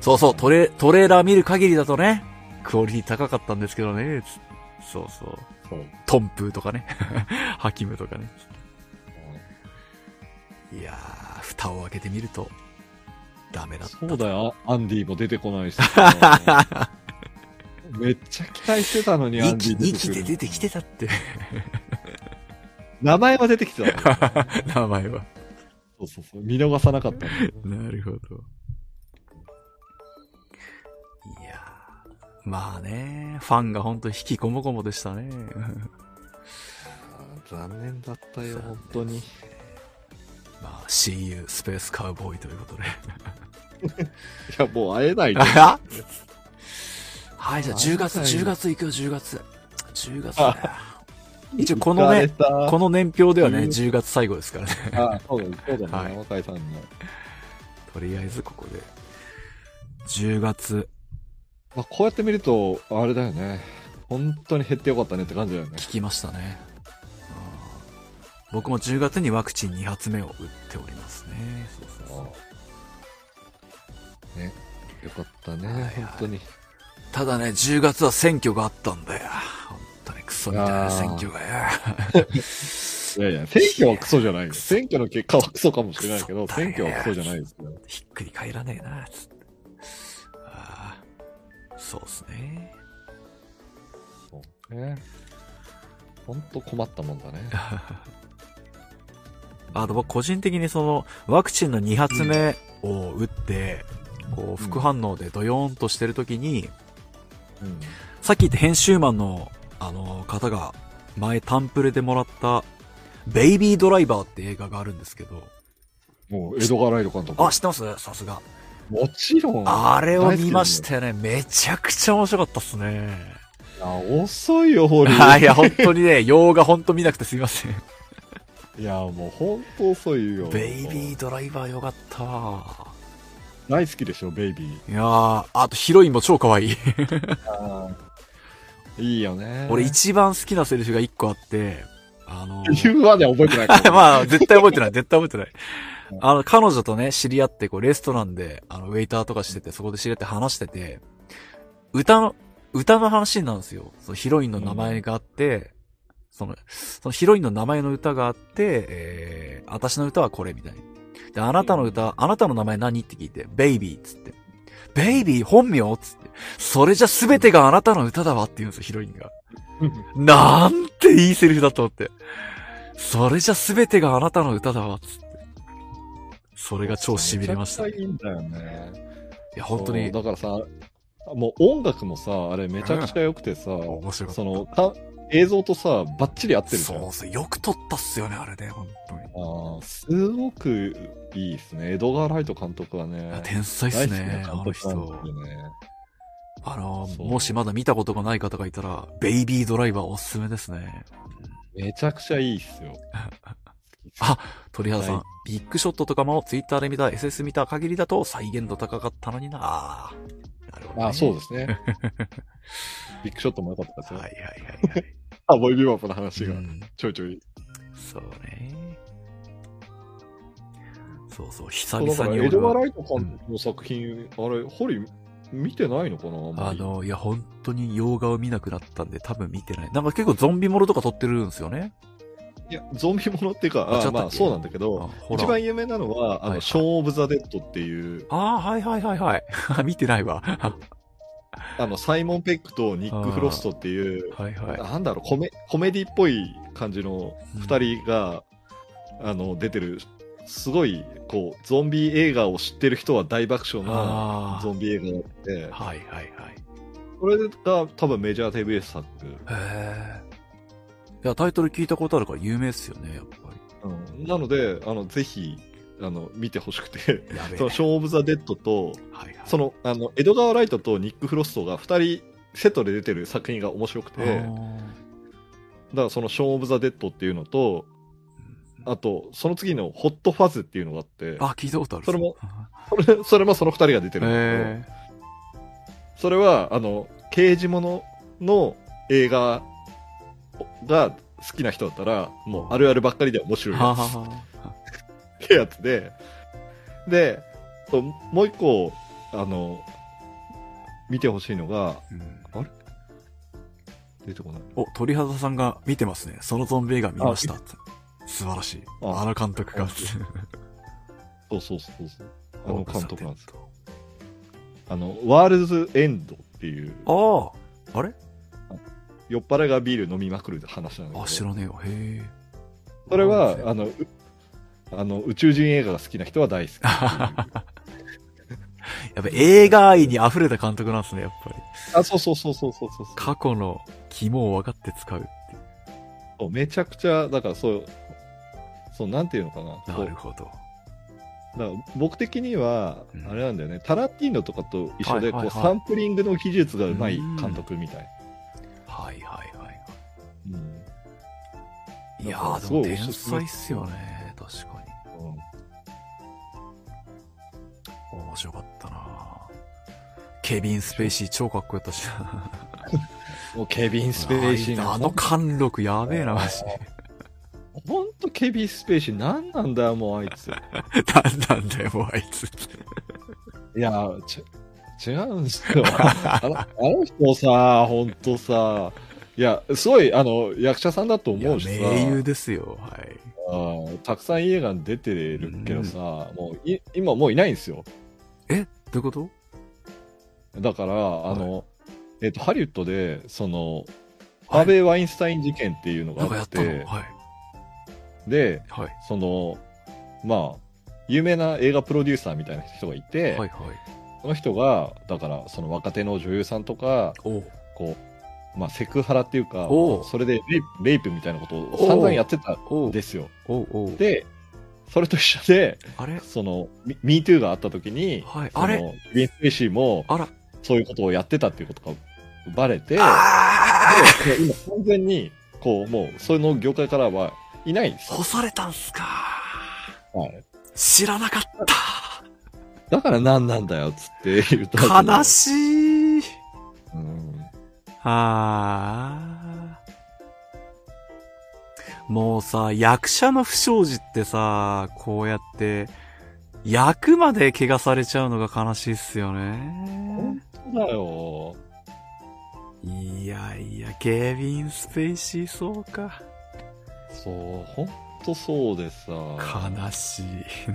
そうそう、トレ、トレーラー見る限りだとね、クオリティ高かったんですけどね。つそうそう。トンプーとかね。ハキムとかね。いやー、蓋を開けてみると、ダメだった。そうだよ、アンディも出てこないし。めっちゃ期待してたのに、ア2ンデ期、2ィ出てくる。期で出てきてたって。名前は出てきてたの。名前は。そうそうそう。見逃さなかったなるほど。まあね、ファンが本当に引きこもごもでしたね。残念だったよ、本当に。まあ、See you, スペースカウボーイということで。いや、もう会えない で。はい、じゃあ10月、10月行くよ、10月。10月だよ。一応このね、この、の年表ではね、うん10月最後ですからね。あ、そうだ、そうだはいね、若井さんの。とりあえずここで。10月、まあ、こうやって見ると、あれだよね。本当に減ってよかったねって感じだよね。聞きましたね。うん僕も10月にワクチン2発目を打っておりますね。そうそうそうね。よかったね、はいはい本当に。ただね、10月は選挙があったんだよ。本当にクソみたいな選挙がよ。いやいや、選挙はクソじゃないよ。選挙の結果はクソかもしれないけど、選挙はクソじゃないですよ。ひっくり返らねえな、つって。そうっすね。そうね。本当困ったもんだね。あと僕個人的にその、ワクチンの2発目を打って、こう、副反応でドヨーンとしてるときに、うん。さっき言った編集マンの、あの、方が、前タンプレでもらった、ベイビードライバーって映画があるんですけど、もう、江戸川ライド監督。あ、知ってます？さすが。もちろん。あれを見ましたよね。めちゃくちゃ面白かったっすね。いや、遅いよ、ホリあいや、本当にね、洋画本当見なくてすいません。いや、もう本当遅いよ。ベイビードライバーよかったわ。大好きでしょ、ベイビー。いやー、あとヒロインも超可愛い。いいよね。俺一番好きなセリフが一個あって、あの言うまでは覚えてないから。まあ、絶対覚えてない、絶対覚えてないうん。あの、彼女とね、知り合って、こう、レストランで、あの、ウェイターとかしてて、そこで知り合って話してて、歌の、歌の話になるんですよ。そのヒロインの名前があって、その、そのヒロインの名前の歌があって、えー、私の歌はこれみたいな。で、あなたの歌、あなたの名前何って聞いて、ベイビーっつって。ベイビー本名っつって。それじゃ全てがあなたの歌だわって言うんですよ、ヒロインが。なんていいセリフだと思って。それじゃ全てがあなたの歌だわ、つって。それが超痺れました。いめちゃくちゃいいんだよね。や、本当にだからさ、もう音楽もさ、あれめちゃくちゃ良くてさ、面白かっその、か映像とさ、バッチリ合ってた。るじゃん。そうそう、よく撮ったっすよね、あれね、本当に。あーすごくいいですね。江戸川ライト監督はね。天才っすね、あの人。あの、もしまだ見たことがない方がいたら、ベイビードライバーおすすめですね。めちゃくちゃいいっすよ。あ鳥肌さん、はいビッグショットとかもツイッターで見た、SS 見た限りだと再現度高かったのにな。なるほど、ね。あ、そうですね。ビッグショットも良かったですよ。はいはいはいはい。あ、ボイビバップの話がうんちょいちょい。そうね。そうそう、久そうだから々に俺は、江戸川ライト監督の作品、あれ、ホリ見てないのかなあの、いや、本当に洋画を見なくなったんで、多分見てない。なんか結構ゾンビものとか撮ってるんですよね。いや、ゾンビものっていうか、あまあそうなんだけあど、一番有名なのは、あの、ショーン・オブ・ザ・デッドっていう、ああ、はいはいはいはい。見てないわ。はあの、サイモン・ペックとニック・フロストっていう、いはい。なんだろう、コメ、コメディっぽい感じの二人が、あの、出てる、すごい、こう、ゾンビ映画を知ってる人は大爆笑な。ゾンビ映画があって、はいはいはい。これが多分メジャー TBS 作。へえ。いや、タイトル聞いたことあるから有名っすよね、やっぱうん、なので、あの、ぜひ、あの、見てほしくて。その、ショーン・オブ・ザ・デッドと、はいはい。その、あの、江戸川ライトとニック・フロストが二人セットで出てる作品が面白くて、だかあらそのショーン・オブ・ザ・デッドっていうのと、ーあと、その次のホット・ファズっていうのがあって、あ、聞いたことある。それもそれそれもその二人が出てるんだけど、へそれは、あの、刑事物の映画が好きな人だったら、もうあるあるばっかりで面白え。いや。つってやつで、で、ともう一個、あの、見てほしいのが、うん出てこない。お、鳥肌さんが見てますね。そのゾンビ映画見ました。素晴らしい。ああの監督が。あそうそうそうそう。あの監督なんですよ。あの、ワールズ・エンドっていう、ああ。あれ？酔っ払いがビール飲みまくる話なんだけど、あ、知らねえよ。へえ。それは、ああの、うあの、宇宙人映画が好きな人は大好き。やっぱ映画愛に溢れた監督なんですね、やっぱり。あ、そうそうそうそうそうそう過去の肝を分かって使うってうめちゃくちゃ、だからそう、そう、なんていうのかな。なるほど。だから僕的にはうん、あれなんだよね、タランティーノとかと一緒で、こうサンプリングの技術がうまい監督みたい。はいはいはい。うんいやー、でも天才っすよね。確かに。面白かったなケビン・スペイシー超かっこよかったしな。もうケビン・スペイシーあがあの貫禄やべえな、マジで。ほんとケビン・スペイシー何なんだよ、もうあいつ。なんなんだよ、もうあいつ。いや、ち、違うんですよ。あのあの人さ、ほんとさ、いや、すごい、あの、役者さんだと思うしさ、名優ですよ、はい。うんたくさんいい映画に出てるけどさ、もうい、今もういないんですよ。え？どういうこと？だから、あの、えっ、と、ハリウッドで、その、はいハーベイ・ワインスタイン事件っていうのがあっ、ってはい。で、はい。その、まあ、有名な映画プロデューサーみたいな人がいて、はいはい。その人が、だから、その若手の女優さんとか、こう、まあ、セクハラっていうかそれでレイプレイプみたいなことを散々やってたんですよ。で、それと一緒で、あれ？その、ミ MeToo があった時に、はい。あれ？ケビン・スペイシーも、あら。そういうことをやってたっていうことがバレて、であで今完全に、こう、もう、その業界からはいないんですよ。干されたんすかはい。知らなかっただから何なんだよ、つって言った悲しい。い。うん。あーもうさ、役者の不祥事ってさ、こうやって、役まで怪我されちゃうのが悲しいっすよね。そうだよ。いやいや、ケビン・スペイシーそうか。そう、ほんとそうでさ。悲しい。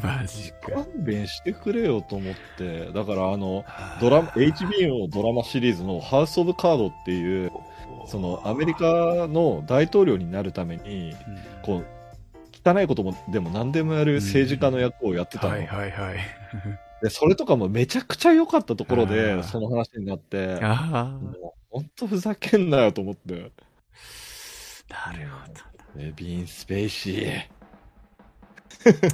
マジか。勘弁してくれよと思って。だからあの、ドラマ、HBO のドラマシリーズのハウス・オブ・カードっていう、そのアメリカの大統領になるために、うん、こう、汚いことも、でも何でもやる政治家の役をやってたの。はいはいはい。で、それとかもめちゃくちゃ良かったところあで、ーその話になって、あもうほんとふざけんなよと思って。あ、なるほど。エビン・スペイシー。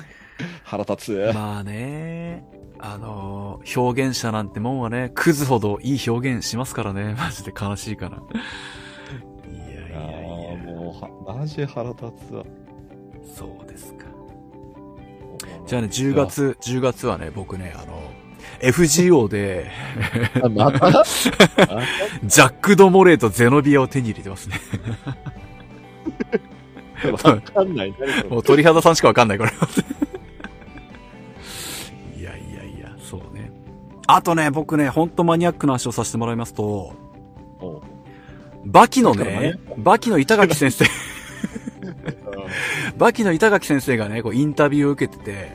腹立つ。まあね、あのー表現者なんてもんはね、クズほどいい表現しますからね、マジで悲しいから。いやいあやいあ、や、もうは、マジ腹立つわ。そうですか。じゃあね、10月、10月はね、僕ね、あの、FGO で、あ、また？あ ジャック・ド・モレーとゼノビアを手に入れてますね。わかんない。もう鳥肌さんしかわかんない、これ。いやいやいや、そうね。あとね、僕ね、ほんとマニアックな話をさせてもらいますと、バキのね、バキの板垣先生、バキの板垣先生がね、こうインタビューを受けてて、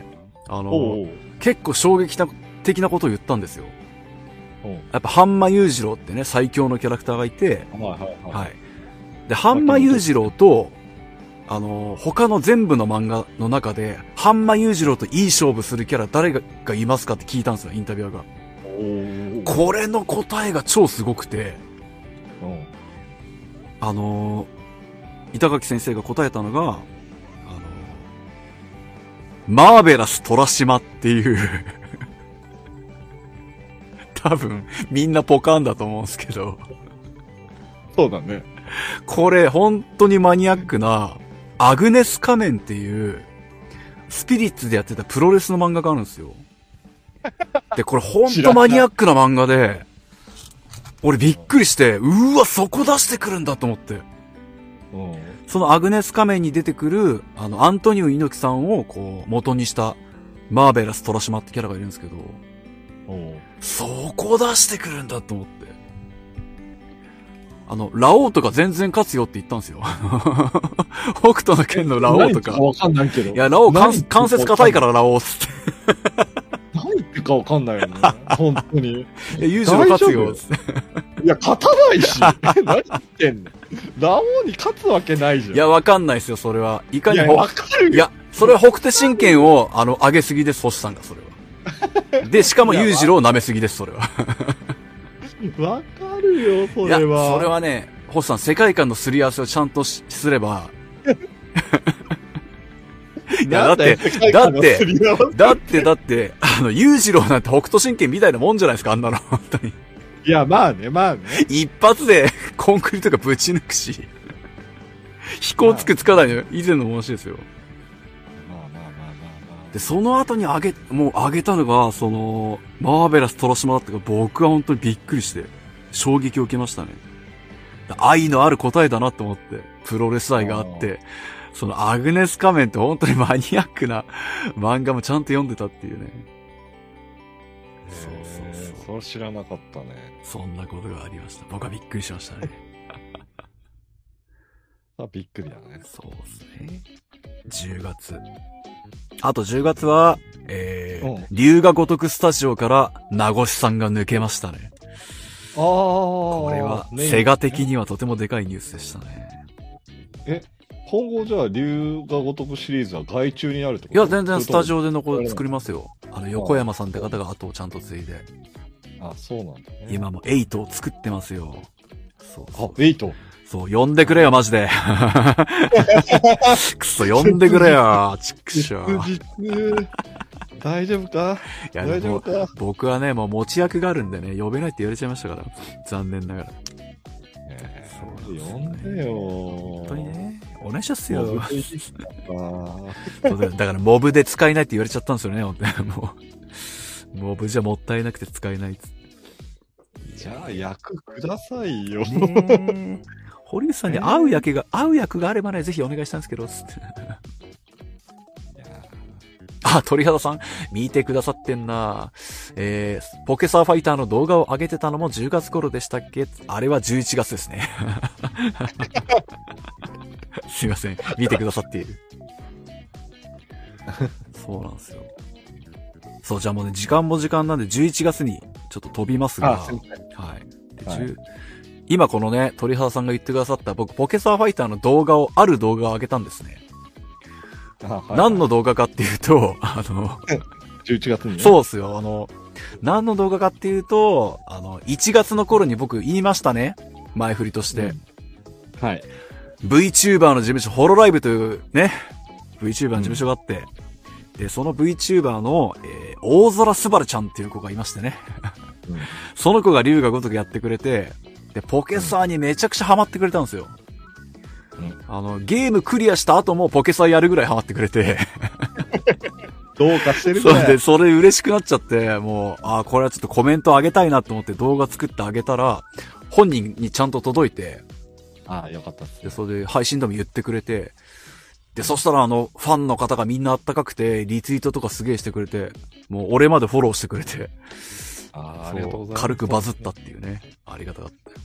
あの、結構衝撃的なことを言ったんですよ。やっぱ、ハンマ裕次郎ってね、最強のキャラクターがいて、はいはいはい。はい。で、ハンマ裕次郎と、あの、他の全部の漫画の中で、ハンマ裕次郎といい勝負するキャラ誰ががいますかって聞いたんですよ、インタビュアーが。これの答えが超すごくて、うん。あのー、板垣先生が答えたのが、あのー、マーベラス虎島っていう、多分、みんなポカンだと思うんですけど、そうだね。これ本当にマニアックな、アグネス仮面っていう、スピリッツでやってたプロレスの漫画があるんですよ。で、これ本当マニアックな漫画で、俺びっくりして、うわ、そこ出してくるんだと思って。うん。そのアグネス仮面に出てくる、あの、アントニオ猪木さんをこう、元にした、マーベラス虎島ってキャラがいるんですけど、そこ出してくるんだと思って。あの、ラオウとか全然勝つよって言ったんですよ。北斗の剣のラオウとか。わかんないけど。いや、ラオウ関節硬いからラオウっつって。何言ってるかわかんないよね。本当に。いや、ユージの勝つよっつって。いや、勝たないし。何言ってんの？ラオウに勝つわけないじゃん。いや、わかんないですよ、それは。いかにいや、ほわかるよ。いや、それは北斗神拳を、あの、上げすぎです、星さんが、それは。で、しかも裕次郎を舐めすぎです、それは。わかるよ、そいや、れは。それはね、星さん、世界観のすり合わせをちゃんとしすれば、いや、だって、だってだって、だって、あの、裕次郎なんて北斗神拳みたいなもんじゃないですか、あんなの、本当に。いや、まあね、まあね。一発でコンクリとかぶち抜くし、飛行つくつかないの以前の話ですよ。で、その後に上げ、もう上げたのが、その、マーベラス虎島だったから、僕は本当にびっくりして、衝撃を受けましたね。愛のある答えだなと思って、プロレス愛があって、そのアグネス仮面って本当にマニアックな漫画もちゃんと読んでたっていうね。あ。そうそうそうそれ知らなかったね。そんなことがありました。僕はびっくりしましたね。あ、びっくりだね。そうですね。10月。あと10月は、えーうん、龍が如くスタジオから名越さんが抜けましたね。ああ。ここれは、セガ的にはとてもでかいニュースでしたね。え、今後じゃあ、竜が如くシリーズは外注になるってこと？いや、全然スタジオ。オで残り作りますよ。あの、横山さんって方が後をちゃんと継いで。あ、そうなんだね。今も8を作ってますよ。そうあそう、エイト？そう、呼んでくれよ、マジで。くそ、呼んでくれよ、ちくしょう。実大丈夫か？いや、大丈夫か？僕はね、もう持ち役があるんでね、呼べないって言われちゃいましたから。残念ながら。えそうー呼んでよ本当にね。お願いしますよ。あそうだだから、モブで使えないって言われちゃったんですよね、本当にもう。モブじゃもったいなくて使えないっつって。じゃあ、役くださいよ。堀内さんに合う役が、合う役があればね、ぜひお願いしたんですけど、つって。あ、鳥肌さん、見てくださってんなえー、ポケサーファイターの動画を上げてたのも10月頃でしたっけ？あれは11月ですね。すいません。見てくださっている。そうなんですよ。そう、じゃあもうね、時間も時間なんで11月にちょっと飛びますが、あ。はい。ではい10今このね、鳥肌さんが言ってくださった僕、ポケサーファイターの動画を、ある動画を上げたんですね。あはい何の動画かっていうと、あの、11月にね。そうっすよ。あの、何の動画かっていうと、あの、1月の頃に僕言いましたね。前振りとして。うんはい。VTuber の事務所、ホロライブというね、VTuber の事務所があって、で、その VTuber の、えー大空すばるちゃんっていう子がいましてね。うん その子が龍が如くやってくれて、で、ポケサーにめちゃくちゃハマってくれたんですよ。うんあの、ゲームクリアした後もポケサーやるぐらいハマってくれて。どうかしてるねそうで、。それ嬉しくなっちゃって、もう、ああ、これはちょっとコメントあげたいなと思って動画作ってあげたら、本人にちゃんと届いて、あよかったっすで、。それで配信でも言ってくれて、で、そしたらあの、ファンの方がみんなあったかくて、リツイートとかすげえしてくれて、もう俺までフォローしてくれて、あありがとうございます。軽くバズったっていうね。ありがたかったよ。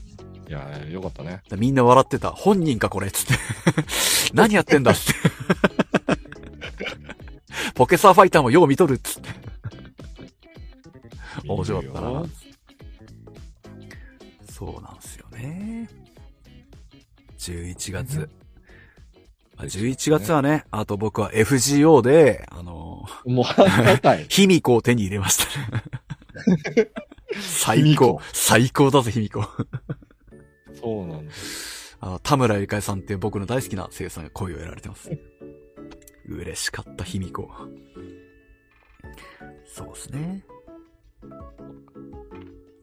いや、よかったね。でみんな笑ってた。本人かこれつって。何やってんだっつって。ポケサーファイターもよう見とるっつって。面白かったな。そうなんですよね。11月。まあ11月はね、あと僕は FGO で、あの、もう、高い。卑弥呼を手に入れましたね。最高呼。最高だぜ、卑弥呼。そうなんだ。あの、田村ゆかえさんっていう僕の大好きな声優さんが声を得られてます。嬉しかった、卑弥呼。そうですね。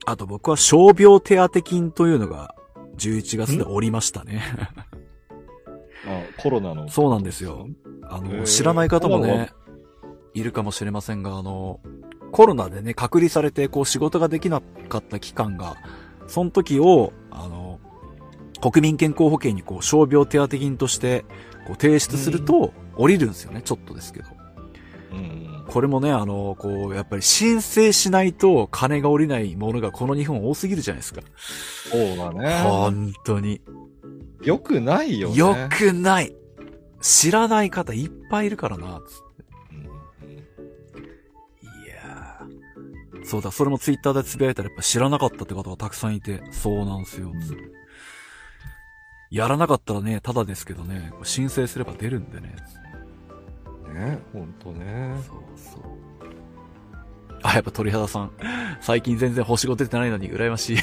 あと僕は傷病手当金というのが11月でおりましたね。あ、コロナの。そうなんですよ。あの、知らない方もね、いるかもしれませんが、あの、コロナでね、隔離されて、こう仕事ができなかった期間が、その時を、あの、国民健康保険にこう、傷病手当金として、こう、提出すると、降りるんですよね、ちょっとですけど。うんうん。これもね、あの、こう、やっぱり申請しないと金が降りないものがこの日本多すぎるじゃないですか。そうだね。本当に。よくないよね。よくない。知らない方いっぱいいるからな、つってそうだ、それもツイッターでつぶやいたらやっぱ知らなかったって方がたくさんいて、そうなんですよ。やらなかったらね、ただですけどね、申請すれば出るんでね。ね、ほんとね。そうそう。あ、やっぱ鳥肌さん。最近全然星5出てないのに羨ましい。い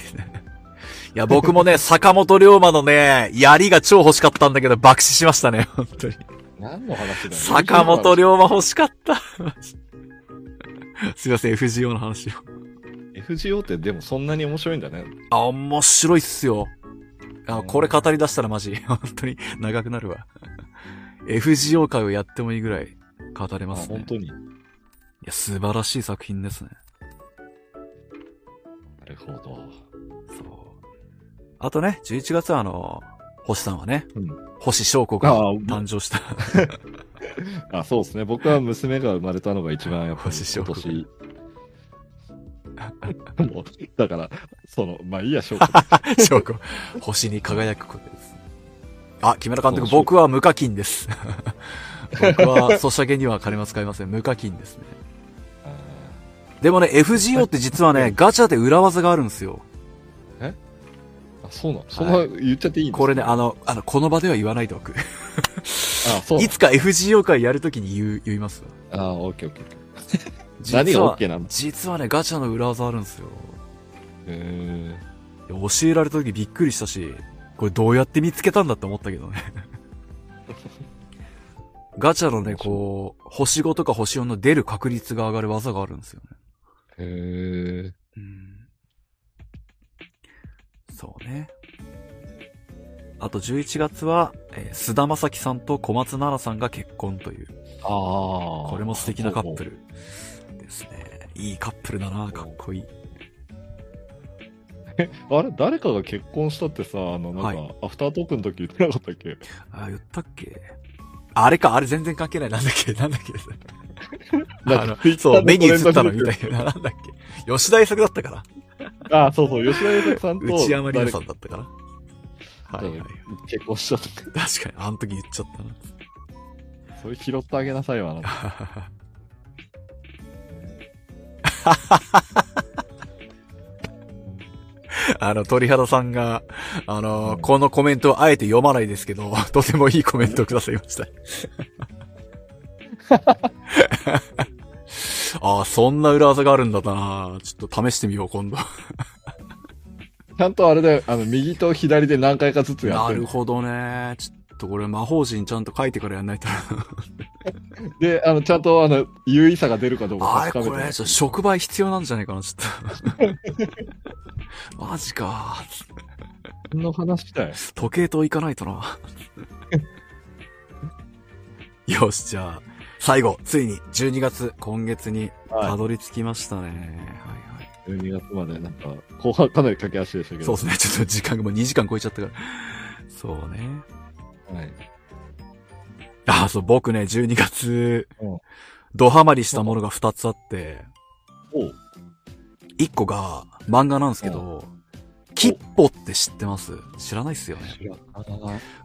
や、僕もね、坂本龍馬のね、槍が超欲しかったんだけど、爆死しましたね、本当に。何の話だよ。坂本龍馬欲しかった。すいません、FGO の話を。FGO ってでもそんなに面白いんだね。あ、面白いっすよ。あ、これ語り出したらマジ、本当に長くなるわ。FGO 会をやってもいいぐらい語れあ、ますね。本当に。いや、素晴らしい作品ですね。なるほど。そう。あとね、11月はあの、星さんはね、うん星翔子が誕生した。あ、そうですね。僕は娘が生まれたのが一番やっぱり今年。もう、だから、その、まあいいや、翔子。翔子。星に輝くことです。あ、木村監督、僕は無課金です。僕は、ソシャゲには金は使いません。無課金ですね。でもね、FGO って実はね、ガチャで裏技があるんですよ。あ、そうなの？そんな言っちゃっていいのこれね、あの、あの、この場では言わないでおく。あ、そういつか FGO 会やるときに言う、言いますわ。あ、オッケーオッケーオッケー。実何がは OK なの？実はね、ガチャの裏技あるんですよ。へいや教えられた時びっくりしたし、これどうやって見つけたんだって思ったけどね。ガチャのね、こう、星5とか星4の出る確率が上がる技があるんですよね。え。へえ。うん。そうね。あと11月は、えー菅田将暉さんと小松菜奈さんが結婚という、ああ。これも素敵なカップルですね。いいカップルだな、かっこいい。あれ誰かが結婚したってさ、あの、なんか、はいアフタートークの時言ってなかったっけ？あ、言ったっけ？あれか、あれ全然関係ない。なんだっけ？なんだっけ？あの、そう、目に映ったのみたいな。なんだっけ？吉田栄作だったから。な。あ、そうそう、吉田栄作さんと、内山里奈さんだったから。はいはい。結婚しちゃった。確かに、あの時言っちゃったな。それ拾ってあげなさいよ、あなた。あの、鳥肌さんが、あの、このコメントをあえて読まないですけど、とてもいいコメントをくださいました。ああ、そんな裏技があるんだなちょっと試してみよう、今度。ちゃんとあれだよ、あの、右と左で何回かずつやっなてる。るほどね。ちょっとこれ魔法陣ちゃんと書いてからやんないと。で、あの、ちゃんとあの、優位さが出るかどうかあれこれ、確かめて。ちょっと触媒必要なんじゃないかな、ちょっと。マジか。その話だよ。時計塔行かないとな。よし、じゃあ、最後、ついに12月、今月にたはどり着きましたね。はいはい。い。12月までなんか、後半かなり駆け足でしたけど。そうですね、ちょっと時間がもう2時間超えちゃったから。そうね。はい。あ、そう、僕ね、12月うん、ドハマりしたものが2つあって、おう1個が漫画なんですけど、キッポって知ってます？知らないっすよね。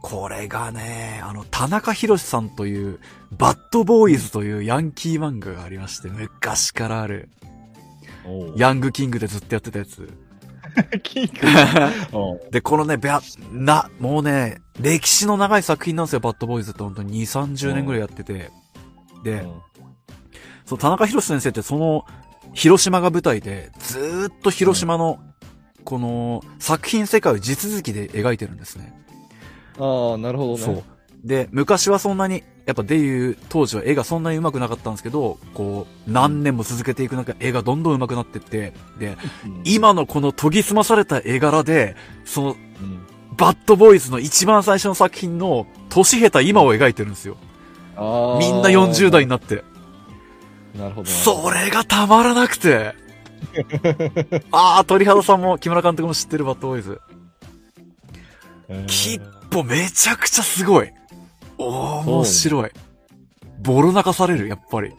これがね、あの、田中博さんという、バッドボーイズというヤンキー漫画がありまして、昔からある、ヤングキングでずっとやってたやつ。キング？で、このね、べゃ、な、もうね、歴史の長い作品なんですよ、バッドボーイズって本当に2、30年ぐらいやってて。で、そう、田中博先生ってその、広島が舞台で、ずーっと広島の、この、作品世界を地続きで描いてるんですね。ああ、なるほどね。そう。で、昔はそんなに、やっぱデビュー当時は絵がそんなに上手くなかったんですけど、こう、何年も続けていく中、絵がどんどん上手くなってって、で、うん。今のこの研ぎ澄まされた絵柄で、その、うんバッドボーイズの一番最初の作品の、年下手今を描いてるんですよ。みんな40代になって。なるほど。それがたまらなくて。ああ、鳥肌さんも木村監督も知ってるバッドボーイズ。えーキッポめちゃくちゃすごい。おー面白い。ボロ泣かされる、やっぱり。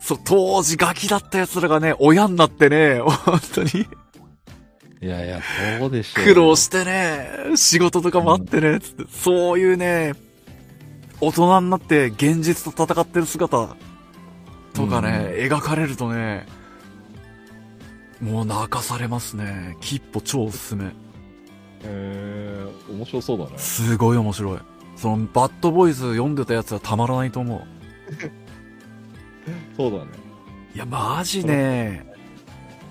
そう、当時ガキだった奴らがね、親になってね、本当にいやいや、そうでしょう。苦労してね、仕事とかもあってね、つって、そういうね、大人になって現実と戦ってる姿とかね、描かれるとね、もう泣かされますね。キッポ超おすすめ。えー、面白そうだね。すごい面白い。その、バッドボーイズ読んでたやつはたまらないと思う。そうだね。いや、マジね、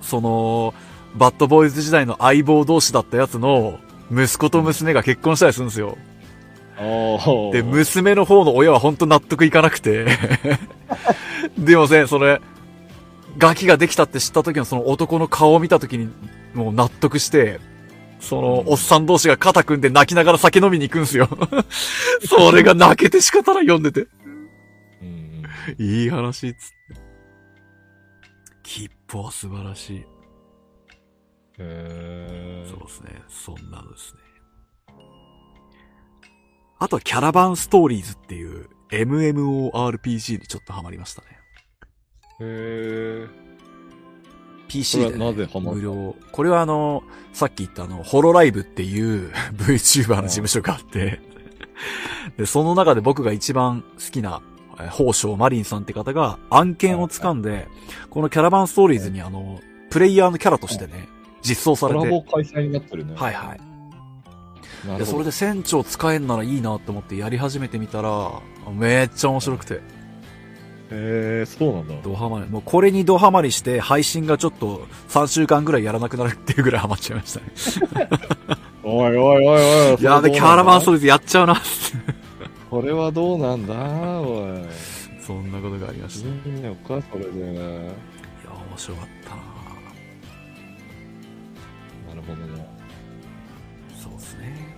その、バッドボーイズ時代の相棒同士だったやつの、息子と娘が結婚したりするんですよ。で、娘の方の親は本当納得いかなくて。でもね、それ、ガキができたって知った時のその男の顔を見た時に、もう納得して、その、おっさん同士が肩組んで泣きながら酒飲みに行くんすよ。それが泣けて仕方ない読んでて。うんいい話っつって。吉報は素晴らしい。へそうですね。そんなのですね。あとはキャラバンストーリーズっていう MMORPG にちょっとハマりましたね。え。へえ。PC で、ね、無料。これはあの、さっき言ったあの、ホロライブっていう VTuber の事務所があって、で、その中で僕が一番好きな、えー宝生マリンさんって方が案件を掴んで、このキャラバンストーリーズにあの、プレイヤーのキャラとしてね、実装さコれて、ラボ開催になってるね。はいはい。で。それで船長使えんならいいなと思ってやり始めてみたら、めっちゃ面白くて、へえ、そうなんだ。ドハマり。もうこれにドハマりして配信がちょっと3週間ぐらいやらなくなるっていうぐらいハマっちゃいましたね。おいおいおいおい。やべ、キャラバンストそーリーズやっちゃうな。これはどうなんだ？おい。そんなことがありました。いいいのか、それで。や、面白かったななるほどね。そうですね。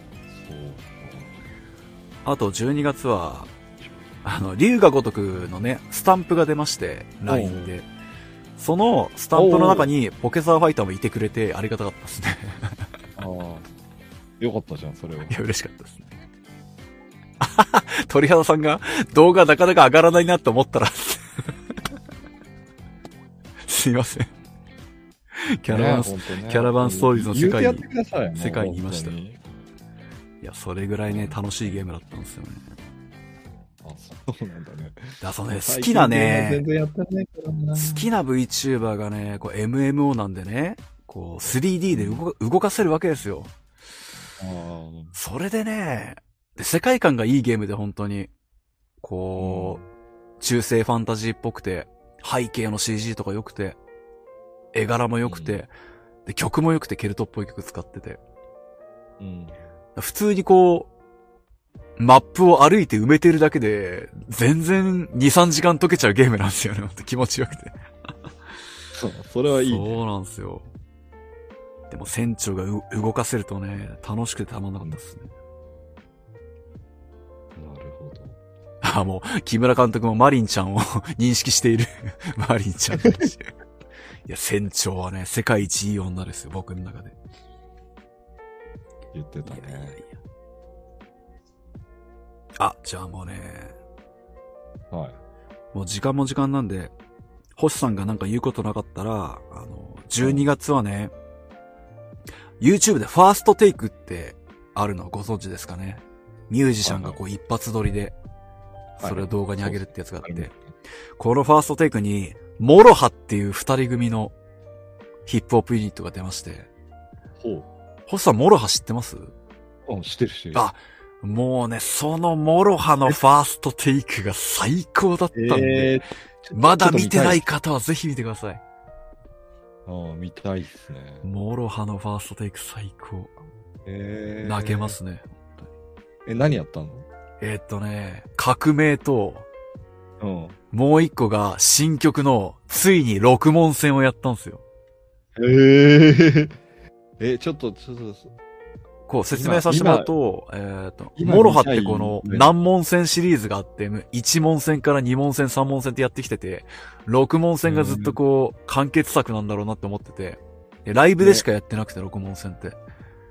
そう。あと12月は、あの、龍が如くのね、スタンプが出まして、LINE で。そのスタンプの中にポケサーファイターもいてくれてありがたかったですね。ああ。よかったじゃん、それは。いや、嬉しかったですね。鳥肌さんが動画なかなか上がらないなって思ったら、すいません。キャラバンス、ねキャラバンストーリーズの世界に世界にいましたいや、それぐらいね、楽しいゲームだったんですよね。あ、そうなんだね。だそうね、好きなね全、然やってないからな。好きな VTuber がね、こう MMO なんでね、こう 3D で動か動かせるわけですよ。それでね、で世界観がいいゲームで本当に、こう、中世ファンタジーっぽくて、背景の CG とか良くて、絵柄も良くて、で、曲も良くてケルトっぽい曲使ってて、うん。普通にこう、マップを歩いて埋めてるだけで、全然2、3時間解けちゃうゲームなんですよね。ほんと気持ちよくて。そう、それはいいね。そうなんですよ。でも船長がう動かせるとね、楽しくてたまんなかったですね。なるほど。あ、もう、木村監督もマリンちゃんを 認識している。マリンちゃんの話。いや、船長はね、世界一いい女ですよ、僕の中で。言ってたいやいやいやね。。あ、じゃあもうね、はい。もう時間も時間なんで、星さんがなんか言うことなかったら、あの、12月はね、YouTube でファーストテイクってあるのご存知ですかね？ミュージシャンがこう一発撮りで、それを動画に上げるってやつがあって、このファーストテイクに、 MOROHAっていう二人組のヒップホップユニットが出まして、ほ星さん MOROHA知ってます？う。うん、知ってる知ってる。あもうね、その MOROHAのファーストテイクが最高だったんで、えー、まだ見てない方はぜひ見てください。ああ、見たいっすね。 MOROHAのファーストテイク最高。えー、泣けま。すね。え、何やったの？えーっとね、革命と、うん。もう一個が新曲の、ついに六文銭をやったんですよ。えー、え、ちょっと、ちょっと、こう説明させてもらうと、えーっと、今 MOROHAってこの見たいね何文銭シリーズがあって、一文銭から二文銭、三文銭ってやってきてて、6問戦がずっとこう、完結作なんだろうなって思ってて、でライブでしかやってなくて、6問戦って。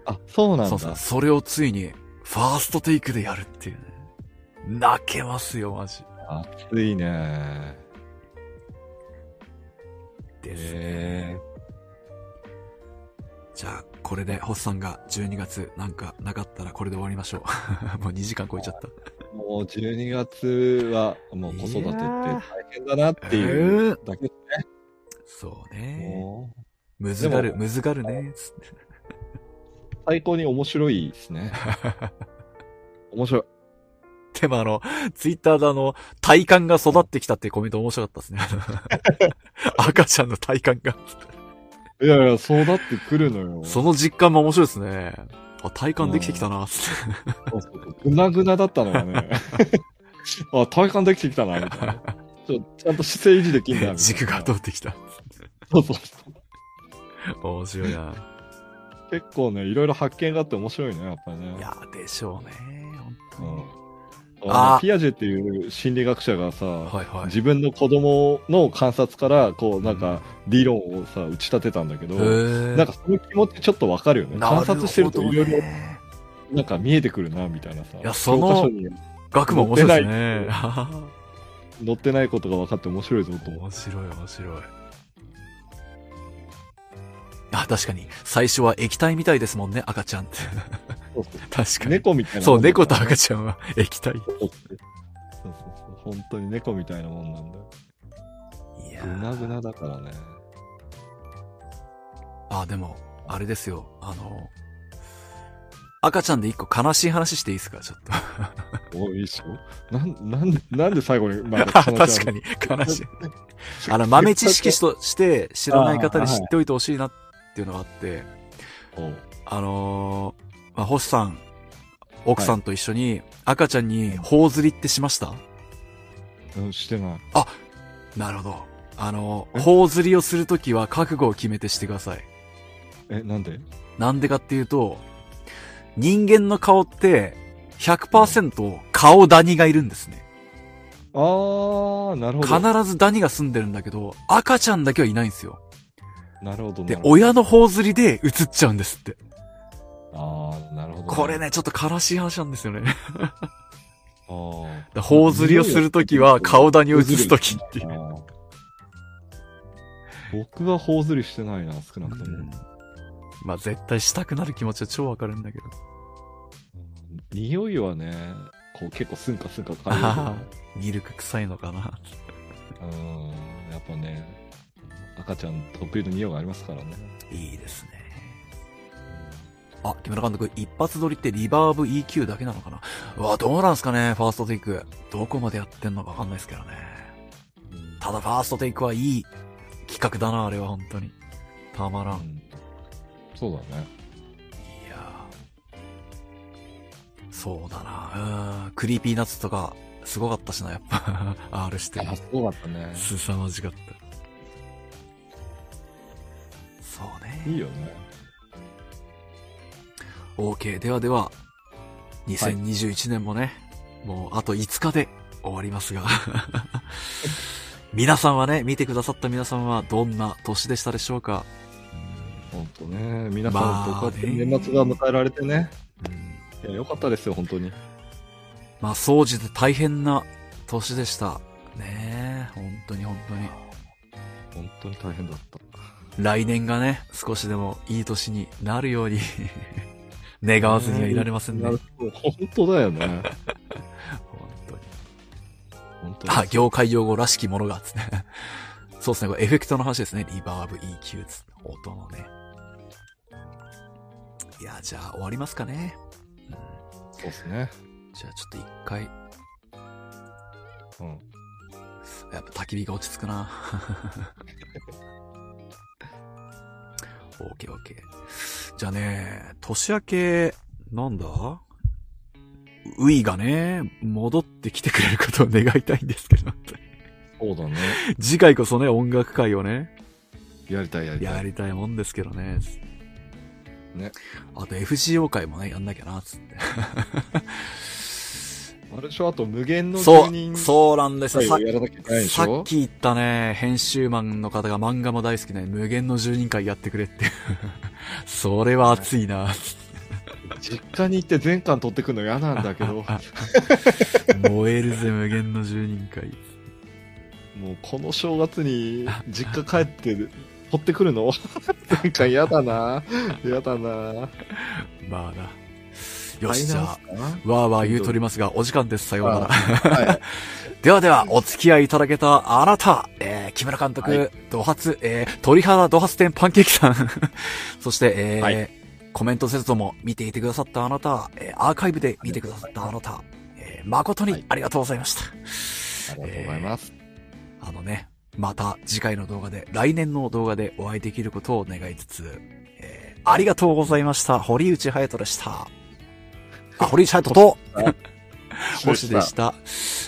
あ、そうなんだ。そうそう。それをついに、ファーストテイクでやるっていうね。泣けますよ、マジ。熱いね。ですね。えじゃあ、これで、ホッさんが12月なんかなかったらこれで終わりましょう。もう2時間超えちゃった。ー、もう12月は、もう子育てって大変だなっていうだけですね。そうね。むずがる、むずがるね。最高に面白いですね。面白い。でもあの、ツイッターであの、体幹が育ってきたっていうコメント面白かったですね。赤ちゃんの体幹が。いやいや、そうだってくるのよ。その実感も面白いですね。あ、体幹できてきたな、つって。ぐなぐなだったのがね。あ、体幹できてきたな、みたいな。ちょちゃんと姿勢維持できんだ。軸が通ってきた。そうそうそう。面白いな。結構ね、いろいろ発見があって面白いね、やっぱりね。いや、でしょうね。本当に。うん。あピアジェっていう心理学者がさ、はいはい。自分の子供の観察から、こう、なんか、理論をさ、打ち立てたんだけど、なんかその気持ちちょっとわかるよね。観察してるといろいろ、なんか見えてくるな、みたいなさ。いやその学も面白いですね載って。載ってないことが分かって面白いぞと思う。面白い面白い。あ、確かに。最初は液体みたいですもんね、赤ちゃんって。そうそう確かに。猫みたいなそう、猫と赤ちゃんは液体。そうそうそうそう。本当に猫みたいなもんなんだよ。いやぐなぐなだからね。あ、でも、あれですよ。あの、赤ちゃんで一個悲しい話していいですかちょっと。おいいっしょ？なん、なんで、なんで最後に、まあ、確かに、悲しい。あの、豆知識として知らない方に知っておいてほしいなっていうのがあって、あのー、まあ、星さん、奥さんと一緒に赤ちゃんに頬ずりってしました？うん、してない。なるほど。あのえ、頬ずりをするときは覚悟を決めてしてください。え、なんで？なんでかっていうと、人間の顔って100%顔ダニがいるんですね。あー、なるほど。必ずダニが住んでるんだけど、赤ちゃんだけはいないんですよ。なるほど。で親の頬ずりで映っちゃうんですって。あー、なるほど。これ。ね、ちょっと悲しい話なんですよね。あー。だ頬ずりをするときは顔ダニを映すときっていう。僕は頬ずりしてないな、少なくとも。うんまあ絶対したくなる気持ちは超わかるんだけど。うん匂いはね、こう結構スンカスンカ感じる ミルク臭いのかな。うん、やっぱね、赤ちゃん得意の匂いがありますからね。いいですね。あ、木村監督、一発撮りってリバーブ EQ だけなのかな？うわ、どうなんすかね、ファーストテイク。どこまでやってんのかわかんないですけどね。ただファーストテイクはいい企画だな、あれは本当に。たまら。うんんそうだね。いやーそうだなうん。クリーピーナッツとか、すごかったしな、やっぱ。 R-指定。あ、そうだったね。すさまじかった。そうね。いいよね。OK。ではでは、2021年もね、もうあと5日で終わりますが。皆さんはね、見てくださった皆さんはどんな年でしたでしょうか？ほんとね。皆さまあんとこうやってね年末が迎えられてね。うんいや、よかったですよ、本当に。まあ、総じて大変な年でした。ねえ、本当に本当に。本当に大変だった。来年がね、少しでもいい年になるように 願わずにはいられませんね。なるほど本当だよね。本当に。本当あ、業界用語らしきものが、つって。そうですね、これエフェクトの話ですね。リバーブ EQ つ。音のね。いや、じゃあ終わりますかね。うん、そうですね。じゃあちょっと一回、うん。やっぱ焚き火が落ち着くな。オーケーオーケー。じゃあね、年明け、なんだ？ウイがね、戻ってきてくれることを願いたいんですけど、そうだね。次回こそね、音楽会をね、やりたい、やりたい。やりたいもんですけどね。ね。あと FGO 会もね、やんなきゃな、つって。あれでしょ？あと、無限のそう、住人そうなんですよ。さっき言ったね、編集マンの方が漫画も大好きね、無限の住人会やってくれって。それは熱いな。実家に行って全巻取ってくるの嫌なんだけど、燃えるぜ、無限の住人会。もうこの正月に実家帰って取ってくるの？全巻嫌だな。嫌だな。まあな。よし、じゃあ、わーわー言うとりますが、お時間です。さようなら。はい。ではでは、お付き合いいただけたあなた、えー、木村監督、はドハツ、えー、鳥肌ドハツ店パンケーキさん、そして、えーはいコメントせずとも見ていてくださったあなた、えーアーカイブで見てくださったあなた、えー誠にありがとうございました。ありがとうございます。あのね、また次回の動画で、来年の動画でお会いできることを願いつつ、えーありがとうございました。堀内隼人でした。あ、堀内隼人と、星でした。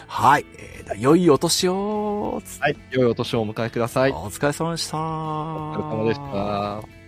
はい。えー良いお年を。はい。良いお年をお迎えください。おお疲れ様でした。疲れ様でした。